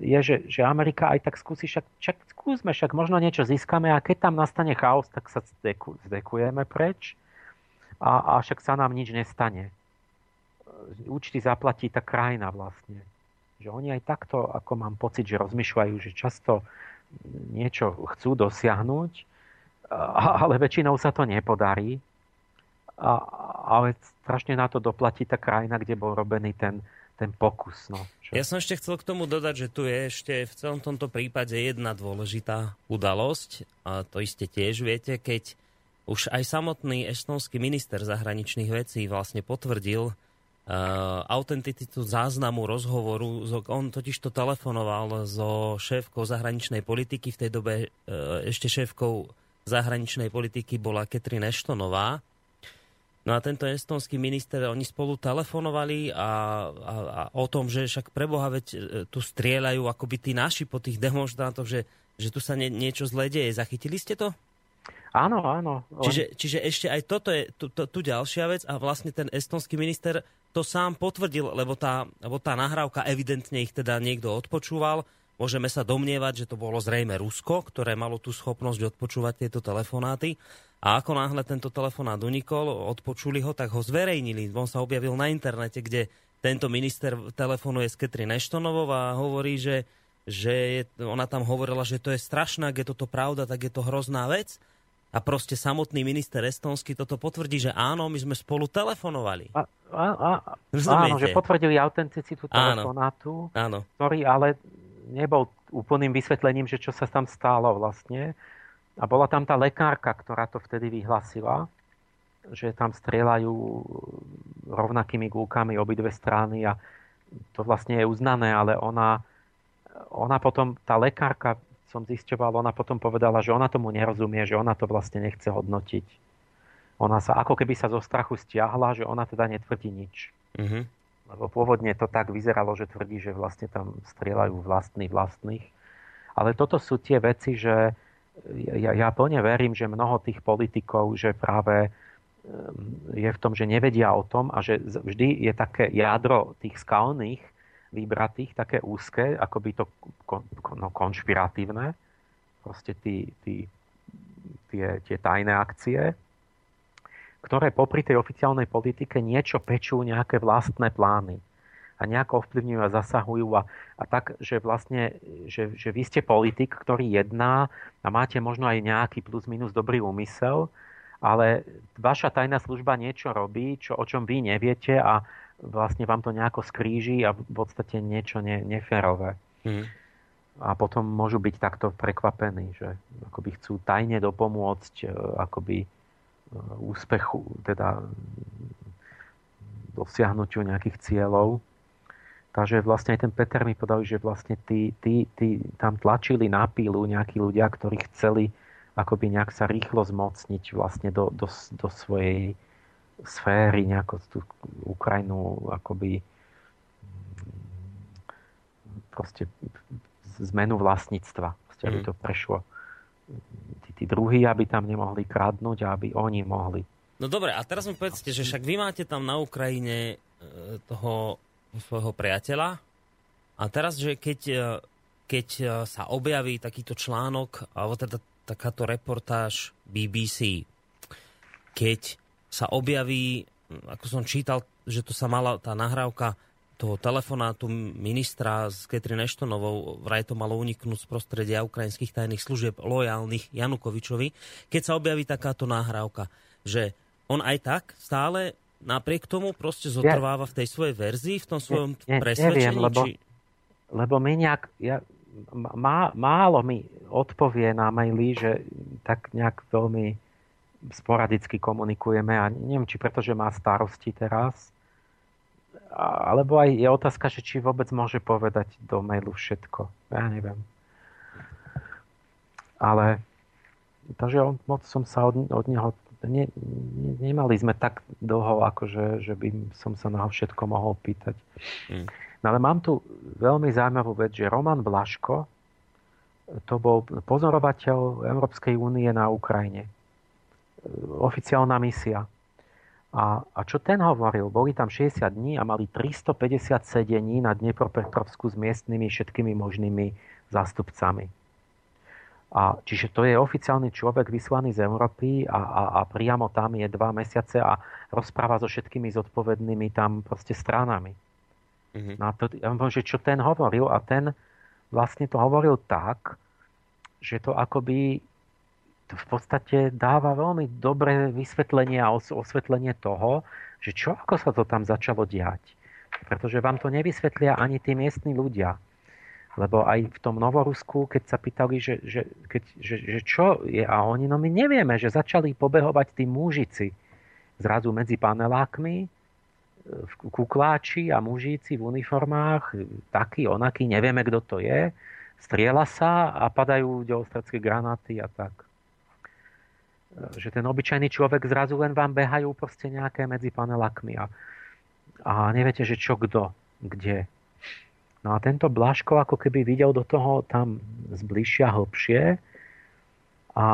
[SPEAKER 3] je, že, že Amerika aj tak skúsi, však, však skúsme, však možno niečo získame a keď tam nastane chaos, tak sa zdeku, zdekujeme preč a, a však sa nám nič nestane. Účty zaplatí tá krajina vlastne. Že oni aj takto, ako mám pocit, že rozmýšľajú, že často niečo chcú dosiahnuť, ale väčšinou sa to nepodarí. A, ale strašne na to doplatí tá krajina, kde bol robený ten, ten pokus. No,
[SPEAKER 1] čo... Ja som ešte chcel k tomu dodať, že tu je ešte v celom tomto prípade jedna dôležitá udalosť. A to iste tiež viete, keď už aj samotný estonský minister zahraničných vecí vlastne potvrdil, autenticitu záznamu rozhovoru. On totiž to telefonoval so šéfkou zahraničnej politiky. V tej dobe uh, ešte šéfkou zahraničnej politiky bola Catherine Ashtonová. No a tento estonský minister, oni spolu telefonovali a, a, a o tom, že však preboha, veď e, tu strieľajú akoby tí naši po tých demonstrantoch, že, že tu sa nie, niečo zle deje. Zachytili ste to?
[SPEAKER 3] Áno, áno.
[SPEAKER 1] Čiže, čiže ešte aj toto je tu, tu, tu ďalšia vec a vlastne ten estonský minister to sám potvrdil, lebo tá, lebo tá nahrávka evidentne ich teda niekto odpočúval. Môžeme sa domnievať, že to bolo zrejme Rusko, ktoré malo tú schopnosť odpočúvať tieto telefonáty. A ako náhle tento telefonát unikol, odpočuli ho, tak ho zverejnili. On sa objavil na internete, kde tento minister telefonuje s Ketrin Eštonovou a hovorí, že, že je, ona tam hovorila, že to je strašné, ak je toto pravda, tak je to hrozná vec. A proste samotný minister Estonský toto potvrdí, že áno, my sme spolu telefonovali.
[SPEAKER 3] A, a, a, áno, že potvrdili autenticitu telefonátu, áno. ktorý ale nebol úplným vysvetlením, že čo sa tam stálo vlastne. A bola tam tá lekárka, ktorá to vtedy vyhlasila, že tam strieľajú rovnakými gulkami obidve strany a to vlastne je uznané, ale ona, ona potom, tá lekárka som zisťoval, ona potom povedala, že ona tomu nerozumie, že ona to vlastne nechce hodnotiť. Ona sa ako keby sa zo strachu stiahla, že ona teda netvrdí nič. Mm-hmm. Lebo pôvodne to tak vyzeralo, že tvrdí, že vlastne tam strieľajú vlastní vlastných. Ale toto sú tie veci, že ja, ja plne verím, že mnoho tých politikov, že práve ehm, je v tom, že nevedia o tom a že vždy je také jadro tých skalných, vybratých, také úzke, by to no, konšpiratívne, proste tí, tí, tie, tie tajné akcie, ktoré popri tej oficiálnej politike niečo pečú nejaké vlastné plány. A nejako ovplyvňujú a zasahujú a, a tak, že vlastne, že, že vy ste politik, ktorý jedná a máte možno aj nejaký plus minus dobrý úmysel, ale vaša tajná služba niečo robí, čo, o čom vy neviete a, vlastne vám to nejako skríži a v podstate niečo ne, neférové. Mm. A potom môžu byť takto prekvapení, že akoby chcú tajne dopomôcť e, akoby e, úspechu, teda dosiahnutiu nejakých cieľov. Takže vlastne aj ten Peter mi podal, že vlastne tí, tí, tí tam tlačili na pílu nejakí ľudia, ktorí chceli akoby nejak sa rýchlo zmocniť vlastne do, do, do svojej sféry, nejako tú Ukrajinu akoby proste zmenu vlastníctva, proste, aby mm. to prešlo. Tí, tí druhí, aby tam nemohli kradnúť a aby oni mohli.
[SPEAKER 1] No dobre, a teraz mi povedzte, že však vy máte tam na Ukrajine e, toho svojho priateľa a teraz, že keď, e, keď e, sa objaví takýto článok, alebo teda takáto reportáž BBC, keď sa objaví, ako som čítal, že to sa mala tá nahrávka toho telefonátu ministra s Ketrin Eštonovou, vraj to malo uniknúť z prostredia ukrajinských tajných služieb lojálnych Janukovičovi, keď sa objaví takáto nahrávka, že on aj tak stále napriek tomu proste zotrváva v tej svojej verzii, v tom svojom ne, ne, presvedčení?
[SPEAKER 3] Neviem, lebo, či... lebo my nejak, ja, má, málo mi odpovie na maily, že tak nejak veľmi sporadicky komunikujeme a neviem, či pretože má starosti teraz, alebo aj je otázka, že či vôbec môže povedať do mailu všetko. Ja neviem. Ale takže moc som sa od, od neho ne, ne, nemali sme tak dlho, akože, že by som sa na všetko mohol pýtať. Mm. No ale mám tu veľmi zaujímavú vec, že Roman Blaško to bol pozorovateľ Európskej únie na Ukrajine oficiálna misia. A, a čo ten hovoril? Boli tam 60 dní a mali 350 sedení na Dnepropetrovsku s miestnymi všetkými možnými zástupcami. A, čiže to je oficiálny človek vyslaný z Európy a, a, a priamo tam je dva mesiace a rozpráva so všetkými zodpovednými tam proste stranami. Mm-hmm. No a to, že čo ten hovoril a ten vlastne to hovoril tak, že to akoby v podstate dáva veľmi dobré vysvetlenie a osvetlenie toho, že čo ako sa to tam začalo diať. Pretože vám to nevysvetlia ani tí miestni ľudia. Lebo aj v tom Novorusku, keď sa pýtali, že, že, keď, že, že čo je, a oni, no my nevieme, že začali pobehovať tí mužici zrazu medzi panelákmi, kukláči a mužíci v uniformách, taký, onaký, nevieme, kto to je, striela sa a padajú ďalostredské granáty a tak že ten obyčajný človek zrazu len vám behajú proste nejaké medzi panelakmi a, a neviete, že čo kto, kde. No a tento Blaško ako keby videl do toho tam zbližšia hlbšie a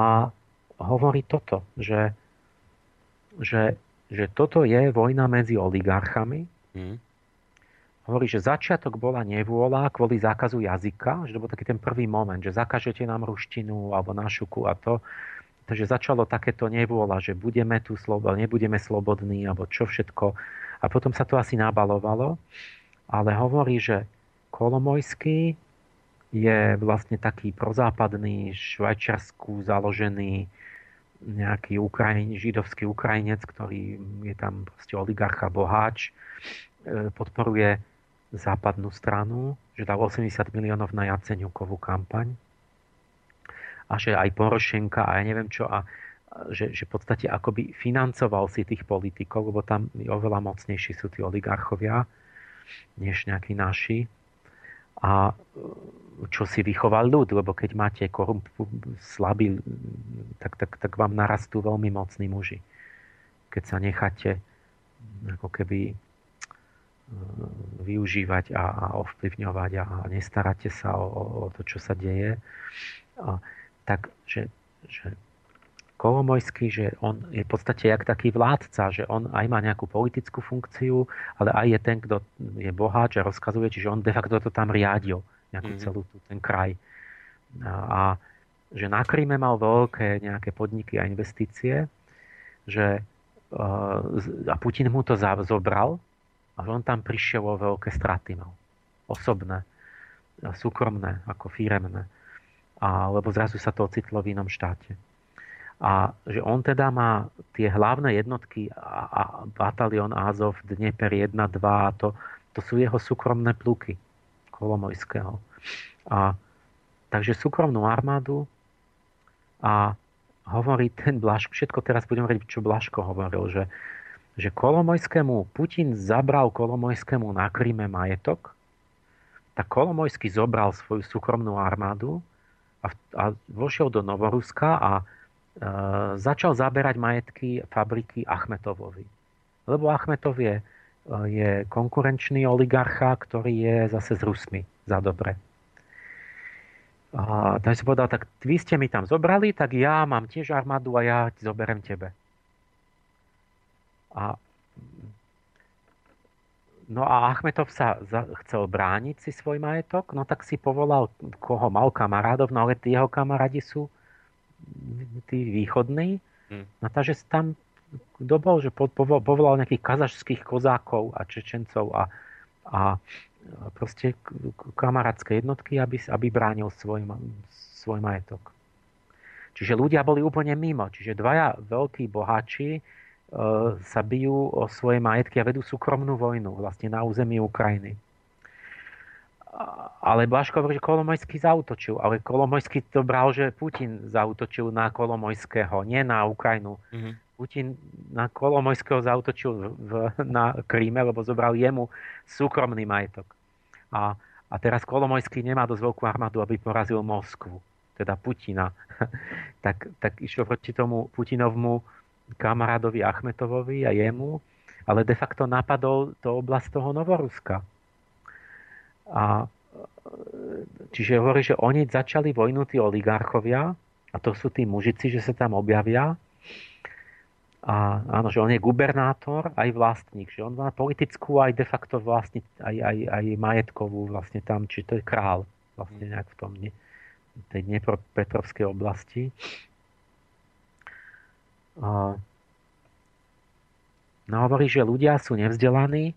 [SPEAKER 3] hovorí toto, že, že, že toto je vojna medzi oligarchami. Mm. Hovorí, že začiatok bola nevôľa kvôli zákazu jazyka, že to bol taký ten prvý moment, že zakažete nám ruštinu alebo našuku a to Takže začalo takéto nevôľa, že budeme tu slobodní, nebudeme slobodní, alebo čo všetko. A potom sa to asi nabalovalo, ale hovorí, že Kolomojský je vlastne taký prozápadný, švajčiarsku založený nejaký Ukrajin, židovský Ukrajinec, ktorý je tam proste oligarcha, boháč, e, podporuje západnú stranu, že dal 80 miliónov na Jaceňukovú kampaň a že aj Porošenka a ja neviem čo a že, že v podstate akoby financoval si tých politikov, lebo tam oveľa mocnejší sú tí oligarchovia než nejakí naši. A čo si vychoval ľud, lebo keď máte korump, slabý, tak, tak, tak vám narastú veľmi mocní muži. Keď sa necháte ako keby e, využívať a, a ovplyvňovať a, a nestaráte sa o, o to, čo sa deje, a, tak že, že Kolomojský, že on je v podstate jak taký vládca, že on aj má nejakú politickú funkciu, ale aj je ten, kto je boháč a rozkazuje, čiže on de facto to tam riadil nejakú mm-hmm. celú tú, ten kraj. A, a že na Kríme mal veľké nejaké podniky a investície, že a Putin mu to zobral a on tam prišiel o veľké straty mal. Osobné, súkromné, ako firemné. A, lebo zrazu sa to ocitlo v inom štáte. A že on teda má tie hlavné jednotky a, a batalion Azov, Dnieper 1, 2 a to, to sú jeho súkromné pluky. Kolomojského. A, takže súkromnú armádu a hovorí ten Blaško, všetko teraz budem hovoriť, čo Blaško hovoril, že, že Kolomojskému, Putin zabral Kolomojskému na Kryme majetok, tak Kolomojský zobral svoju súkromnú armádu a, a vošiel do Novoruska a e, začal zaberať majetky fabriky Achmetovovi. Lebo Achmetov je je konkurenčný oligarcha, ktorý je zase s Rusmi za dobre. A tak som povedal, tak vy ste mi tam zobrali, tak ja mám tiež armádu a ja zoberem tebe. A, no a Achmetov sa chcel brániť si svoj majetok, no tak si povolal, koho mal kamarádov, no ale tí jeho kamarádi sú tí východní. Hmm. No takže tam kto bol, že povolal nejakých kazašských kozákov a čečencov a, a proste kamarátske jednotky, aby, aby bránil svoj, svoj majetok. Čiže ľudia boli úplne mimo. Čiže dvaja veľkí boháči sa bijú o svoje majetky a vedú súkromnú vojnu vlastne na území Ukrajiny. Ale Blaško hovorí, že Kolomojský zautočil, ale Kolomojský to bral, že Putin zautočil na Kolomojského, nie na Ukrajinu. Mm-hmm. Putin na Kolomojského zautočil v, na Kríme, lebo zobral jemu súkromný majetok. A, a teraz Kolomojský nemá dosť veľkú armádu, aby porazil Moskvu, teda Putina. tak, tak išiel proti tomu Putinovmu kamarádovi Achmetovovi a jemu, ale de facto napadol to oblasť toho Novoruska. A čiže hovorí, že oni začali vojnu tí oligarchovia, a to sú tí mužici, že sa tam objavia, a áno, že on je gubernátor aj vlastník, že on má politickú aj de facto vlastní, aj, aj, aj majetkovú vlastne tam, či to je král vlastne nejak v tom ne, tej Petrovskej oblasti. No hovorí, že ľudia sú nevzdelaní,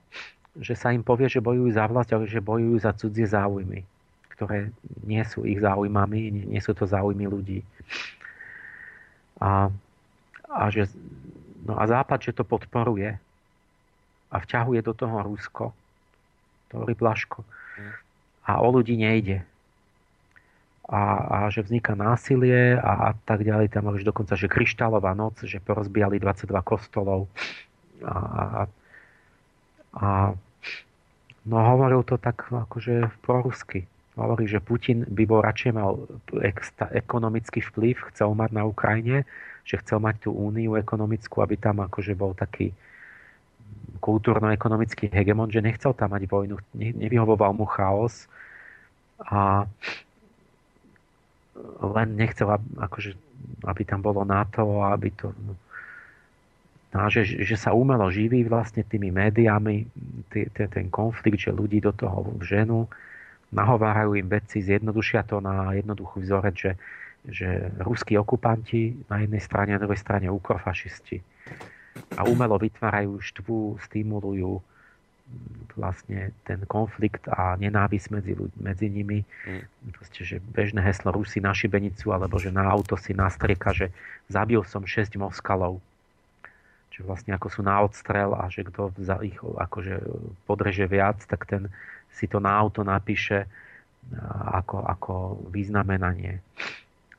[SPEAKER 3] že sa im povie, že bojujú za vlast, ale že bojujú za cudzie záujmy, ktoré nie sú ich záujmami, nie, nie sú to záujmy ľudí. A a, že, no a Západ, že to podporuje a vťahuje do toho Rusko, to hovorí Blaško. A o ľudí nejde. A, a že vzniká násilie a, a tak ďalej. Tam už dokonca, že kryštálová noc, že porozbijali 22 kostolov. A, a, a no hovoril to tak akože prorusky. Hovorí, že Putin by bol radšej mal ekonomický vplyv, chcel mať na Ukrajine, že chcel mať tú úniu ekonomickú, aby tam akože bol taký kultúrno-ekonomický hegemon, že nechcel tam mať vojnu, nevyhovoval mu chaos a len nechcel, akože, aby tam bolo NATO, aby to... No, že, že sa umelo živí vlastne tými médiami ten konflikt, že ľudí do toho ženu, nahovárajú im veci, zjednodušia to na jednoduchý vzorec, že že ruskí okupanti na jednej strane na druhej strane ukrofašisti. a umelo vytvárajú štvu, stimulujú vlastne ten konflikt a nenávisť medzi, medzi nimi. Mm. Proste, že bežné heslo Rusi na šibenicu, alebo že na auto si nastrieka, že zabil som 6 Moskalov. Čiže vlastne ako sú na odstrel a že kto ich akože podreže viac, tak ten si to na auto napíše ako, ako významenanie.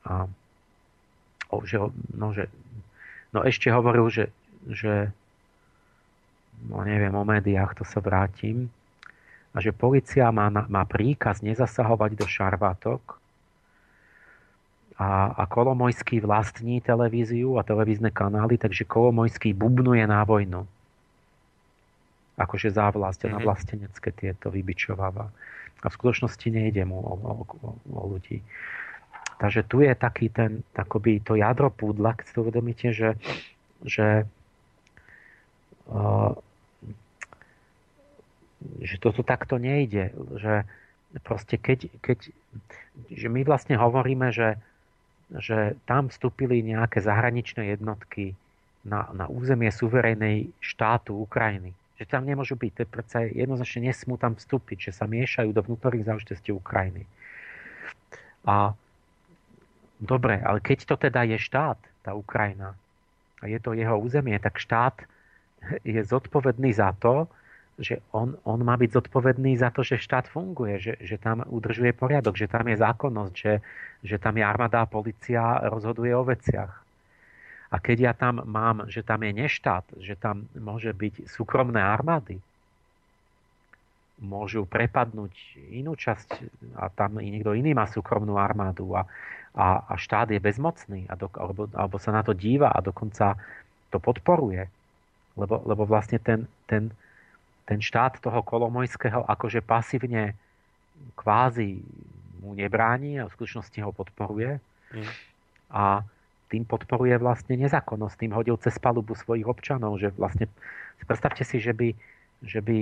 [SPEAKER 3] A, o, že, no, že, no ešte hovoril, že, že no neviem, o médiách, to sa vrátim, a že policia má, má príkaz nezasahovať do šarvátok a, a Kolomojský vlastní televíziu a televízne kanály, takže Kolomojský bubnuje na vojnu. Akože za vlast mm-hmm. na mhm. vlastenecké tieto vybičováva. A v skutočnosti nejde mu o, o, o, o ľudí. Takže tu je taký ten, takoby to jadro púdla, keď si to uvedomíte, že, že že toto takto nejde. Že proste keď, keď že my vlastne hovoríme, že, že tam vstúpili nejaké zahraničné jednotky na, na územie suverénnej štátu Ukrajiny. Že tam nemôžu byť. To je jednoznačne nesmú tam vstúpiť, že sa miešajú do vnútorných záležitostí Ukrajiny. A dobre, ale keď to teda je štát, tá Ukrajina, a je to jeho územie, tak štát je zodpovedný za to, že on, on má byť zodpovedný za to, že štát funguje, že, že tam udržuje poriadok, že tam je zákonnosť, že, že tam je armáda a policia rozhoduje o veciach. A keď ja tam mám, že tam je neštát, že tam môže byť súkromné armády, môžu prepadnúť inú časť a tam niekto iný má súkromnú armádu a, a, a štát je bezmocný a do, alebo, alebo sa na to díva a dokonca to podporuje. Lebo, lebo vlastne ten, ten, ten štát toho Kolomojského akože pasívne kvázi mu nebráni a v skutočnosti ho podporuje. Mm. A tým podporuje vlastne nezákonnosť, tým hodil cez palubu svojich občanov, že vlastne, predstavte si, že by, že by,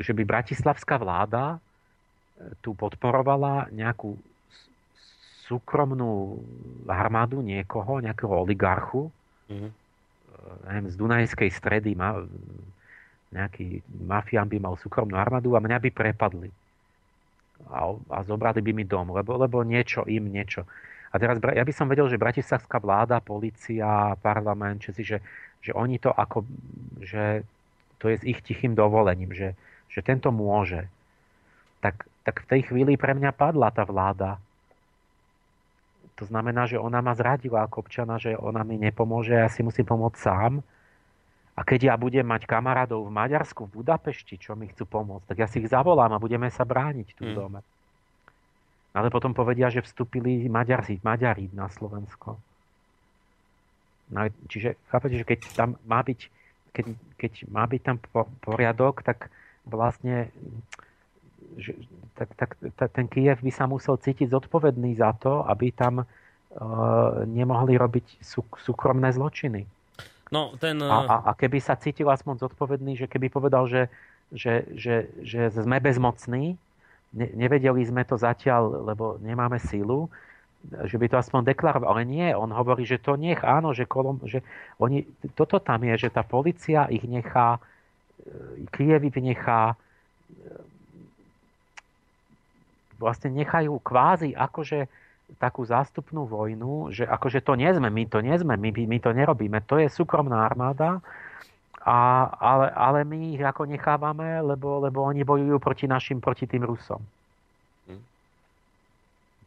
[SPEAKER 3] že by bratislavská vláda e, tu podporovala nejakú súkromnú armádu niekoho, nejakého oligarchu, mm. Neviem, z Dunajskej stredy, nejaký mafián by mal súkromnú armádu a mňa by prepadli. A, a zobrali by mi dom, lebo, lebo niečo im, niečo. A teraz ja by som vedel, že bratislavská vláda, policia, parlament, česi, že, že oni to ako, že to je s ich tichým dovolením, že, že tento môže. Tak, tak v tej chvíli pre mňa padla tá vláda. To znamená, že ona ma zradila ako občana, že ona mi nepomôže, ja si musím pomôcť sám a keď ja budem mať kamarádov v Maďarsku, v Budapešti, čo mi chcú pomôcť, tak ja si ich zavolám a budeme sa brániť tu v mm. dome. Ale potom povedia, že vstúpili Maďari, Maďari na Slovensko. No, čiže chápete, že keď tam má byť, keď, keď má byť tam poriadok, tak vlastne že, tak, tak, tak ten Kiev by sa musel cítiť zodpovedný za to, aby tam uh, nemohli robiť sú, súkromné zločiny.
[SPEAKER 1] No, ten...
[SPEAKER 3] a, a, a keby sa cítil aspoň zodpovedný, že keby povedal, že, že, že, že sme bezmocní, ne, nevedeli sme to zatiaľ, lebo nemáme sílu, že by to aspoň deklaroval. Ale nie, on hovorí, že to nech, áno, že, kolom, že oni, toto tam je, že tá policia ich nechá, e, Kiev ich nechá, e, vlastne nechajú kvázi akože takú zástupnú vojnu, že akože to nie sme, my to nie sme, my, my to nerobíme, to je súkromná armáda, a, ale, ale my ich ako nechávame, lebo, lebo oni bojujú proti našim, proti tým Rusom. Hm.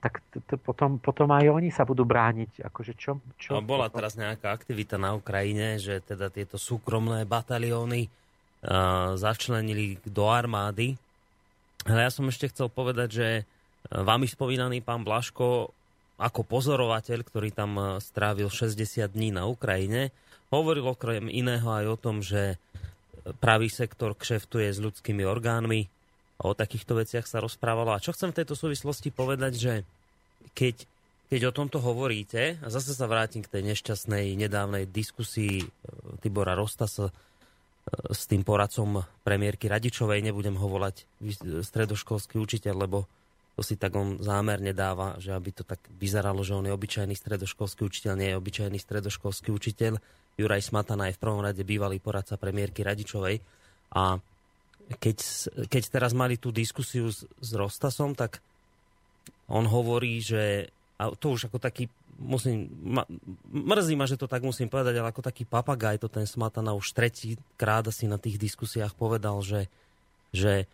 [SPEAKER 3] Tak t- t- potom, potom aj oni sa budú brániť. Akože čo, čo
[SPEAKER 1] no, bola potom? teraz nejaká aktivita na Ukrajine, že teda tieto súkromné batalióny uh, začlenili do armády. Ale ja som ešte chcel povedať, že Vami spomínaný pán Blaško ako pozorovateľ, ktorý tam e, strávil 60 dní na Ukrajine, hovoril okrem iného aj o tom, že pravý sektor kšeftuje s ľudskými orgánmi a o takýchto veciach sa rozprávalo. A čo chcem v tejto súvislosti povedať, že keď, keď o tomto hovoríte, a zase sa vrátim k tej nešťastnej nedávnej diskusii e, Tibora Rostasa e, s tým poradcom premiérky Radičovej, nebudem ho volať stredoškolský učiteľ, lebo to si tak on zámerne dáva, že aby to tak vyzeralo, že on je obyčajný stredoškolský učiteľ, nie je obyčajný stredoškolský učiteľ. Juraj Smatana je v prvom rade bývalý poradca premiérky Radičovej. A keď, keď teraz mali tú diskusiu s, s Rostasom, tak on hovorí, že a to už ako taký, musím, ma, mrzí ma, že to tak musím povedať, ale ako taký papagaj to ten Smatana už tretí krát asi na tých diskusiách povedal, že, že,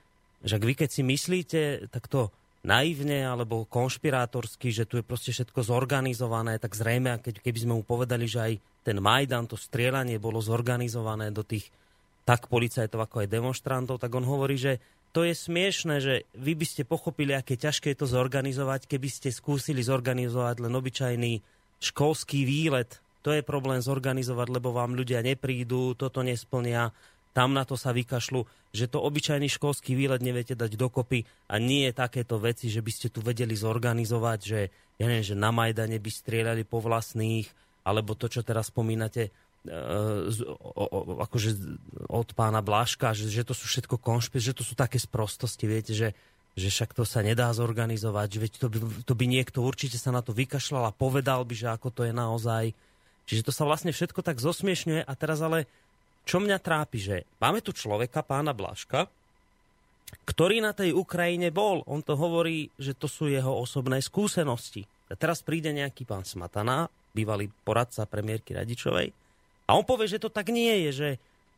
[SPEAKER 1] že vy keď si myslíte, tak to naivne alebo konšpirátorsky, že tu je proste všetko zorganizované, tak zrejme, keď, keby sme mu povedali, že aj ten Majdan, to strieľanie bolo zorganizované do tých tak policajtov ako aj demonstrantov, tak on hovorí, že to je smiešne, že vy by ste pochopili, aké ťažké je to zorganizovať, keby ste skúsili zorganizovať len obyčajný školský výlet. To je problém zorganizovať, lebo vám ľudia neprídu, toto nesplnia, tam na to sa vykašľu, že to obyčajný školský výlet neviete dať dokopy a nie je takéto veci, že by ste tu vedeli zorganizovať, že, ja neviem, že na Majdane by strieľali po vlastných, alebo to, čo teraz spomínate, akože od pána Blaška, že, že to sú všetko konšpir, že to sú také sprostosti, viete, že, že však to sa nedá zorganizovať, že veď to by, to by niekto určite sa na to vykašľal a povedal by, že ako to je naozaj. Čiže to sa vlastne všetko tak zosmiešňuje a teraz ale čo mňa trápi, že máme tu človeka, pána Blaška, ktorý na tej Ukrajine bol. On to hovorí, že to sú jeho osobné skúsenosti. A teraz príde nejaký pán Smatana, bývalý poradca premiérky Radičovej, a on povie, že to tak nie je, že,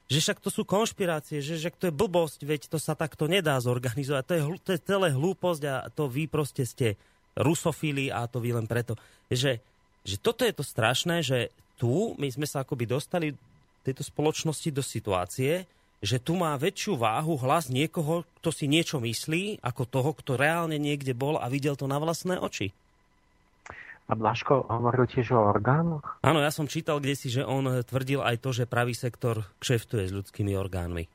[SPEAKER 1] že však to sú konšpirácie, že, že to je blbosť, veď to sa takto nedá zorganizovať. To je, to je celé hlúposť a to vy proste ste rusofili a to vy len preto. Že, že toto je to strašné, že tu my sme sa akoby dostali tejto spoločnosti do situácie, že tu má väčšiu váhu hlas niekoho, kto si niečo myslí, ako toho, kto reálne niekde bol a videl to na vlastné oči.
[SPEAKER 3] A Blaško hovoril tiež o orgánoch?
[SPEAKER 1] Áno, ja som čítal kde si, že on tvrdil aj to, že pravý sektor kšeftuje s ľudskými orgánmi.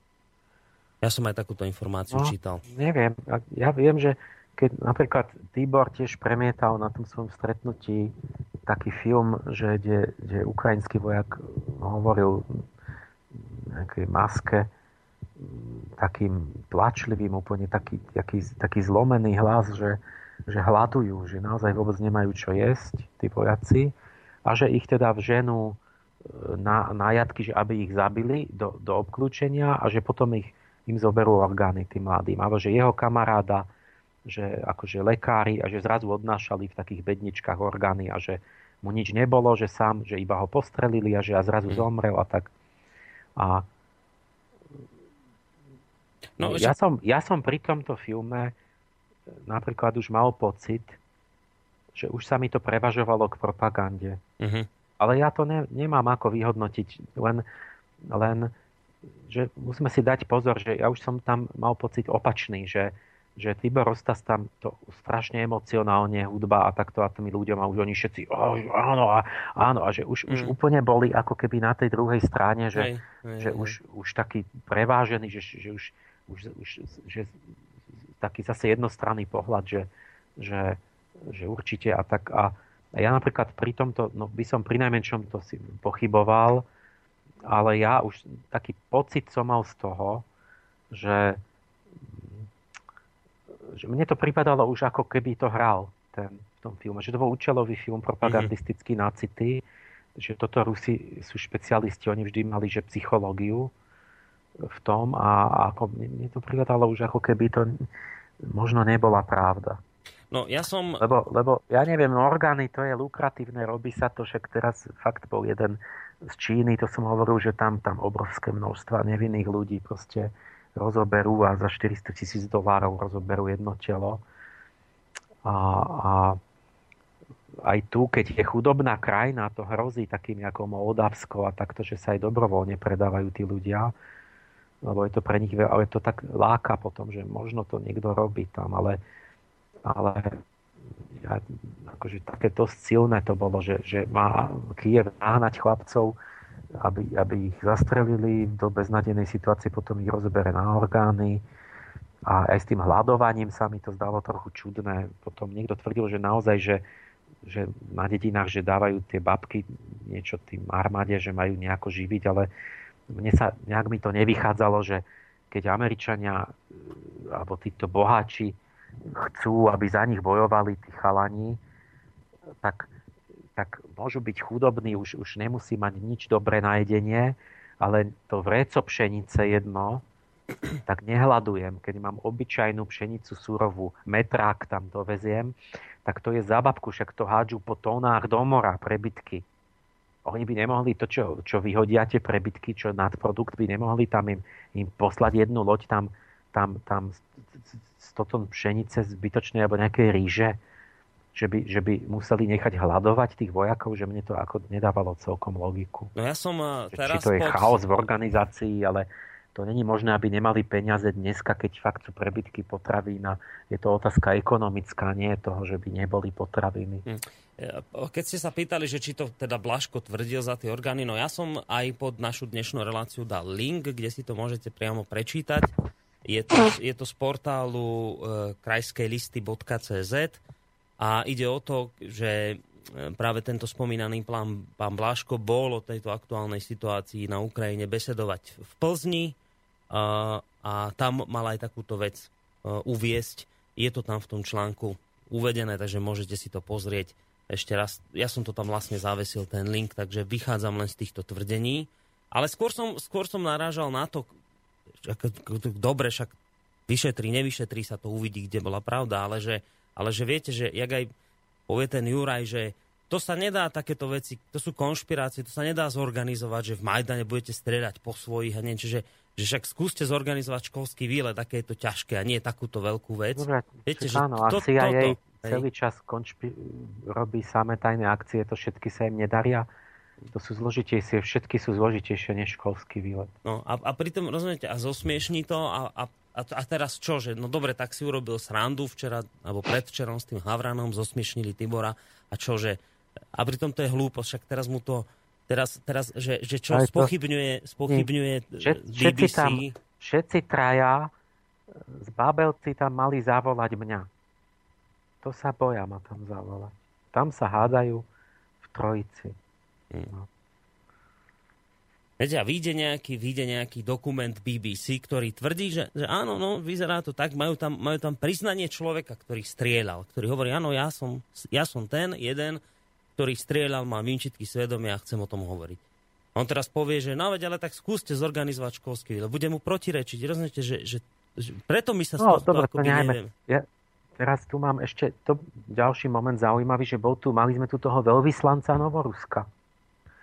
[SPEAKER 1] Ja som aj takúto informáciu no, čítal.
[SPEAKER 3] Neviem. Ja viem, že keď napríklad Tibor tiež premietal na tom svojom stretnutí taký film, že kde, kde ukrajinský vojak hovoril nejakej maske takým plačlivým, úplne taký, taký, taký zlomený hlas, že, že hľadujú, že naozaj vôbec nemajú čo jesť, tí vojaci, a že ich teda vženú e, na, na jatky, že aby ich zabili do, do obklúčenia a že potom ich, im zoberú orgány tým mladým. Alebo že jeho kamaráda, že akože lekári a že zrazu odnášali v takých bedničkách orgány a že mu nič nebolo, že sám, že iba ho postrelili a že a zrazu mm. zomrel a tak. A no, ja, že... som, ja som pri tomto filme napríklad už mal pocit, že už sa mi to prevažovalo k propagande. Uh-huh. Ale ja to ne, nemám ako vyhodnotiť, len, len že musíme si dať pozor, že ja už som tam mal pocit opačný, že, že Tibor Rostas tam to strašne emocionálne hudba a takto a tými ľuďom a už oni všetci oh, áno a áno a že už, mm. už úplne boli ako keby na tej druhej strane, že, hej, hej, že hej. Už, už taký prevážený, že, že už, už, už že taký zase jednostranný pohľad, že, že, že určite a tak. A, ja napríklad pri tomto, no by som pri najmenšom to si pochyboval, ale ja už taký pocit som mal z toho, že, že mne to pripadalo už ako keby to hral ten, v tom filme. Že to bol účelový film, propagandistický mm-hmm. na city, že toto Rusi sú špecialisti, oni vždy mali že psychológiu v tom a, ako, mne to pripadalo už ako keby to možno nebola pravda.
[SPEAKER 1] No ja som...
[SPEAKER 3] Lebo, lebo ja neviem, orgány to je lukratívne, robí sa to, však teraz fakt bol jeden z Číny, to som hovoril, že tam, tam obrovské množstva nevinných ľudí proste rozoberú a za 400 tisíc dolárov rozoberú jedno telo. A, a aj tu, keď je chudobná krajina, to hrozí takým ako Moldavsko a takto, že sa aj dobrovoľne predávajú tí ľudia lebo je to pre nich, ale to tak láka potom, že možno to niekto robí tam, ale, ale ja, akože také dosť silné to bolo, že, že má Kiev náhnať chlapcov, aby, aby ich zastrelili do beznadenej situácie, potom ich rozbere na orgány a aj s tým hľadovaním sa mi to zdalo trochu čudné. Potom niekto tvrdil, že naozaj, že, že na dedinách, že dávajú tie babky niečo tým armáde, že majú nejako živiť, ale mne sa, nejak mi to nevychádzalo, že keď Američania e, alebo títo boháči chcú, aby za nich bojovali tí chalani, tak, tak môžu byť chudobní, už, už nemusí mať nič dobré na jedenie, ale to vreco pšenice jedno, tak nehľadujem. Keď mám obyčajnú pšenicu surovú, metrák tam doveziem, tak to je zábavku, však to hádžu po tónách do mora prebytky. Oni by nemohli to, čo, čo vyhodia tie prebytky, čo nadprodukt, by nemohli tam im, im poslať jednu loď tam, tam, tam 100 tón pšenice zbytočnej alebo nejakej ríže, že by, že by museli nechať hľadovať tých vojakov, že mne to ako nedávalo celkom logiku.
[SPEAKER 1] No ja som uh, teraz...
[SPEAKER 3] Či to je
[SPEAKER 1] pod...
[SPEAKER 3] chaos v organizácii, ale to není možné, aby nemali peniaze dneska, keď fakt sú prebytky potravín a je to otázka ekonomická, nie je toho, že by neboli potraviny. Hm.
[SPEAKER 1] Keď ste sa pýtali, že či to teda Blaško tvrdil za tie orgány, no ja som aj pod našu dnešnú reláciu dal link, kde si to môžete priamo prečítať. Je to, je to z portálu e, krajskejlisty.cz a ide o to, že e, práve tento spomínaný plán pán Blaško bol o tejto aktuálnej situácii na Ukrajine besedovať v Plzni a tam mal aj takúto vec e, uviesť. Je to tam v tom článku uvedené, takže môžete si to pozrieť ešte raz. Ja som to tam vlastne zavesil, ten link, takže vychádzam len z týchto tvrdení. Ale skôr som, skôr som narážal na to, dobre, však vyšetri, nevyšetri sa to, uvidí, kde bola pravda, ale že, ale že viete, že jak aj povie ten Juraj, že to sa nedá takéto veci, to sú konšpirácie, to sa nedá zorganizovať, že v Majdane budete strieľať po svojich a niečo, že, že však skúste zorganizovať školský výlet, aké je to ťažké a nie takúto veľkú vec.
[SPEAKER 3] Dobre, Viete, že áno, to, a CIA toto, celý čas konšpi- robí samé tajné akcie, to všetky sa im nedaria. To sú zložitejšie, všetky sú zložitejšie než školský výlet.
[SPEAKER 1] No a, a pritom, rozumiete, a zosmiešní to a, a a, a teraz čo, že no dobre, tak si urobil srandu včera, alebo predvčerom s tým Havranom, zosmiešnili Tibora a čo, že a pritom to je hlúposť, však teraz mu to, teraz, teraz že, že čo to, spochybňuje, spochybňuje
[SPEAKER 3] všet, všetci BBC. Tam, všetci traja z Babelci tam mali zavolať mňa. To sa boja ma tam zavolať. Tam sa hádajú v trojici. Hmm. No.
[SPEAKER 1] Viete, a vyjde nejaký, vyjde nejaký dokument BBC, ktorý tvrdí, že, že áno, no, vyzerá to tak, majú tam, majú tam priznanie človeka, ktorý strieľal, ktorý hovorí, áno, ja som, ja som ten jeden, ktorý strieľal, má výčitky svedomia a chcem o tom hovoriť. On teraz povie, že no veď, ale tak skúste zorganizovať školský výlet. Bude mu protirečiť. Rozumiete, že, že, že preto my sa
[SPEAKER 3] no, z toho. Ja, teraz tu mám ešte to ďalší moment zaujímavý, že bol tu, mali sme tu toho veľvyslanca Novoruska.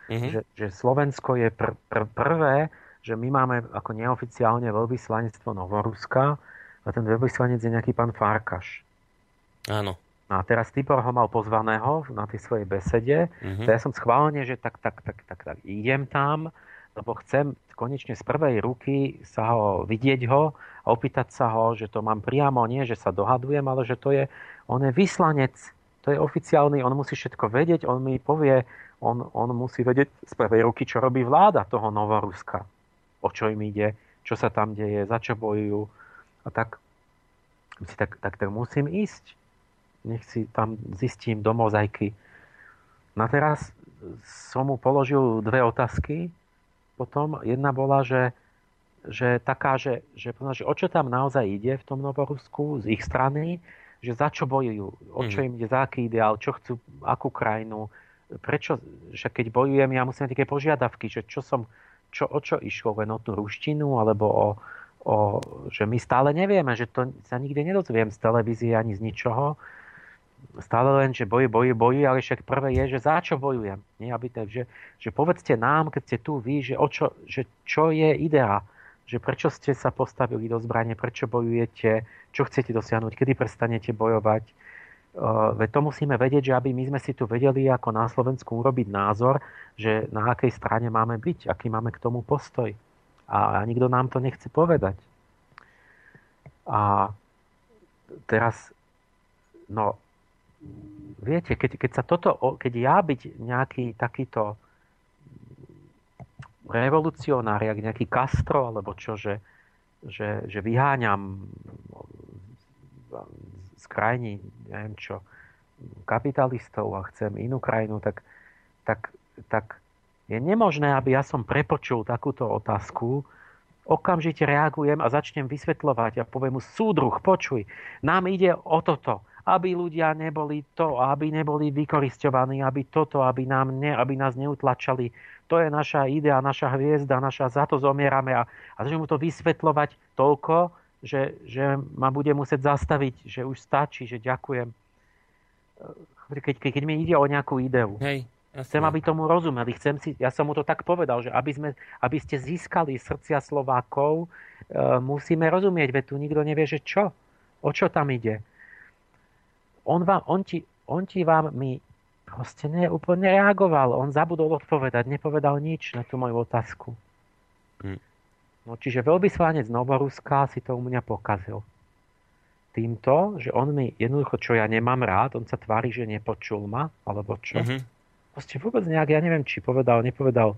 [SPEAKER 3] Uh-huh. Že, že Slovensko je pr, pr, prvé, že my máme ako neoficiálne veľvyslanectvo Novoruska a ten veľvyslanec je nejaký pán Farkaš.
[SPEAKER 1] Áno.
[SPEAKER 3] No a teraz Tibor ho mal pozvaného na tej svojej besede. Mm-hmm. To ja som schválne, že tak, tak, tak, tak, tak idem tam, lebo chcem konečne z prvej ruky sa ho vidieť ho a opýtať sa ho, že to mám priamo, nie že sa dohadujem, ale že to je, on je vyslanec, to je oficiálny, on musí všetko vedieť, on mi povie, on, on musí vedieť z prvej ruky, čo robí vláda toho Novoruska, o čo im ide, čo sa tam deje, za čo bojujú. A tak, tak, tak, tak musím ísť nech si tam zistím do mozaiky. No a teraz som mu položil dve otázky. Potom jedna bola, že, že taká, že, že, že o čo tam naozaj ide v tom Novorusku z ich strany, že za čo bojujú, o čo mhm. im ide, za aký ideál, čo chcú, akú krajinu, prečo, že keď bojujem, ja musím také požiadavky, že čo som, čo, o čo išlo, len o tú ruštinu, alebo o, o, že my stále nevieme, že to sa nikde nedozviem z televízie ani z ničoho, stále len, že boji, boji, boji, ale však prvé je, že za čo bojujem. Nie, aby tak, že, že povedzte nám, keď ste tu vy, že, o čo, že čo je idea, že prečo ste sa postavili do zbranie, prečo bojujete, čo chcete dosiahnuť, kedy prestanete bojovať. Uh, veď to musíme vedieť, že aby my sme si tu vedeli ako na Slovensku urobiť názor, že na akej strane máme byť, aký máme k tomu postoj. A, a nikto nám to nechce povedať. A teraz, no, viete, keď, keď sa toto, keď ja byť nejaký takýto revolucionár, jak nejaký Castro, alebo čo, že, že, že vyháňam z krajiny, neviem čo, kapitalistov a chcem inú krajinu, tak, tak, tak je nemožné, aby ja som prepočul takúto otázku. Okamžite reagujem a začnem vysvetľovať a poviem mu, súdruh, počuj, nám ide o toto, aby ľudia neboli to, aby neboli vykoristovaní, aby toto, aby, nám ne, aby nás neutlačali. To je naša idea, naša hviezda, naša, za to zomierame a, a začnem mu to vysvetľovať toľko, že, že ma bude musieť zastaviť, že už stačí, že ďakujem. Keď, keď, keď mi ide o nejakú ideu.
[SPEAKER 1] Hej.
[SPEAKER 3] Chcem, aby tomu rozumeli. Chcem si, ja som mu to tak povedal, že aby, sme, aby ste získali srdcia Slovákov, e, musíme rozumieť, veď tu nikto nevie, že čo. O čo tam ide. On, vám, on, ti, on ti vám mi proste ne, úplne reagoval. On zabudol odpovedať, nepovedal nič na tú moju otázku. Hm. No, čiže veľvyslanec Novoruska si to u mňa pokazil. Týmto, že on mi jednoducho, čo ja nemám rád, on sa tvári, že nepočul ma, alebo čo. Mm-hmm proste vôbec nejak, ja neviem, či povedal, nepovedal.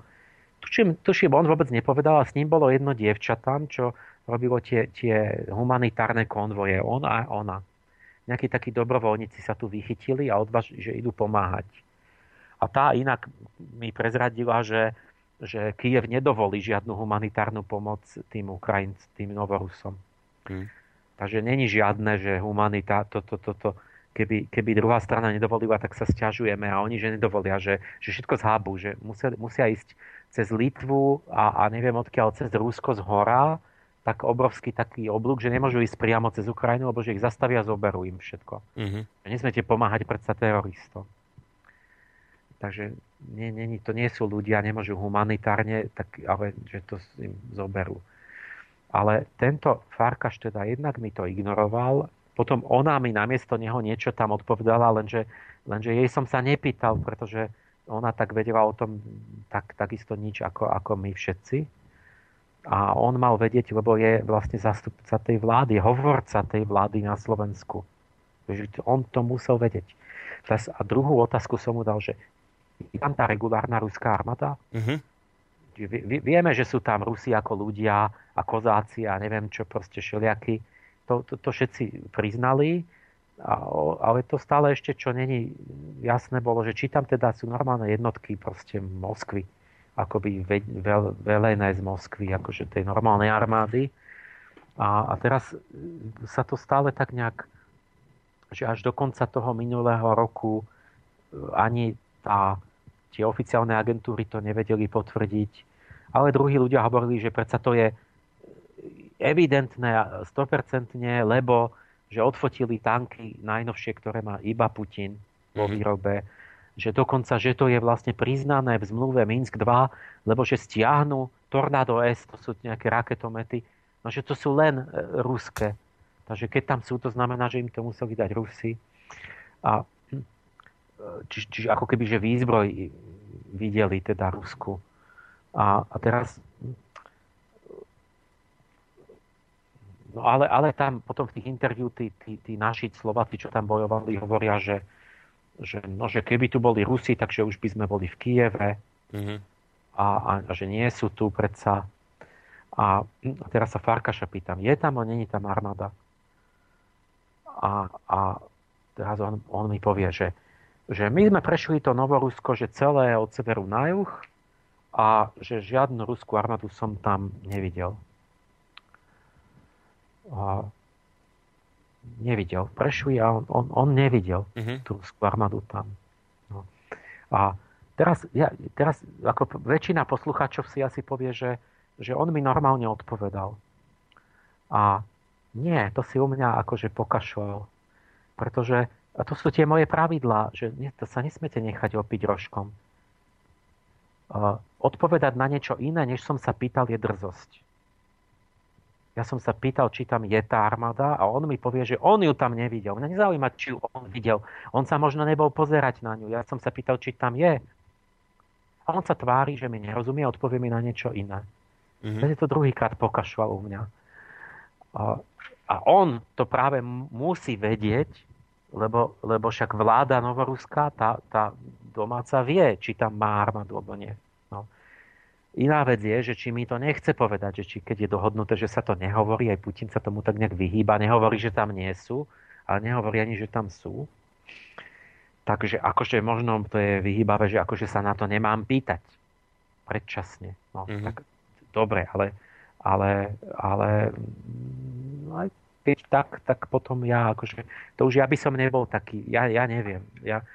[SPEAKER 3] Tuším, tuším, on vôbec nepovedal a s ním bolo jedno dievča tam, čo robilo tie, tie humanitárne konvoje. On a ona. Nejakí takí dobrovoľníci sa tu vychytili a odvaž, že idú pomáhať. A tá inak mi prezradila, že, že Kiev nedovolí žiadnu humanitárnu pomoc tým Ukrajinc, tým Novorusom. Hmm. Takže není žiadne, že humanita, to, to, to, to, keby, keby druhá strana nedovolila, tak sa stiažujeme a oni, že nedovolia, že, že všetko zhábu, že musia, musia ísť cez Litvu a, a neviem odkiaľ, cez Rusko z hora, tak obrovský taký oblúk, že nemôžu ísť priamo cez Ukrajinu, lebo že ich zastavia a zoberú im všetko. Mm-hmm. Nesmiete pomáhať predsa teroristom. Takže nie, nie, to nie sú ľudia, nemôžu humanitárne, tak, ale že to im zoberú. Ale tento Farkaš teda jednak mi to ignoroval potom ona mi namiesto neho niečo tam odpovedala, lenže, lenže jej som sa nepýtal, pretože ona tak vedela o tom tak, takisto nič ako, ako my všetci. A on mal vedieť, lebo je vlastne zastupca tej vlády, hovorca tej vlády na Slovensku. Takže on to musel vedieť. A druhú otázku som mu dal, že je tam tá regulárna ruská armáda? Uh-huh. Vieme, že sú tam Rusi ako ľudia a kozáci a neviem čo, proste šeliaky to, to, to všetci priznali, ale to stále ešte, čo není jasné bolo, že či tam teda sú normálne jednotky proste Moskvy, akoby velené z Moskvy, akože tej normálnej armády. A, a teraz sa to stále tak nejak, že až do konca toho minulého roku ani tá, tie oficiálne agentúry to nevedeli potvrdiť, ale druhí ľudia hovorili, že predsa to je evidentné 100%, lebo že odfotili tanky najnovšie, ktoré má iba Putin vo mhm. výrobe, že dokonca, že to je vlastne priznané v zmluve Minsk 2, lebo že stiahnu Tornado S, to sú nejaké raketomety, no že to sú len e, ruské. Takže keď tam sú, to znamená, že im to museli dať Rusi. A hm, čiže či, ako keby, že výzbroj videli teda Rusku. A, a teraz No ale, ale tam potom v tých interviu tí, tí, tí naši Slováci, čo tam bojovali, hovoria, že, že, no, že keby tu boli Rusi, takže už by sme boli v Kieve mm-hmm. a, a, a že nie sú tu predsa. A, a teraz sa Farkaša pýtam, je tam a není tam armáda? A, a teraz on, on mi povie, že, že my sme prešli to Novorusko, že celé od severu na juh a že žiadnu ruskú armádu som tam nevidel a nevidel. Prešli a on, on, on nevidel uh-huh. tú ruskú armádu tam. No. A teraz, ja, teraz ako väčšina poslucháčov si asi povie, že, že on mi normálne odpovedal. A nie, to si u mňa akože pokašľal. Pretože a to sú tie moje pravidlá, že nie, to sa nesmiete nechať opiť rožkom. Uh, odpovedať na niečo iné, než som sa pýtal, je drzosť. Ja som sa pýtal, či tam je tá armáda a on mi povie, že on ju tam nevidel. Mňa nezaujíma, či ju on videl. On sa možno nebol pozerať na ňu. Ja som sa pýtal, či tam je. A on sa tvári, že mi nerozumie a odpovie mi na niečo iné. Mm-hmm. je to druhýkrát pokašľal u mňa. A, a on to práve musí vedieť, lebo, lebo však vláda Novoruská, tá, tá domáca vie, či tam má armádu alebo nie. Iná vec je, že či mi to nechce povedať, že či keď je dohodnuté, že sa to nehovorí, aj Putin sa tomu tak nejak vyhýba, nehovorí, že tam nie sú, ale nehovorí ani, že tam sú. Takže akože možno to je vyhýbavé, že akože sa na to nemám pýtať predčasne. No, mm-hmm. tak dobre, ale, ale, ale aj keď tak, tak potom ja, akože, to už ja by som nebol taký, ja, ja neviem, ja,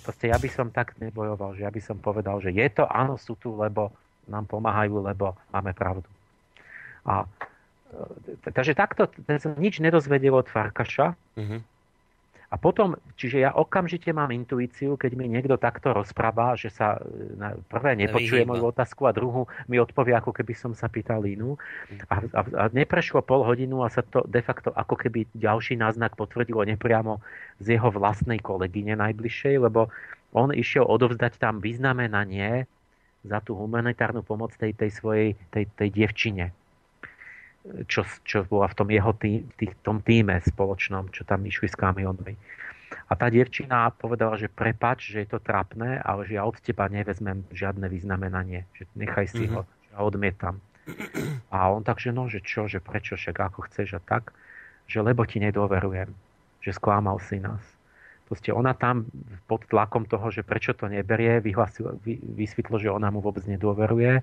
[SPEAKER 3] proste ja by som tak nebojoval, že ja by som povedal, že je to, áno, sú tu, lebo nám pomáhajú, lebo máme pravdu. A e, takže takto som nič nedozvedel od Farkaša. Uh-huh. A potom, čiže ja okamžite mám intuíciu, keď mi niekto takto rozpráva, že sa e, na prvé nepočuje Vyhýba. moju otázku a druhú mi odpovie, ako keby som sa pýtal inú. A, a, a neprešlo pol hodinu a sa to de facto ako keby ďalší náznak potvrdilo nepriamo z jeho vlastnej kolegyne najbližšej, lebo on išiel odovzdať tam vyznamenanie za tú humanitárnu pomoc tej, tej svojej, tej, tej dievčine čo, čo bola v tom jeho tý, tý, tom týme spoločnom, čo tam išli s kamionmi. A tá dievčina povedala, že prepač, že je to trapné, ale že ja od teba nevezmem žiadne vyznamenanie, že nechaj si mm-hmm. ho, že ja odmietam. A on tak, že no, že čo, že prečo, však ako chceš a tak, že lebo ti nedôverujem, že sklamal si nás. Proste ona tam pod tlakom toho, že prečo to neberie, vysvetlo, že ona mu vôbec nedôveruje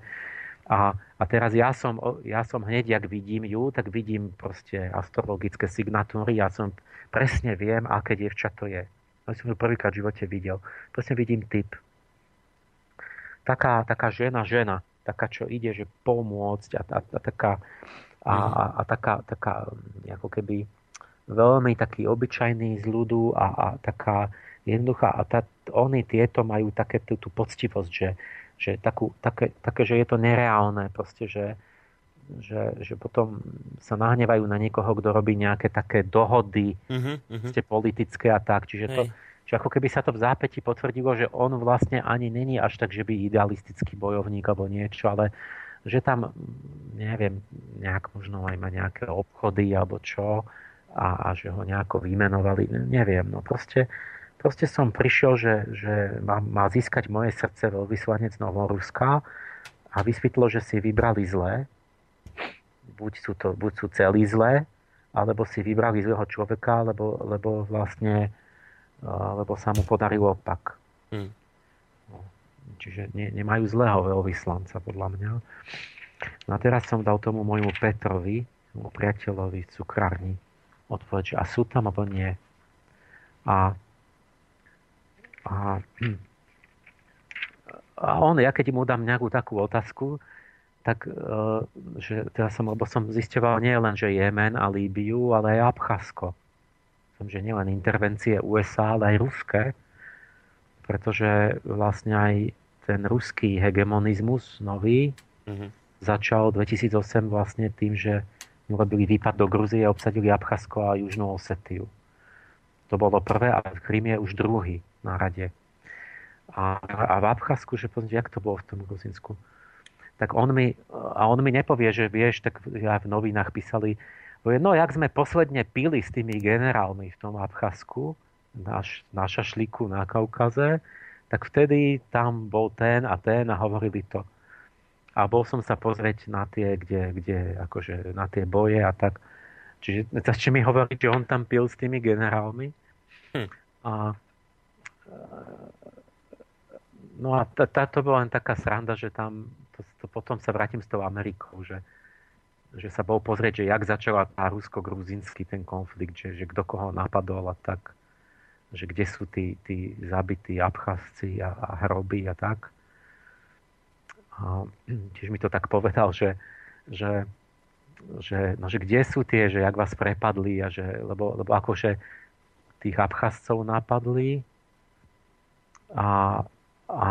[SPEAKER 3] a, a teraz ja som, ja som hneď, jak vidím ju, tak vidím proste astrologické signatúry, ja som presne viem, aké dievča to je. To som ju prvýkrát v živote videl. Presne vidím typ. Taká, taká žena, žena, taká, čo ide, že pomôcť a, a, a taká, a, a, a taká, taká, ako keby veľmi taký obyčajný z ľudu a, a taká jednoduchá. A tá, oni tieto majú také tú, tú poctivosť, že, že takú, také, také, že je to nereálne, proste, že, že, že potom sa nahnevajú na niekoho, kto robí nejaké také dohody uh-huh, uh-huh. politické a tak. Čiže to, že ako keby sa to v zápäti potvrdilo, že on vlastne ani není až tak, že by idealistický bojovník alebo niečo, ale že tam, neviem, nejak možno aj má nejaké obchody alebo čo a, a že ho nejako vymenovali, neviem, no proste proste som prišiel, že, že má, má získať moje srdce veľvyslanec Novoruska a vysvetlo, že si vybrali zlé. Buď sú, to, buď sú celí zlé, alebo si vybrali zlého človeka, lebo, lebo vlastne lebo sa mu podarilo opak. Hmm. No, čiže ne, nemajú zlého veľvyslanca, podľa mňa. No a teraz som dal tomu môjmu Petrovi, môjmu priateľovi v cukrárni, odpoveď, že a sú tam, alebo nie. A a, a on, ja keď mu dám nejakú takú otázku, tak e, že teda som, lebo som zistoval nie len, že Jemen a Líbiu, ale aj Abcházsko. Som, že nielen intervencie USA, ale aj ruské, pretože vlastne aj ten ruský hegemonizmus nový mm-hmm. začal 2008 vlastne tým, že urobili výpad do Gruzie a obsadili Abcházsko a Južnú Osetiu. To bolo prvé, ale v Krym je už druhý na rade. A, a v Abcházsku, že pozrite, jak to bolo v tom Gruzinsku. Tak on mi, a on mi nepovie, že vieš, tak ja v novinách písali, no jak sme posledne pili s tými generálmi v tom Abcházsku, naš, na šašlíku na Kaukaze, tak vtedy tam bol ten a ten a hovorili to. A bol som sa pozrieť na tie, kde, kde akože na tie boje a tak. Čiže začne mi hovoriť, že on tam pil s tými generálmi. Hm. A No a táto bola len taká sranda, že tam, to, to potom sa vrátim s tou Amerikou, že, že sa bol pozrieť, že jak začala tá rusko-gruzinský ten konflikt, že, že kto koho napadol a tak, že kde sú tí, tí zabití Abcházci a, a hroby a tak. A tiež mi to tak povedal, že, že, že, no, že kde sú tie, že jak vás prepadli a že, lebo, lebo akože tých Abcházcov napadli a, a,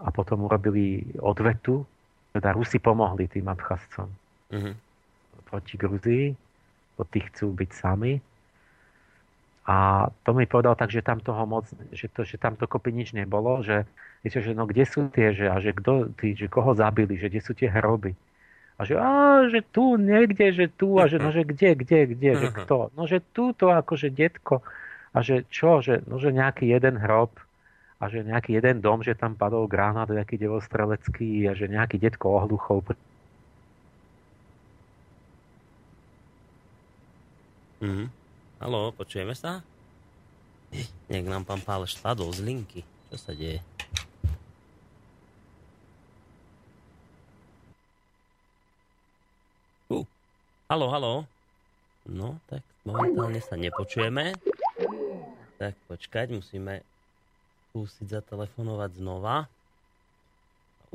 [SPEAKER 3] a potom urobili odvetu, teda Rusi pomohli tým Abcházcom mm-hmm. proti Gruzii, bo tí chcú byť sami. A to mi povedal tak, že tam toho moc, že, to, že tam to kopy nič nebolo, že, viete, že no kde sú tie, že, a že, kdo, tí, že koho zabili, že kde sú tie hroby. A že, a, že tu, niekde, že tu, a že, no, že kde, kde, kde, že kto. No, že tu to akože detko. A že čo, že, no, že nejaký jeden hrob a že nejaký jeden dom, že tam padol granát nejaký devostrelecký a že nejaký detko ohluchov.
[SPEAKER 1] Mhm. Haló, počujeme sa? Nech nám pán Páleš spadol z linky. Čo sa deje? Halo, halo. No, tak momentálne sa nepočujeme. Tak počkať, musíme skúsiť zatelefonovať znova.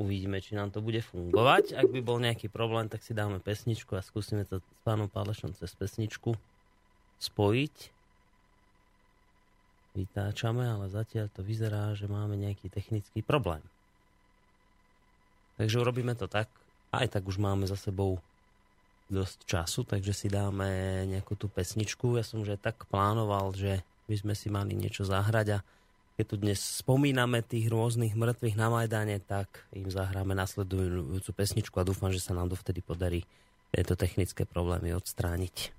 [SPEAKER 1] Uvidíme, či nám to bude fungovať. Ak by bol nejaký problém, tak si dáme pesničku a skúsime to s pánom Pálešom cez pesničku spojiť. Vytáčame, ale zatiaľ to vyzerá, že máme nejaký technický problém. Takže urobíme to tak. Aj tak už máme za sebou dosť času, takže si dáme nejakú tú pesničku. Ja som že tak plánoval, že by sme si mali niečo zahrať a keď tu dnes spomíname tých rôznych mŕtvych na Majdane, tak im zahráme nasledujúcu pesničku a dúfam, že sa nám dovtedy podarí tieto technické problémy odstrániť.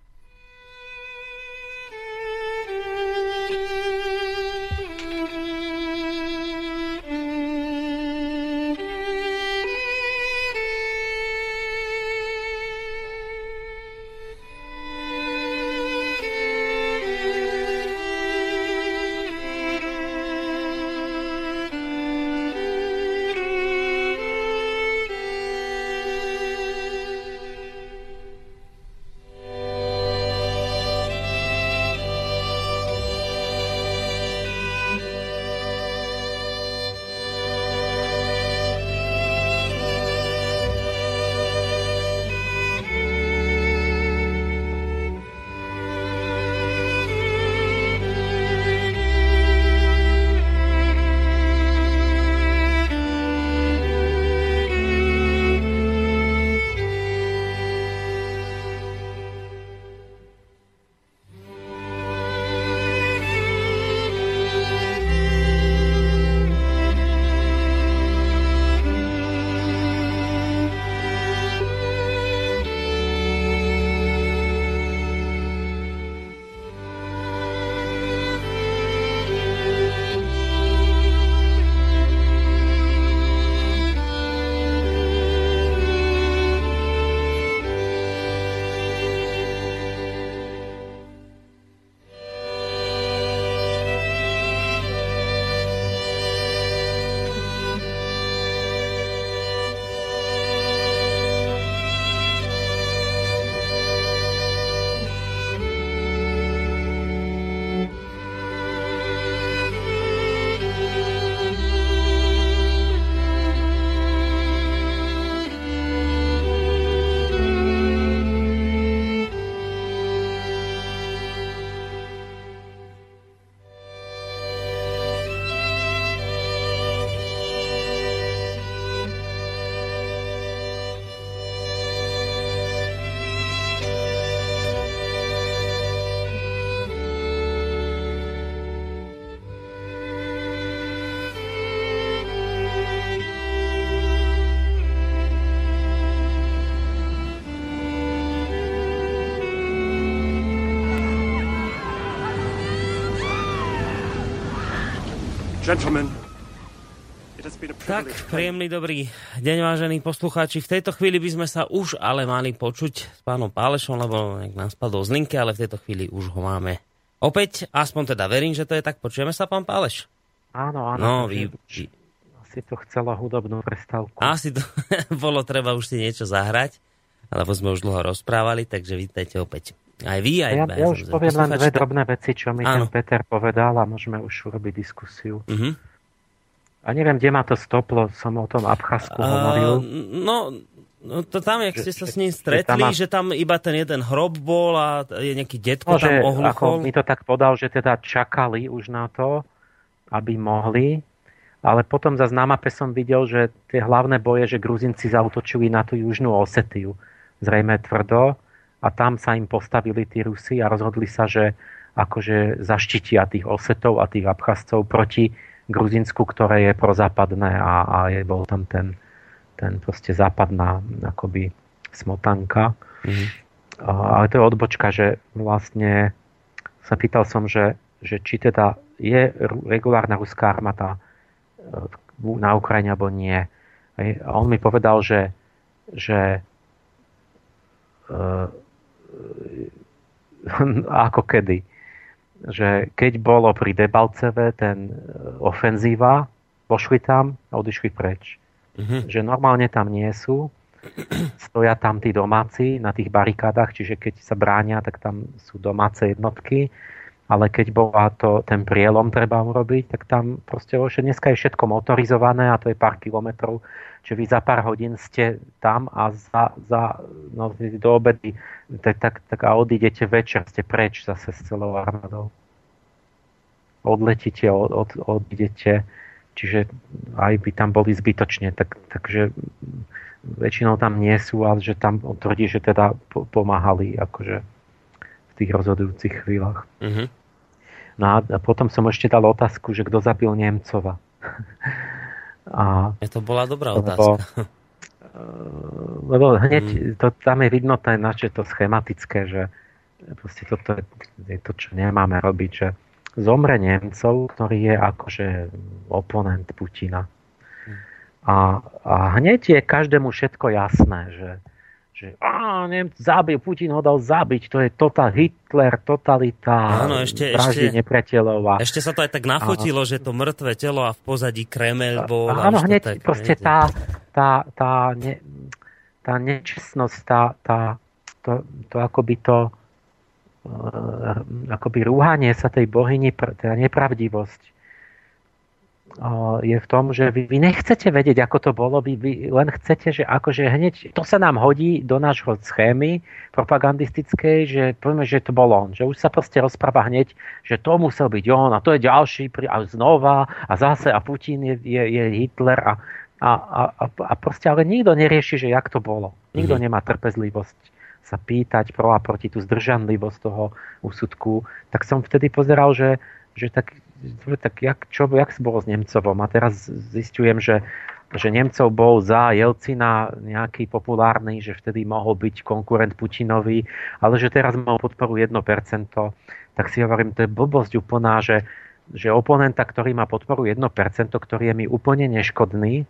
[SPEAKER 1] Tak, príjemný dobrý deň, vážení poslucháči. V tejto chvíli by sme sa už ale mali počuť s pánom Pálešom, lebo nám spadol z linky, ale v tejto chvíli už ho máme opäť. Aspoň teda verím, že to je tak. Počujeme sa, pán Páleš?
[SPEAKER 3] Áno, áno.
[SPEAKER 1] No, vy...
[SPEAKER 3] Asi to chcela hudobnú prestávku.
[SPEAKER 1] Asi to bolo treba už si niečo zahrať, lebo sme už dlho rozprávali, takže vítajte opäť. Aj vy, aj
[SPEAKER 3] ja, ja, ja už poviem len dve drobné veci, čo mi Áno. ten Peter povedal a môžeme už urobiť diskusiu. Uh-huh. A neviem, kde ma to stoplo, som o tom Abcházsku uh, hovoril.
[SPEAKER 1] No, no to tam, jak ste sa s ním stretli, že tam, že tam iba ten jeden hrob bol a je nejaký detko no, tam ohluchol.
[SPEAKER 3] Ako mi to tak podal, že teda čakali už na to, aby mohli, ale potom za na mape som videl, že tie hlavné boje, že Gruzinci zautočili na tú južnú Osetiu. Zrejme tvrdo a tam sa im postavili tí Rusi a rozhodli sa, že akože zaštitia tých Osetov a tých Abcházcov proti Gruzinsku, ktoré je prozápadné a, a je, bol tam ten, ten proste západná akoby smotanka. Mm-hmm. A, ale to je odbočka, že vlastne sa pýtal som, že, že či teda je regulárna ruská armáda e, na Ukrajine alebo nie. A on mi povedal, že, že e, ako kedy. Že keď bolo pri Debalceve ten e, ofenzíva, pošli tam a odišli preč. Mm-hmm. Že normálne tam nie sú stoja tam tí domáci na tých barikádach, čiže keď sa bránia, tak tam sú domáce jednotky, ale keď bola to, ten prielom treba urobiť, tak tam proste že dneska je všetko motorizované a to je pár kilometrov, že vy za pár hodín ste tam a za, za no, do obedy tak, tak, tak a odídete večer, ste preč zase s celou armádou. Odletíte, od, od, odídete, čiže aj by tam boli zbytočne, tak, takže väčšinou tam nie sú, ale že tam tvrdí, že teda pomáhali akože v tých rozhodujúcich chvíľach. Mm-hmm. No a potom som ešte dal otázku, že kto zabil Nemcova.
[SPEAKER 1] a, to bola dobrá otázka.
[SPEAKER 3] Lebo, lebo hneď mm. to, tam je vidno to naše to schematické, že proste toto je to, čo nemáme robiť, že zomre Nemcov, ktorý je akože oponent Putina a, a hneď je každému všetko jasné, že, že á, neviem, zabil, Putin ho dal zabiť, to je total Hitler, totalita,
[SPEAKER 1] Áno, ešte, ešte,
[SPEAKER 3] nepriateľov.
[SPEAKER 1] Ešte sa to aj tak nafotilo, a, že to mŕtve telo a v pozadí Kremel bol.
[SPEAKER 3] Áno, hneď tak, proste tá, tá, tá, ne, tá nečestnosť, tá, tá, to, to akoby to uh, akoby rúhanie sa tej bohyni, teda nepravdivosť, je v tom, že vy, vy nechcete vedieť, ako to bolo, vy, vy len chcete, že akože hneď to sa nám hodí do nášho schémy propagandistickej, že povieme, že to bol on, že už sa proste rozpráva hneď, že to musel byť on a to je ďalší a znova a zase a Putin je, je, je Hitler a, a, a, a proste ale nikto nerieši, že jak to bolo. Nikto mm-hmm. nemá trpezlivosť sa pýtať pro a proti tú zdržanlivosť toho úsudku. Tak som vtedy pozeral, že, že tak tak jak, čo, jak bolo s Nemcovom? A teraz zistujem, že, že Nemcov bol za Jelcina nejaký populárny, že vtedy mohol byť konkurent Putinovi, ale že teraz mal podporu 1%, tak si hovorím, to je blbosť úplná, že, že oponenta, ktorý má podporu 1%, ktorý je mi úplne neškodný,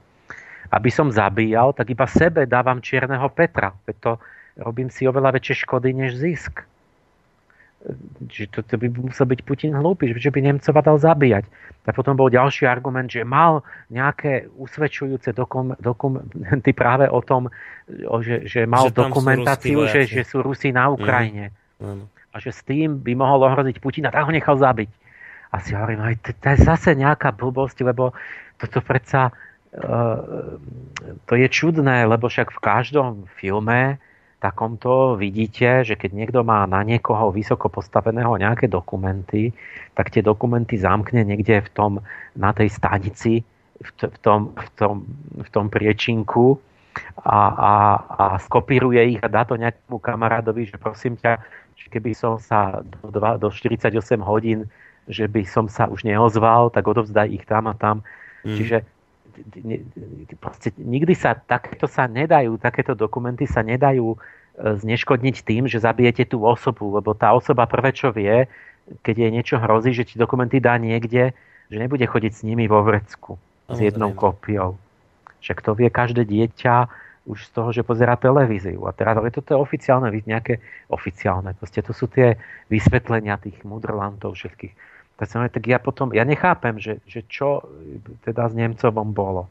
[SPEAKER 3] aby som zabíjal, tak iba sebe dávam čierneho Petra. Preto robím si oveľa väčšie škody než zisk že to, to by musel byť Putin hlúpy, že by Nemcova dal zabíjať. Tak potom bol ďalší argument, že mal nejaké usvedčujúce dokum, dokumenty práve o tom, že, že mal že dokumentáciu, že, že sú Rusi na Ukrajine. Mm. A že s tým by mohol ohroziť Putina, tak ho nechal zabiť. A si hovorím, aj to, to je zase nejaká blbosť, lebo toto predsa uh, to je čudné, lebo však v každom filme takomto vidíte, že keď niekto má na niekoho vysoko postaveného nejaké dokumenty, tak tie dokumenty zamkne niekde v tom, na tej stanici, v, tom, v, tom, v tom priečinku a, a, a skopíruje ich a dá to nejakému kamarádovi, že prosím ťa, keby som sa do, 2, do 48 hodín, že by som sa už neozval, tak odovzdaj ich tam a tam. Mm. Čiže proste nikdy sa takéto sa nedajú, takéto dokumenty sa nedajú e, zneškodniť tým, že zabijete tú osobu, lebo tá osoba prvé, čo vie, keď jej niečo hrozí, že ti dokumenty dá niekde, že nebude chodiť s nimi vo vrecku s jednou kópiou. Však to vie každé dieťa už z toho, že pozera televíziu. A teraz, ale toto je oficiálne, nejaké oficiálne, proste to sú tie vysvetlenia tých mudrlantov všetkých tak, som, tak ja potom, ja nechápem, že, že čo teda s Nemcovom bolo.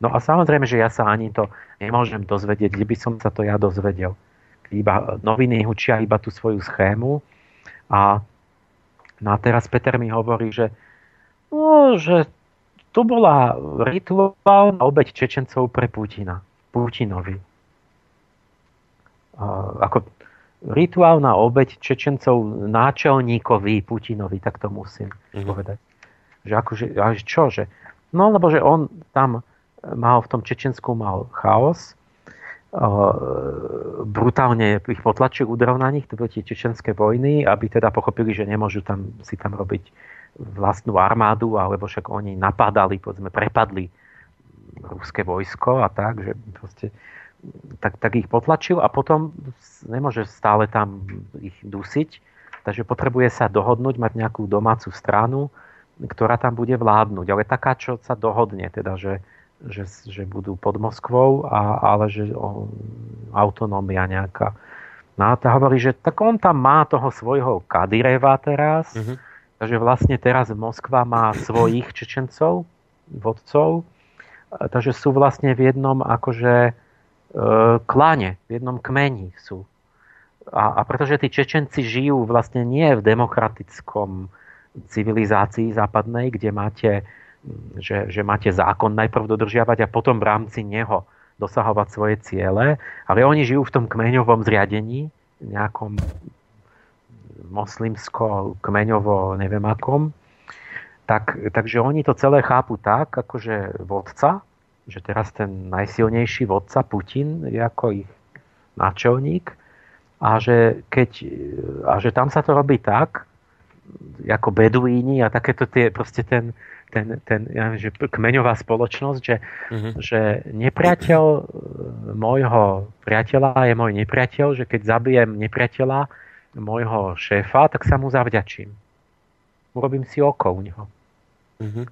[SPEAKER 3] No a samozrejme, že ja sa ani to nemôžem dozvedieť, kde by som sa to ja dozvedel. Iba, noviny učia iba tú svoju schému a, no a teraz Peter mi hovorí, že, no, že to bola rituálna obeď Čečencov pre Putina. Putinovi. A, ako rituálna obeď Čečencov náčelníkovi Putinovi, tak to musím mm-hmm. povedať. Že akože, až čo, že? No lebo, že on tam mal v tom Čečensku mal chaos, brutálne ich potlačil, udrel na nich, to boli tie čečenské vojny, aby teda pochopili, že nemôžu tam, si tam robiť vlastnú armádu, alebo však oni napadali, povedzme, prepadli ruské vojsko a tak, že proste tak, tak ich potlačil a potom nemôže stále tam ich dusiť, takže potrebuje sa dohodnúť, mať nejakú domácu stranu, ktorá tam bude vládnuť. Ale taká, čo sa dohodne, teda, že, že, že budú pod Moskvou, a, ale že o, autonómia nejaká. No a tá hovorí, že tak on tam má toho svojho Kadireva teraz, mm-hmm. takže vlastne teraz Moskva má svojich Čečencov, vodcov, takže sú vlastne v jednom akože kláne, v jednom kmeni sú. A, a pretože tí Čečenci žijú vlastne nie v demokratickom civilizácii západnej, kde máte, že, že máte zákon najprv dodržiavať a potom v rámci neho dosahovať svoje ciele, ale oni žijú v tom kmeňovom zriadení, nejakom moslimsko, kmeňovo, neviem akom, tak, takže oni to celé chápu tak, akože vodca, že teraz ten najsilnejší vodca Putin je ako ich náčelník a že, keď, a že tam sa to robí tak, ako beduíni a takéto tie, proste ten, ten, ten ja neviem, že kmeňová spoločnosť, že, uh-huh. že nepriateľ e, môjho priateľa je môj nepriateľ, že keď zabijem nepriateľa môjho šéfa, tak sa mu zavďačím. Urobím si oko u neho. Uh-huh.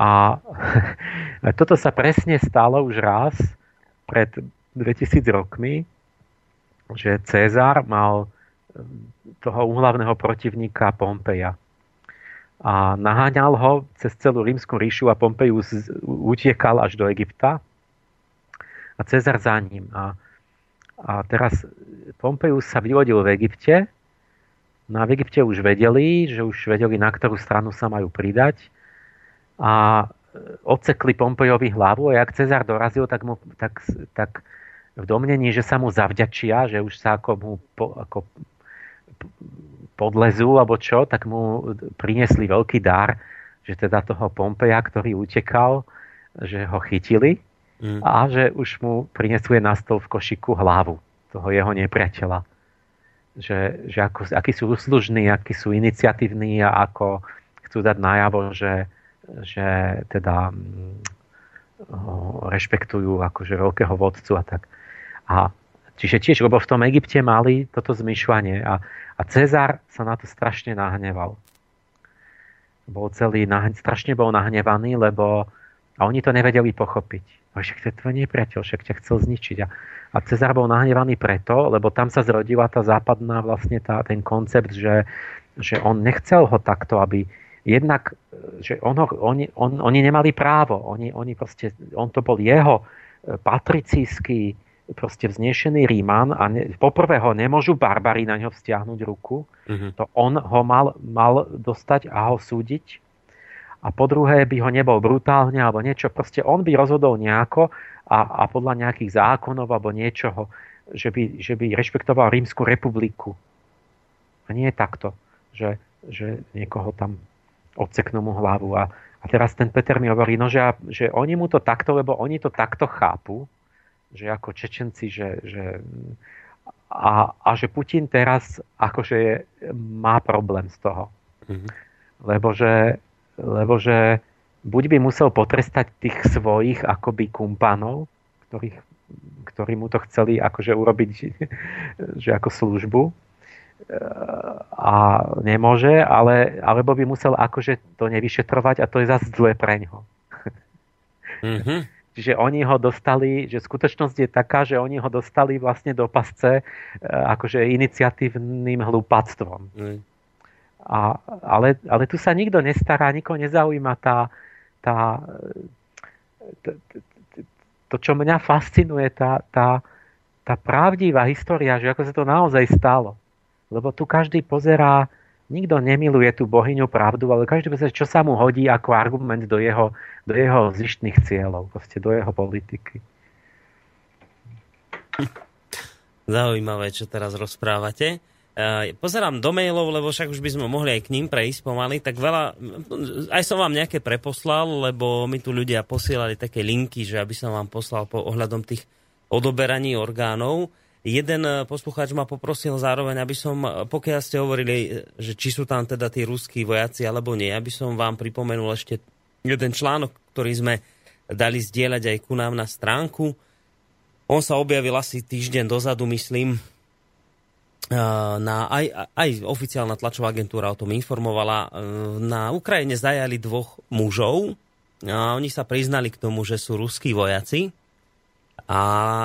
[SPEAKER 3] A toto sa presne stalo už raz pred 2000 rokmi, že Cezar mal eh, toho úhlavného protivníka Pompeja. A naháňal ho cez celú rímsku ríšu a Pompejus utiekal až do Egypta a Cezar za ním. A, a teraz Pompejus sa vyvodil v Egypte No a v Egypte už vedeli, že už vedeli, na ktorú stranu sa majú pridať a odsekli Pompejovi hlavu a jak Cezar dorazil, tak, mu, tak, tak v domnení, že sa mu zavďačia, že už sa ako mu po, ako podlezú alebo čo, tak mu priniesli veľký dar, že teda toho Pompeja, ktorý utekal, že ho chytili mm. a že už mu priniesli na stôl v košiku hlavu toho jeho nepriateľa že, že ako, akí sú uslužní, akí sú iniciatívni a ako chcú dať najavo, že, že teda mm, rešpektujú akože veľkého vodcu a tak. A čiže tiež, lebo v tom Egypte mali toto zmyšľanie a, a Cezar sa na to strašne nahneval. Bol celý, strašne bol nahnevaný, lebo a oni to nevedeli pochopiť. A však to tvoj nepriateľ, však ťa chcel zničiť. A, a Cezar bol nahnevaný preto, lebo tam sa zrodila tá západná vlastne tá, ten koncept, že, že on nechcel ho takto, aby jednak, že on ho, oni, on, oni nemali právo. Oni, oni proste, on to bol jeho e, patricijský proste vznešený Ríman a ne, poprvé ho nemôžu barbari na ňo vzťahnuť ruku. Mm-hmm. To on ho mal, mal dostať a ho súdiť. A po druhé by ho nebol brutálne alebo niečo. Proste on by rozhodol nejako a, a podľa nejakých zákonov alebo niečoho, že by, že by rešpektoval Rímsku republiku. A nie takto, že, že niekoho tam odseknú mu hlavu. A, a teraz ten Peter mi hovorí, no, že, že oni mu to takto, lebo oni to takto chápu, že ako Čečenci, že, že a, a že Putin teraz akože je, má problém z toho. Mm-hmm. Lebo že, lebo že buď by musel potrestať tých svojich akoby kumpanov, ktorých, ktorí mu to chceli akože urobiť že ako službu a nemôže, ale, alebo by musel akože to nevyšetrovať a to je zase zlé pre ňo. Mm-hmm. Čiže oni ho dostali, že skutočnosť je taká, že oni ho dostali vlastne do pasce e, akože iniciatívnym hlúpactvom. Mm. A, ale, ale tu sa nikto nestará, nikoho nezaujíma tá, tá, to, čo mňa fascinuje, tá, tá, tá pravdivá história, že ako sa to naozaj stalo. Lebo tu každý pozerá, nikto nemiluje tú bohyňu pravdu, ale každý pozerá, čo sa mu hodí ako argument do jeho, do jeho zištných cieľov, proste do jeho politiky.
[SPEAKER 1] Zaujímavé, čo teraz rozprávate. Eh, pozerám do mailov, lebo však už by sme mohli aj k ním prejsť pomaly, tak veľa, aj som vám nejaké preposlal, lebo mi tu ľudia posielali také linky, že aby som vám poslal po ohľadom tých odoberaní orgánov. Jeden eh, poslucháč ma poprosil zároveň, aby som, eh, pokiaľ ste hovorili, že či sú tam teda tí ruskí vojaci alebo nie, aby som vám pripomenul ešte jeden článok, ktorý sme dali zdieľať aj ku nám na stránku. On sa objavil asi týždeň dozadu, myslím, na, aj, aj oficiálna tlačová agentúra o tom informovala. Na Ukrajine zajali dvoch mužov a oni sa priznali k tomu, že sú ruskí vojaci. A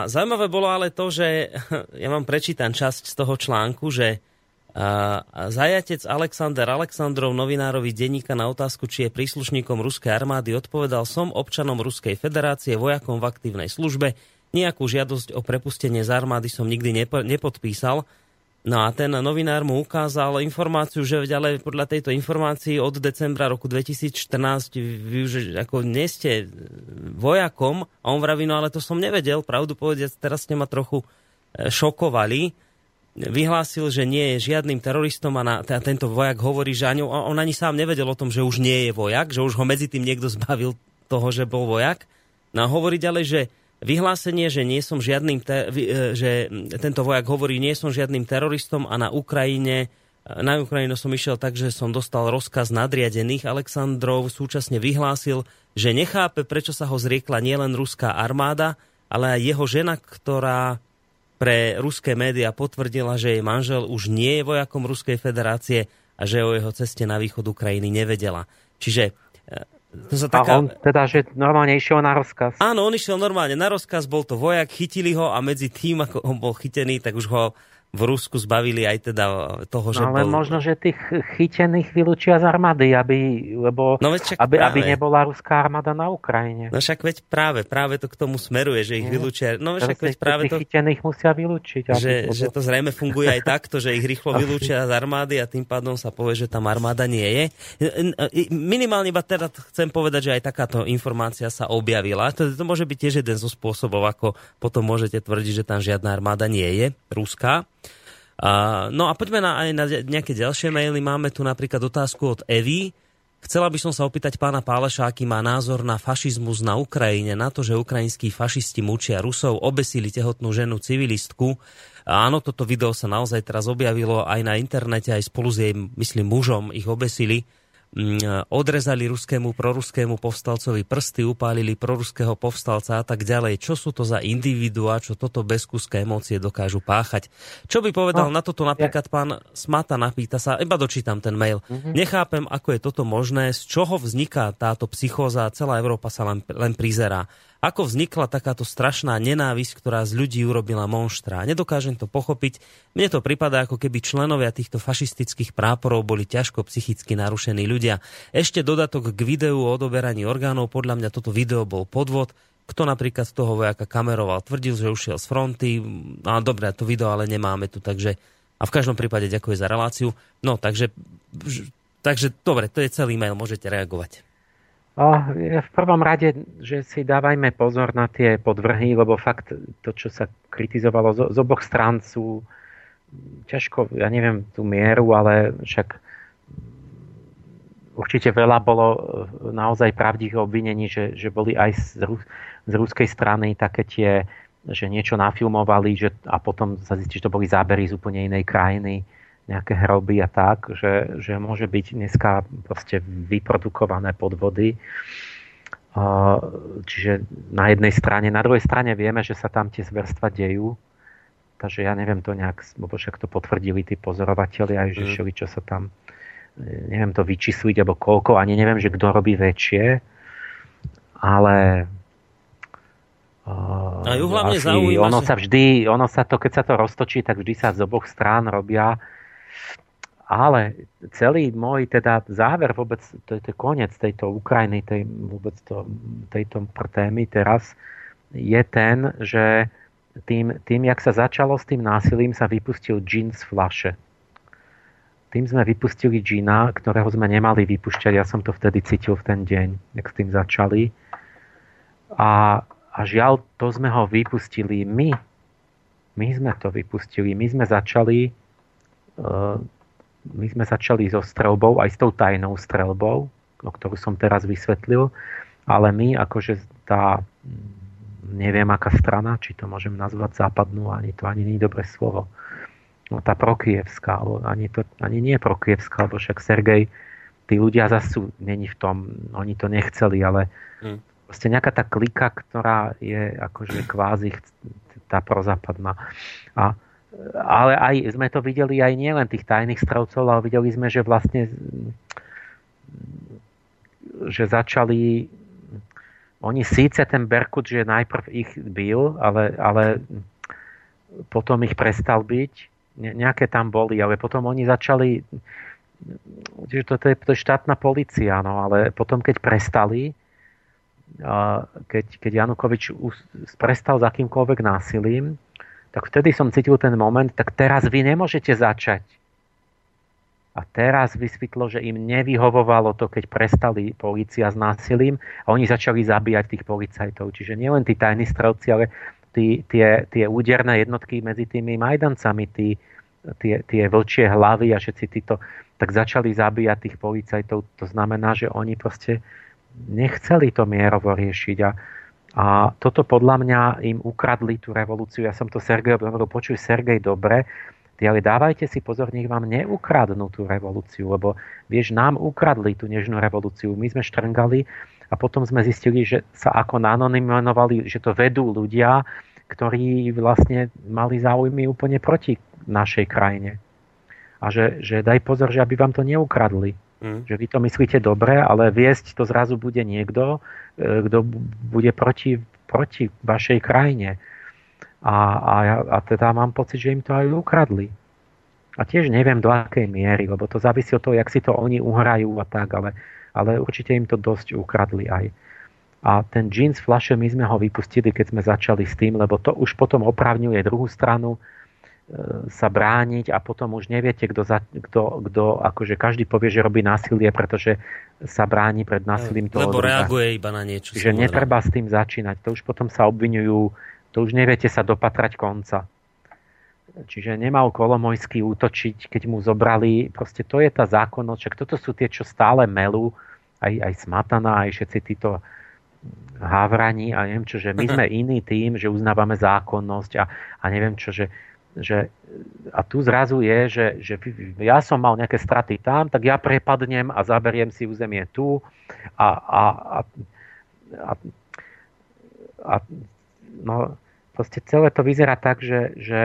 [SPEAKER 1] zaujímavé bolo ale to, že ja vám prečítam časť z toho článku, že Zajatec Alexander Alexandrov novinárovi denníka na otázku, či je príslušníkom ruskej armády, odpovedal som občanom Ruskej federácie, vojakom v aktívnej službe, nejakú žiadosť o prepustenie z armády som nikdy nepodpísal. No a ten novinár mu ukázal informáciu, že ale podľa tejto informácii od decembra roku 2014 vy už ako nie ste vojakom a on vraví, no ale to som nevedel, pravdu povediac, teraz ste ma trochu e, šokovali. Vyhlásil, že nie je žiadnym teroristom a na, tento vojak hovorí, že ani, on ani sám nevedel o tom, že už nie je vojak, že už ho medzi tým niekto zbavil toho, že bol vojak. No a hovorí ďalej, že vyhlásenie, že nie som žiadnym, te- e, že tento vojak hovorí, nie som žiadnym teroristom a na Ukrajine na Ukrajinu som išiel tak, že som dostal rozkaz nadriadených. Aleksandrov súčasne vyhlásil, že nechápe, prečo sa ho zriekla nielen ruská armáda, ale aj jeho žena, ktorá pre ruské médiá potvrdila, že jej manžel už nie je vojakom Ruskej federácie a že o jeho ceste na východ Ukrajiny nevedela. Čiže e,
[SPEAKER 3] to sa taká... A on teda, že normálne išiel na rozkaz.
[SPEAKER 1] Áno, on išiel normálne na rozkaz, bol to vojak, chytili ho a medzi tým, ako on bol chytený, tak už ho v Rusku zbavili aj teda toho, že
[SPEAKER 3] no, ale
[SPEAKER 1] bol...
[SPEAKER 3] možno, že tých chytených vylúčia z armády, aby, lebo, no, aby, aby nebola ruská armáda na Ukrajine.
[SPEAKER 1] No však veď práve, práve to k tomu smeruje, že ich vylúčia. No však veď práve to...
[SPEAKER 3] chytených musia vylúčiť.
[SPEAKER 1] Že, aby... že to zrejme funguje aj takto, že ich rýchlo vylúčia z armády a tým pádom sa povie, že tam armáda nie je. Minimálne iba teda chcem povedať, že aj takáto informácia sa objavila. To, to môže byť tiež jeden zo spôsobov, ako potom môžete tvrdiť, že tam žiadna armáda nie je, ruská. A, no a poďme na, aj na nejaké ďalšie maily. Máme tu napríklad otázku od Evy. Chcela by som sa opýtať pána Páleša, aký má názor na fašizmus na Ukrajine, na to, že ukrajinskí fašisti mučia Rusov, obesili tehotnú ženu civilistku. Áno, toto video sa naozaj teraz objavilo aj na internete, aj spolu s jej, myslím, mužom ich obesili odrezali ruskému proruskému povstalcovi prsty, upálili proruského povstalca a tak ďalej. Čo sú to za individuá, čo toto bez kúska emócie dokážu páchať? Čo by povedal no, na toto napríklad pán Smata, napýta sa, iba dočítam ten mail. Uh-huh. Nechápem, ako je toto možné, z čoho vzniká táto psychóza, celá Európa sa len, len prizerá. Ako vznikla takáto strašná nenávisť, ktorá z ľudí urobila monštra? Nedokážem to pochopiť. Mne to pripadá, ako keby členovia týchto fašistických práporov boli ťažko psychicky narušení ľudia. Ešte dodatok k videu o odoberaní orgánov. Podľa mňa toto video bol podvod. Kto napríklad toho vojaka kameroval, tvrdil, že ušiel z fronty. A dobre, to video ale nemáme tu, takže... A v každom prípade ďakujem za reláciu. No, takže... Takže dobre, to je celý mail, môžete reagovať.
[SPEAKER 3] V prvom rade, že si dávajme pozor na tie podvrhy, lebo fakt to, čo sa kritizovalo z, z oboch strán sú ťažko, ja neviem tú mieru, ale však určite veľa bolo e, naozaj pravdivých obvinení, že, že boli aj z, z ruskej strany také tie, že niečo nafilmovali že, a potom sa zistí, že to boli zábery z úplne inej krajiny nejaké hroby a tak, že, že môže byť dneska proste vyprodukované podvody. Čiže na jednej strane, na druhej strane vieme, že sa tam tie zverstva dejú, takže ja neviem to nejak, lebo však to potvrdili tí pozorovateľi aj, že mm. šeli, čo sa tam, e, neviem to vyčísliť, alebo koľko, ani neviem, že kto robí väčšie, ale
[SPEAKER 1] a ju hlavne zaujíma,
[SPEAKER 3] ono sa vždy, ono sa to, keď sa to roztočí, tak vždy sa z oboch strán robia ale celý môj teda záver vôbec, to je to koniec tejto Ukrajiny, tej, vôbec to, tejto témy teraz, je ten, že tým, tým, jak sa začalo s tým násilím, sa vypustil džin z flaše. Tým sme vypustili džina, ktorého sme nemali vypušťať. Ja som to vtedy cítil v ten deň, jak s tým začali. A, a žiaľ, to sme ho vypustili my. My sme to vypustili. My sme začali uh, my sme začali so strelbou, aj s tou tajnou strelbou, o ktorú som teraz vysvetlil, ale my akože tá, neviem aká strana, či to môžem nazvať západnú, ani to ani nie je dobré slovo, no tá prokievská, alebo ani, to, ani nie prokievská, lebo však Sergej, tí ľudia zase není v tom, oni to nechceli, ale hmm. proste nejaká tá klika, ktorá je akože kvázi tá prozápadná. A ale aj sme to videli aj nielen tých tajných stravcov, ale videli sme, že vlastne že začali oni síce ten Berkut, že najprv ich bil, ale, ale potom ich prestal byť. Nejaké tam boli, ale potom oni začali že to, to, je, to je štátna policia, no, ale potom keď prestali, keď, keď Janukovič prestal s akýmkoľvek násilím, tak vtedy som cítil ten moment, tak teraz vy nemôžete začať. A teraz vysvetlo, že im nevyhovovalo to, keď prestali policia s násilím a oni začali zabíjať tých policajtov. Čiže nielen tí tajní strelci, ale tí, tie, tie úderné jednotky medzi tými Majdancami, tí, tie, tie vlčie hlavy a všetci títo, tak začali zabíjať tých policajtov. To znamená, že oni proste nechceli to mierovo riešiť a, a toto podľa mňa im ukradli tú revolúciu. Ja som to Sergej hovoril, počuj Sergej, dobre, ale dávajte si pozor, nech vám neukradnú tú revolúciu, lebo vieš, nám ukradli tú nežnú revolúciu. My sme štrngali a potom sme zistili, že sa ako nanonymovali, že to vedú ľudia, ktorí vlastne mali záujmy úplne proti našej krajine. A že, že daj pozor, že aby vám to neukradli. Mm. Že vy to myslíte dobre, ale viesť to zrazu bude niekto, e, kto bude proti, proti vašej krajine. A, a, a teda mám pocit, že im to aj ukradli. A tiež neviem do akej miery, lebo to závisí od toho, jak si to oni uhrajú a tak, ale, ale určite im to dosť ukradli aj. A ten jeans flaše my sme ho vypustili, keď sme začali s tým, lebo to už potom opravňuje druhú stranu sa brániť a potom už neviete, kto, za, kto, kto akože každý povie, že robí násilie, pretože sa bráni pred násilím
[SPEAKER 1] toho Lebo druga. reaguje iba na niečo.
[SPEAKER 3] Že netreba s tým začínať. To už potom sa obvinujú, to už neviete sa dopatrať konca. Čiže nemal Kolomojský útočiť, keď mu zobrali, proste to je tá zákonnosť, však toto sú tie, čo stále melú, aj, aj Smatana, aj všetci títo Havraní a neviem čo, že my sme iný tým, že uznávame zákonnosť a, a neviem čo, že, že a tu zrazu je, že, že ja som mal nejaké straty tam, tak ja prepadnem a zaberiem si územie tu a, a, a, a, a no, proste celé to vyzerá tak, že, že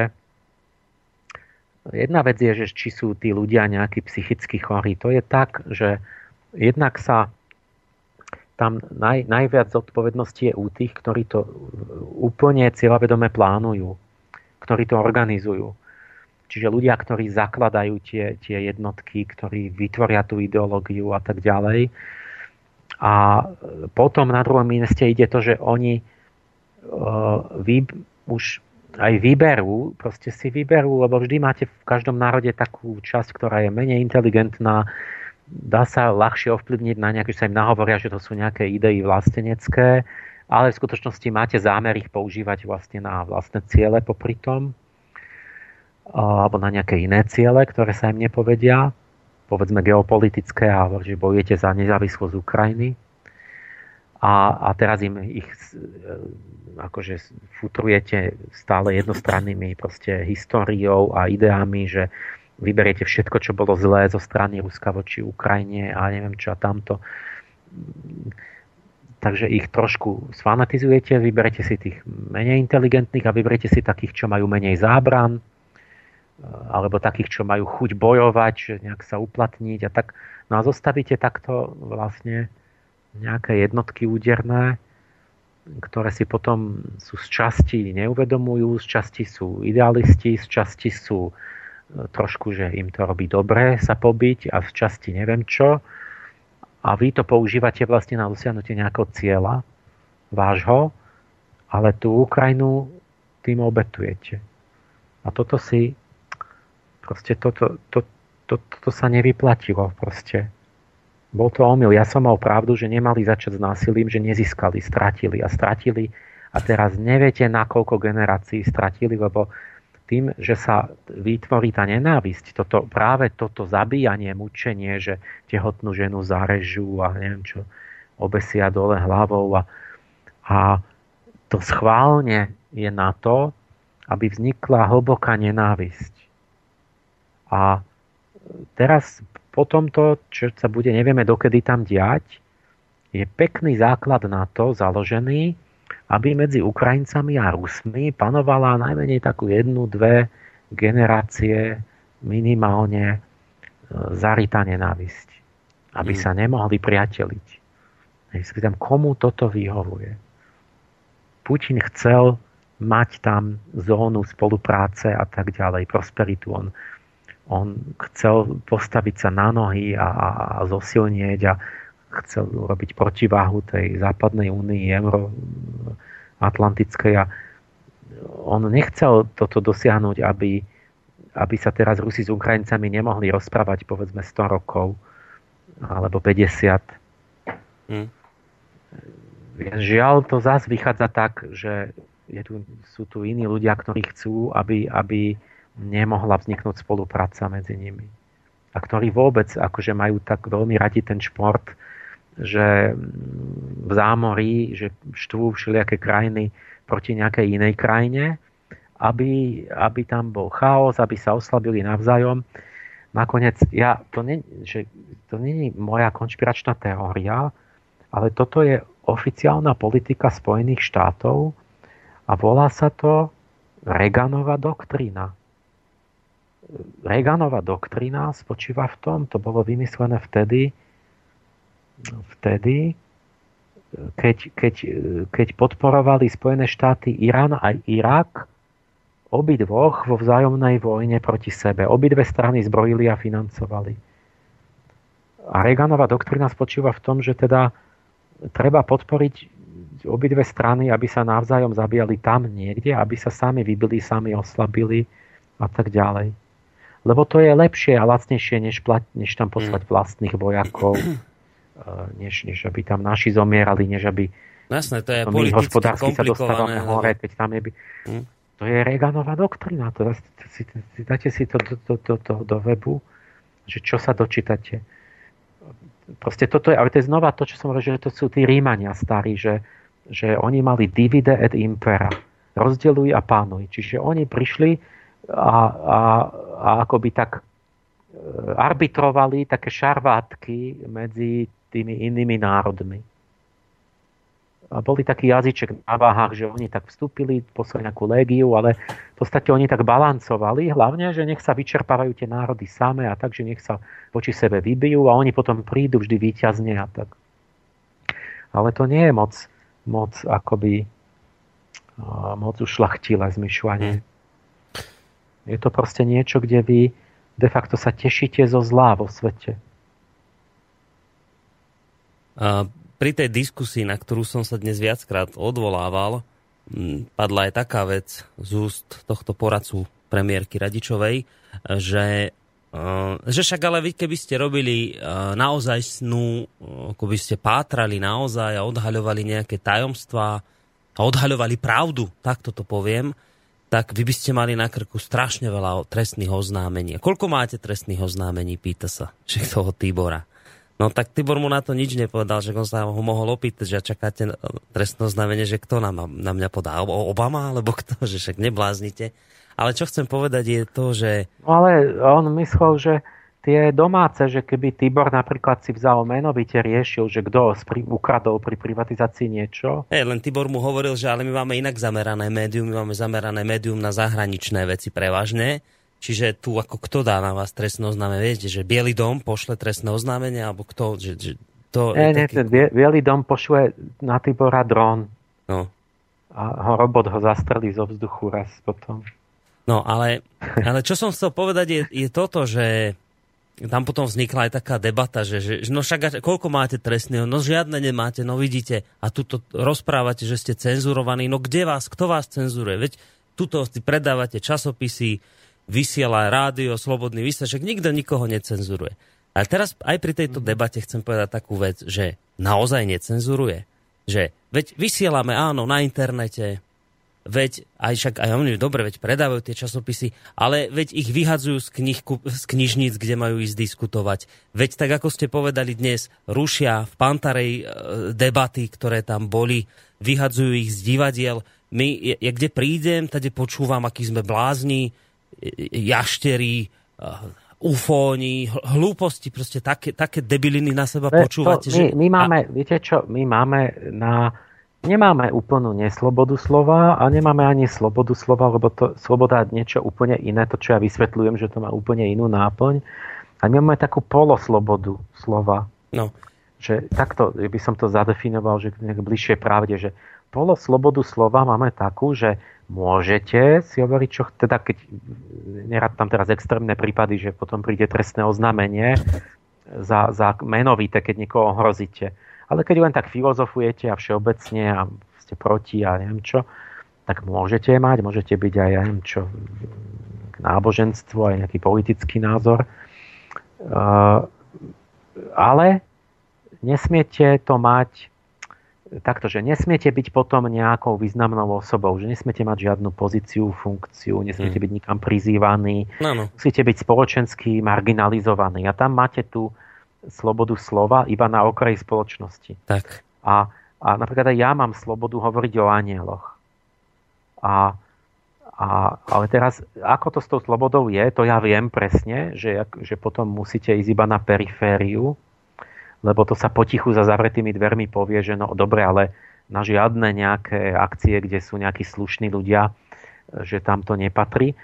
[SPEAKER 3] jedna vec je, že či sú tí ľudia nejakí psychicky chorí. To je tak, že jednak sa tam naj, najviac zodpovednosti je u tých, ktorí to úplne cieľavedome plánujú, ktorí to organizujú. Čiže ľudia, ktorí zakladajú tie, tie jednotky, ktorí vytvoria tú ideológiu a tak ďalej. A potom na druhom mieste ide to, že oni uh, vy, už aj vyberú, proste si vyberú, lebo vždy máte v každom národe takú časť, ktorá je menej inteligentná, dá sa ľahšie ovplyvniť na nejaké, sa im nahovoria, že to sú nejaké idei vlastenecké, ale v skutočnosti máte zámer ich používať vlastne na vlastné ciele popri tom, alebo na nejaké iné ciele, ktoré sa im nepovedia, povedzme geopolitické, a že bojujete za nezávislosť Ukrajiny. A, a teraz im ich akože futrujete stále jednostrannými proste históriou a ideami, že vyberiete všetko, čo bolo zlé zo strany Ruska voči Ukrajine a neviem čo a tamto. Takže ich trošku sfanatizujete, vyberete si tých menej inteligentných a vyberiete si takých, čo majú menej zábran, alebo takých, čo majú chuť bojovať, nejak sa uplatniť a tak. No a zostavíte takto vlastne nejaké jednotky úderné, ktoré si potom sú z časti neuvedomujú, z časti sú idealisti, z časti sú trošku, že im to robí dobre sa pobiť a v časti neviem čo. A vy to používate vlastne na dosiahnutie nejakého cieľa vášho, ale tú Ukrajinu tým obetujete. A toto si proste toto, to, to, to, to sa nevyplatilo proste. Bol to omyl. Ja som mal pravdu, že nemali začať s násilím, že nezískali, stratili a stratili a teraz neviete, na koľko generácií stratili, lebo tým, že sa vytvorí tá nenávisť, toto, práve toto zabíjanie, mučenie, že tehotnú ženu zarežú a neviem čo, obesia dole hlavou a, a to schválne je na to, aby vznikla hlboká nenávisť. A teraz po tomto, čo sa bude, nevieme dokedy tam diať, je pekný základ na to založený, aby medzi Ukrajincami a Rusmi panovala najmenej takú jednu, dve generácie minimálne e, zarytá nenávisť. Aby mm. sa nemohli priateliť. Spýtam, komu toto vyhovuje? Putin chcel mať tam zónu spolupráce a tak ďalej, prosperitu. On, on chcel postaviť sa na nohy a, a, a zosilnieť a chcel robiť protiváhu tej západnej únii euroatlantickej a on nechcel toto dosiahnuť, aby, aby sa teraz Rusi s Ukrajincami nemohli rozprávať povedzme 100 rokov alebo 50. Hmm. Žiaľ, to zás vychádza tak, že je tu, sú tu iní ľudia, ktorí chcú, aby, aby nemohla vzniknúť spolupráca medzi nimi. A ktorí vôbec akože majú tak veľmi radi ten šport, že v zámorí, že štvú všelijaké krajiny proti nejakej inej krajine, aby, aby tam bol chaos, aby sa oslabili navzájom. Nakoniec, ja, to, nie, že, to nie je moja konšpiračná teória, ale toto je oficiálna politika Spojených štátov, a volá sa to Reganová doktrína. Reganová doktrína spočíva v tom, to bolo vymyslené vtedy, vtedy keď, keď, keď podporovali Spojené štáty Irán a Irak, obidvoch vo vzájomnej vojne proti sebe. Obidve strany zbrojili a financovali. A Reaganová doktrína spočíva v tom, že teda treba podporiť obidve strany, aby sa navzájom zabíjali tam niekde, aby sa sami vybili, sami oslabili a tak ďalej. Lebo to je lepšie a lacnejšie, než, plat, než tam poslať mm. vlastných vojakov, než, než aby tam naši zomierali, než aby
[SPEAKER 1] Jasné, to je my hospodársky
[SPEAKER 3] sa dostávame ale... hore, keď tam je... Mm. To je Reaganová doktrina. To, si, si, dáte si to do, do, do, do, do webu, že čo sa dočítate. Proste toto je, ale to je znova to, čo som hovoril, že to sú tí Rímania starí, že, že oni mali divide et impera. Rozdeluj a pánuj. Čiže oni prišli a, a, a akoby tak e, arbitrovali také šarvátky medzi tými inými národmi. A boli taký jazyček na váhach, že oni tak vstúpili, poslali nejakú légiu, ale v podstate oni tak balancovali, hlavne, že nech sa vyčerpávajú tie národy same a tak, že nech sa voči sebe vybijú a oni potom prídu vždy výťazne a tak. Ale to nie je moc moc akoby moc ušlachtilé zmyšľanie. Mm. Je to proste niečo, kde vy de facto sa tešíte zo zlá vo svete.
[SPEAKER 1] Pri tej diskusii, na ktorú som sa dnes viackrát odvolával, padla aj taká vec z úst tohto poradcu premiérky Radičovej, že Uh, že však ale vy, keby ste robili uh, naozaj snu, uh, ako by ste pátrali naozaj a odhaľovali nejaké tajomstvá a odhaľovali pravdu, takto to poviem, tak vy by ste mali na krku strašne veľa trestných oznámení. Koľko máte trestných oznámení, pýta sa že toho Tibora. No tak Tibor mu na to nič nepovedal, že on sa ho mohol opýtať, že čakáte trestné oznámenie, že kto na, na mňa podá, Obama, alebo kto, že však nebláznite. Ale čo chcem povedať je to, že...
[SPEAKER 3] No ale on myslel, že tie domáce, že keby Tibor napríklad si vzal menovite riešil, že kto ukradol pri privatizácii niečo.
[SPEAKER 1] Hey, len Tibor mu hovoril, že ale my máme inak zamerané médium, my máme zamerané médium na zahraničné veci prevažne. Čiže tu ako kto dá na vás trestné oznámenie? Viete, že Bielý dom pošle trestné oznámenie, alebo kto? Že, že to
[SPEAKER 3] nie, nie, taký... Bielý dom pošle na Tibora dron. No. A ho robot ho zastrelí zo vzduchu raz potom.
[SPEAKER 1] No ale, ale čo som chcel povedať je, je toto, že tam potom vznikla aj taká debata, že, že no však koľko máte trestného, no žiadne nemáte, no vidíte a tuto rozprávate, že ste cenzurovaní, no kde vás, kto vás cenzuruje, veď tuto si predávate časopisy, vysiela rádio, slobodný vysielač, nikto nikoho necenzuruje. Ale teraz aj pri tejto debate chcem povedať takú vec, že naozaj necenzuruje. Že veď vysielame áno na internete, veď aj však aj oni dobre, veď predávajú tie časopisy, ale veď ich vyhadzujú z, knih, z knižníc, kde majú ísť diskutovať. Veď tak, ako ste povedali dnes, rušia v Pantarej e, debaty, ktoré tam boli, vyhadzujú ich z divadiel. My, ja, kde prídem, tady počúvam, akí sme blázni, jašterí, e, ufóni, hlúposti, proste také, také debiliny na seba počúvate.
[SPEAKER 3] To, my, my máme, a... viete čo, my máme na nemáme úplnú neslobodu slova a nemáme ani slobodu slova, lebo to sloboda je niečo úplne iné, to čo ja vysvetľujem, že to má úplne inú náplň. A my máme takú poloslobodu slova. No. Že takto by som to zadefinoval, že nejak bližšie pravde, že poloslobodu slova máme takú, že môžete si hovoriť, čo teda keď nerad tam teraz extrémne prípady, že potom príde trestné oznámenie za, za menovité, keď niekoho ohrozíte. Ale keď len tak filozofujete a všeobecne a ste proti a neviem čo, tak môžete mať, môžete byť aj, ja neviem čo, k náboženstvu, aj nejaký politický názor. Uh, ale nesmiete to mať takto, že nesmiete byť potom nejakou významnou osobou, že nesmiete mať žiadnu pozíciu, funkciu, nesmiete mm. byť nikam prizývaní, no, no. musíte byť spoločensky marginalizovaní. A tam máte tú slobodu slova iba na okraji spoločnosti.
[SPEAKER 1] Tak.
[SPEAKER 3] A, a napríklad aj ja mám slobodu hovoriť o anieloch. A, a, ale teraz, ako to s tou slobodou je, to ja viem presne, že, že potom musíte ísť iba na perifériu, lebo to sa potichu za zavretými dvermi povie, že no dobre, ale na žiadne nejaké akcie, kde sú nejakí slušní ľudia, že tam to nepatrí.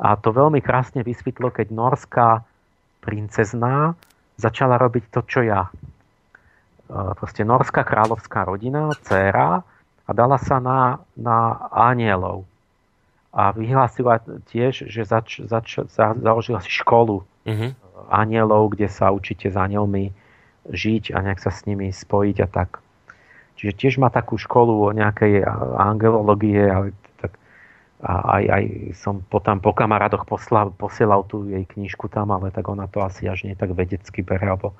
[SPEAKER 3] A to veľmi krásne vysvetlo, keď norská princezná začala robiť to, čo ja. E, proste norská kráľovská rodina, dcéra a dala sa na, na anielov. A vyhlásila tiež, že zač, zač, za, založila si školu uh-huh. anielov, kde sa učíte s anielmi žiť a nejak sa s nimi spojiť a tak. Čiže tiež má takú školu o nejakej angelológie a, tak, a aj, aj som potom po kamarádoch poslal, posielal tú jej knižku tam, ale tak ona to asi až nie tak vedecky bere, alebo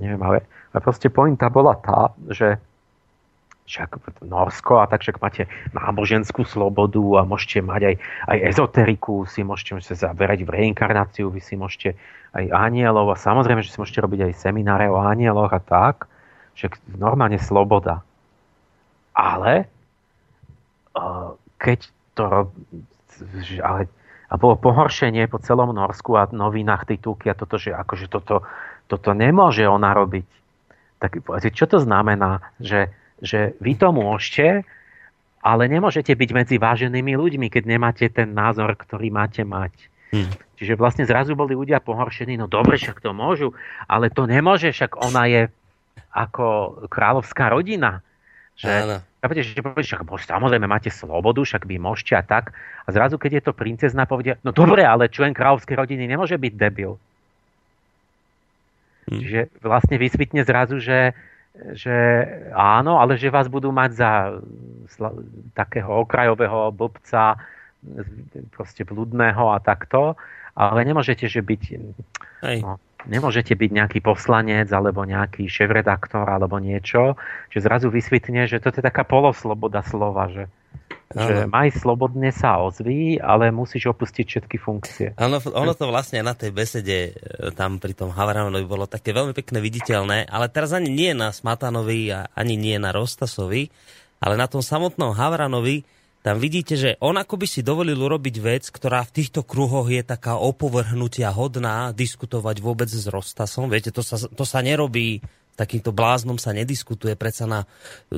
[SPEAKER 3] neviem, ale, ale proste pointa bola tá, že však Norsko a tak však máte náboženskú slobodu a môžete mať aj, aj ezoteriku, si môžete, môžete zaberať v reinkarnáciu, vy si môžete aj anielov a samozrejme, že si môžete robiť aj semináre o anieloch a tak, však normálne sloboda. Ale keď to ale, a bolo pohoršenie po celom Norsku a novinách titulky a toto, že akože toto, toto nemôže ona robiť. Tak čo to znamená, že že vy to môžete, ale nemôžete byť medzi váženými ľuďmi, keď nemáte ten názor, ktorý máte mať. Hmm. Čiže vlastne zrazu boli ľudia pohoršení, no dobre, však to môžu, ale to nemôže, však ona je ako kráľovská rodina. Že, Chápete, že však samozrejme máte slobodu, však vy môžete a tak. A zrazu, keď je to princezna, povedia, no dobre, ale člen kráľovskej rodiny nemôže byť debil. Hmm. Čiže vlastne vysvetne zrazu, že že áno, ale že vás budú mať za takého okrajového blbca, proste bludného a takto, ale nemôžete, že byť... No, nemôžete byť nejaký poslanec alebo nejaký šéf-redaktor alebo niečo, že zrazu vysvetne, že to je taká polosloboda slova, že že maj slobodne sa ozví, ale musíš opustiť všetky funkcie.
[SPEAKER 1] Áno, ono to vlastne na tej besede e, tam pri tom Havranovi bolo také veľmi pekne viditeľné, ale teraz ani nie na Smatanovi a ani nie na Rostasovi, ale na tom samotnom Havranovi tam vidíte, že on ako by si dovolil urobiť vec, ktorá v týchto kruhoch je taká opovrhnutia hodná, diskutovať vôbec s Rostasom. Viete, to sa, to sa nerobí, takýmto bláznom sa nediskutuje predsa na e,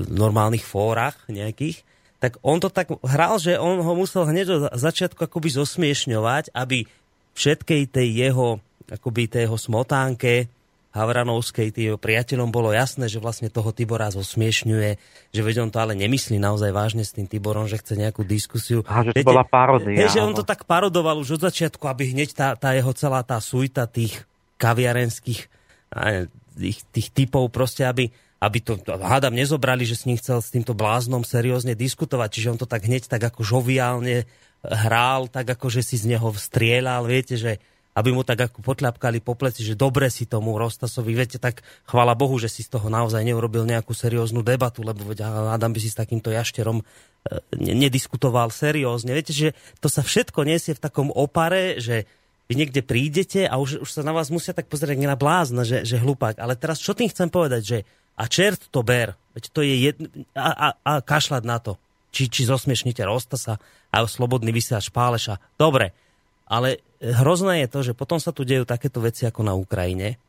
[SPEAKER 1] normálnych fórach nejakých tak on to tak hral, že on ho musel hneď od začiatku akoby zosmiešňovať, aby všetkej tej jeho, akoby tej jeho smotánke Havranovskej, tým priateľom bolo jasné, že vlastne toho Tibora zosmiešňuje, že veď on to ale nemyslí naozaj vážne s tým Tiborom, že chce nejakú diskusiu.
[SPEAKER 3] A že to Viete, bola parodia.
[SPEAKER 1] He, že on to tak parodoval už od začiatku, aby hneď tá, tá jeho celá tá suita tých kaviarenských tých, tých typov proste, aby, aby to, hádam, nezobrali, že s ním chcel s týmto bláznom seriózne diskutovať, čiže on to tak hneď tak ako žoviálne hrál, tak ako že si z neho strieľal, viete, že aby mu tak ako potľapkali po pleci, že dobre si tomu Rostasovi, viete, tak chvála Bohu, že si z toho naozaj neurobil nejakú serióznu debatu, lebo veď Adam by si s takýmto jašterom e, nediskutoval seriózne. Viete, že to sa všetko nesie v takom opare, že vy niekde prídete a už, už sa na vás musia tak pozrieť na blázna, že, že hlupák. Ale teraz čo tým chcem povedať, že a čert to ber. Veď to je jed... a, a, a kašľať na to. Či, či zosmiešnite Rostasa a slobodný vysielač Páleša. Dobre, ale hrozné je to, že potom sa tu dejú takéto veci ako na Ukrajine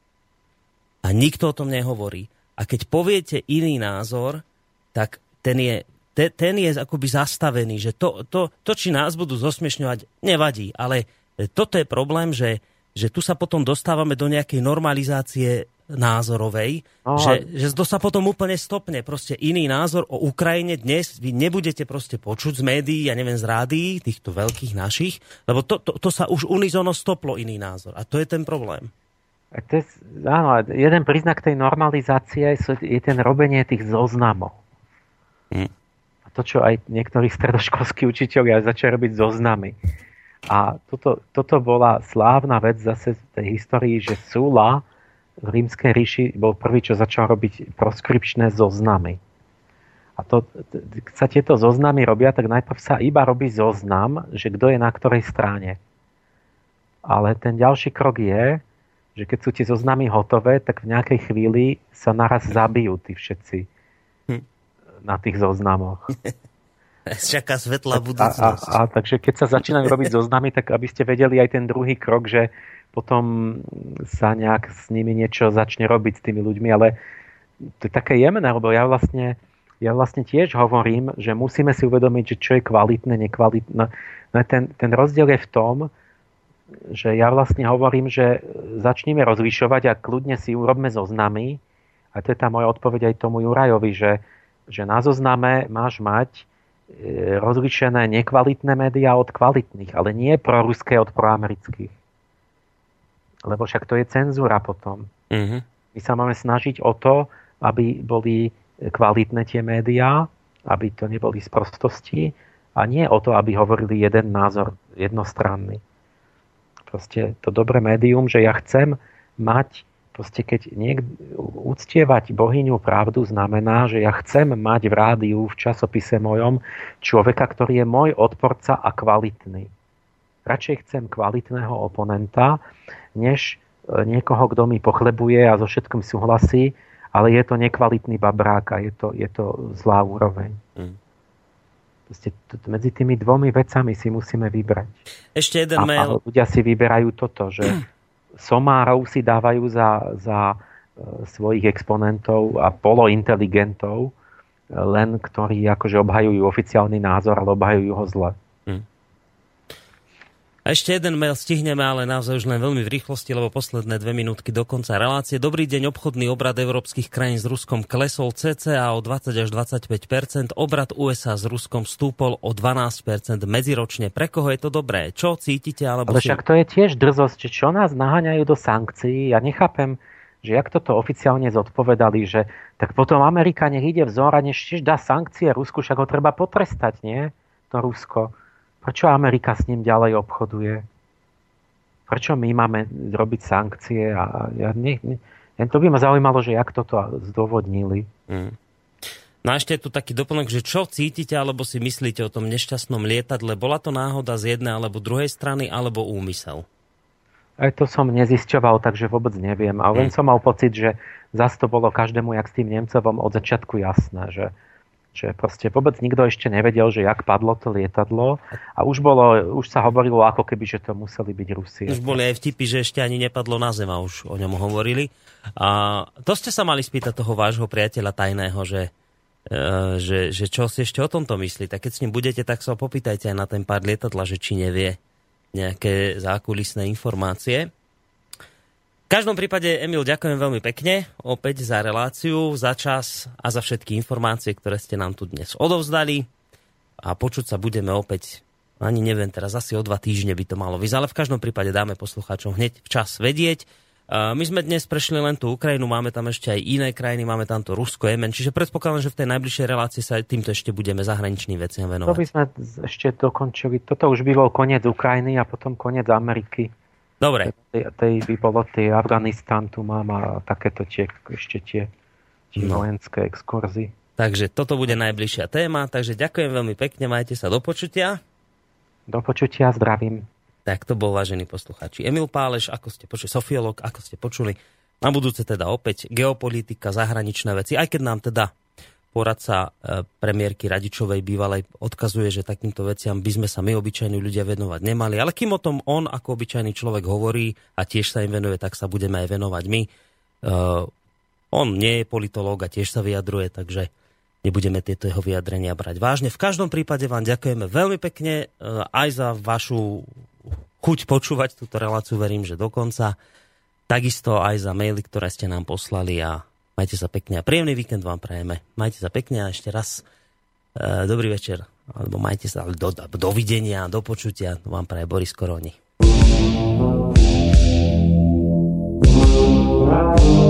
[SPEAKER 1] a nikto o tom nehovorí. A keď poviete iný názor, tak ten je, te, ten je akoby zastavený, že to, to, to, či nás budú zosmiešňovať, nevadí. Ale toto je problém, že, že tu sa potom dostávame do nejakej normalizácie názorovej, no, že, že to sa potom úplne stopne. Proste iný názor o Ukrajine dnes vy nebudete proste počuť z médií, ja neviem, z rádií, týchto veľkých našich, lebo to, to, to sa už unizono stoplo iný názor. A to je ten problém.
[SPEAKER 3] To je, áno, jeden príznak tej normalizácie je ten robenie tých zoznamov. Hm. A to, čo aj niektorí stredoškolskí učiteľia začali robiť zoznamy. A toto, toto bola slávna vec zase v tej histórii, že Sula v rímskej ríši bol prvý, čo začal robiť proskripčné zoznamy. A to, keď sa tieto zoznamy robia, tak najprv sa iba robí zoznam, že kto je na ktorej strane. Ale ten ďalší krok je, že keď sú tie zoznamy hotové, tak v nejakej chvíli sa naraz zabijú tí všetci hm. na tých zoznamoch.
[SPEAKER 1] Čaká svetlá budúcnosť.
[SPEAKER 3] A, a, a, takže keď sa začínajú robiť zoznamy, tak aby ste vedeli aj ten druhý krok, že potom sa nejak s nimi niečo začne robiť s tými ľuďmi, ale to je také jemné, lebo ja vlastne, ja vlastne tiež hovorím, že musíme si uvedomiť, že čo je kvalitné, nekvalitné. No ten, ten rozdiel je v tom, že ja vlastne hovorím, že začníme rozlišovať a kľudne si urobme zoznamy. A to je tá moja odpoveď aj tomu Jurajovi, že, že na zozname máš mať e, rozlišené nekvalitné médiá od kvalitných, ale nie proruské od proamerických. Lebo však to je cenzúra potom. Mm-hmm. My sa máme snažiť o to, aby boli kvalitné tie médiá, aby to neboli sprostosti a nie o to, aby hovorili jeden názor jednostranný proste to dobré médium, že ja chcem mať, proste keď niek- uctievať bohyňu pravdu znamená, že ja chcem mať v rádiu, v časopise mojom človeka, ktorý je môj odporca a kvalitný. Radšej chcem kvalitného oponenta, než e, niekoho, kto mi pochlebuje a so všetkým súhlasí, ale je to nekvalitný babrák a je to, je to zlá úroveň. Mm. Proste medzi tými dvomi vecami si musíme vybrať.
[SPEAKER 1] Ešte jeden a, mail.
[SPEAKER 3] A ľudia si vyberajú toto, že somárov si dávajú za, za e, svojich exponentov a polointeligentov, e, len ktorí akože obhajujú oficiálny názor, ale obhajujú ho zle.
[SPEAKER 1] A ešte jeden mail stihneme, ale naozaj už len veľmi v rýchlosti, lebo posledné dve minútky do konca relácie. Dobrý deň, obchodný obrad európskych krajín s Ruskom klesol cca o 20 až 25% Obrad USA s Ruskom stúpol o 12% medziročne. Pre koho je to dobré? Čo cítite? Alebo
[SPEAKER 3] ale však to je tiež drzosť, čo nás naháňajú do sankcií. Ja nechápem, že jak toto oficiálne zodpovedali, že tak potom Amerika nech ide vzor a než tiež dá sankcie Rusku, však ho treba potrestať, nie? To Rusko. Prečo Amerika s ním ďalej obchoduje? Prečo my máme robiť sankcie? A ja, ne, ne, to by ma zaujímalo, že jak toto zdôvodnili. Mm.
[SPEAKER 1] No a ešte je tu taký doplnok, že čo cítite alebo si myslíte o tom nešťastnom lietadle? Bola to náhoda z jednej alebo druhej strany alebo úmysel?
[SPEAKER 3] Aj to som nezisťoval, takže vôbec neviem. Ale len mm. som mal pocit, že zase to bolo každému, jak s tým Nemcovom od začiatku jasné, že že proste vôbec nikto ešte nevedel, že jak padlo to lietadlo a už, bolo, už sa hovorilo ako keby, že to museli byť Rusie.
[SPEAKER 1] Už boli aj vtipy, že ešte ani nepadlo na zem a už o ňom hovorili. A to ste sa mali spýtať toho vášho priateľa tajného, že, e, že, že čo si ešte o tomto myslí. Tak keď s ním budete, tak sa popýtajte aj na ten pár lietadla, že či nevie nejaké zákulisné informácie každom prípade, Emil, ďakujem veľmi pekne opäť za reláciu, za čas a za všetky informácie, ktoré ste nám tu dnes odovzdali. A počuť sa budeme opäť, ani neviem, teraz asi o dva týždne by to malo vyzť, ale v každom prípade dáme poslucháčom hneď včas vedieť. My sme dnes prešli len tú Ukrajinu, máme tam ešte aj iné krajiny, máme tam to Rusko, Jemen, čiže predpokladám, že v tej najbližšej relácii sa týmto ešte budeme zahraničným veciam venovať.
[SPEAKER 3] To by sme ešte dokončili. Toto už by bol koniec Ukrajiny a potom koniec Ameriky.
[SPEAKER 1] Dobre.
[SPEAKER 3] Tej, tej by bolo tej Afganistan, tu mám a takéto tie, ešte tie, tie no. vojenské exkurzy.
[SPEAKER 1] Takže toto bude najbližšia téma, takže ďakujem veľmi pekne, majte sa do počutia.
[SPEAKER 3] Do počutia, zdravím.
[SPEAKER 1] Tak to bol vážený poslucháči. Emil Páleš, ako ste počuli, sofiolog, ako ste počuli. Na budúce teda opäť geopolitika, zahraničné veci, aj keď nám teda poradca e, premiérky Radičovej bývalej odkazuje, že takýmto veciam by sme sa my obyčajní ľudia venovať nemali. Ale kým o tom on ako obyčajný človek hovorí a tiež sa im venuje, tak sa budeme aj venovať my. Uh, on nie je politológ a tiež sa vyjadruje, takže nebudeme tieto jeho vyjadrenia brať vážne. V každom prípade vám ďakujeme veľmi pekne uh, aj za vašu chuť počúvať túto reláciu, verím, že dokonca. Takisto aj za maily, ktoré ste nám poslali a Majte sa pekne a príjemný víkend vám prajeme. Majte sa pekne a ešte raz e, dobrý večer. Alebo majte sa ale do, dovidenia, do počutia. Vám praje Boris Koroni. Thank you.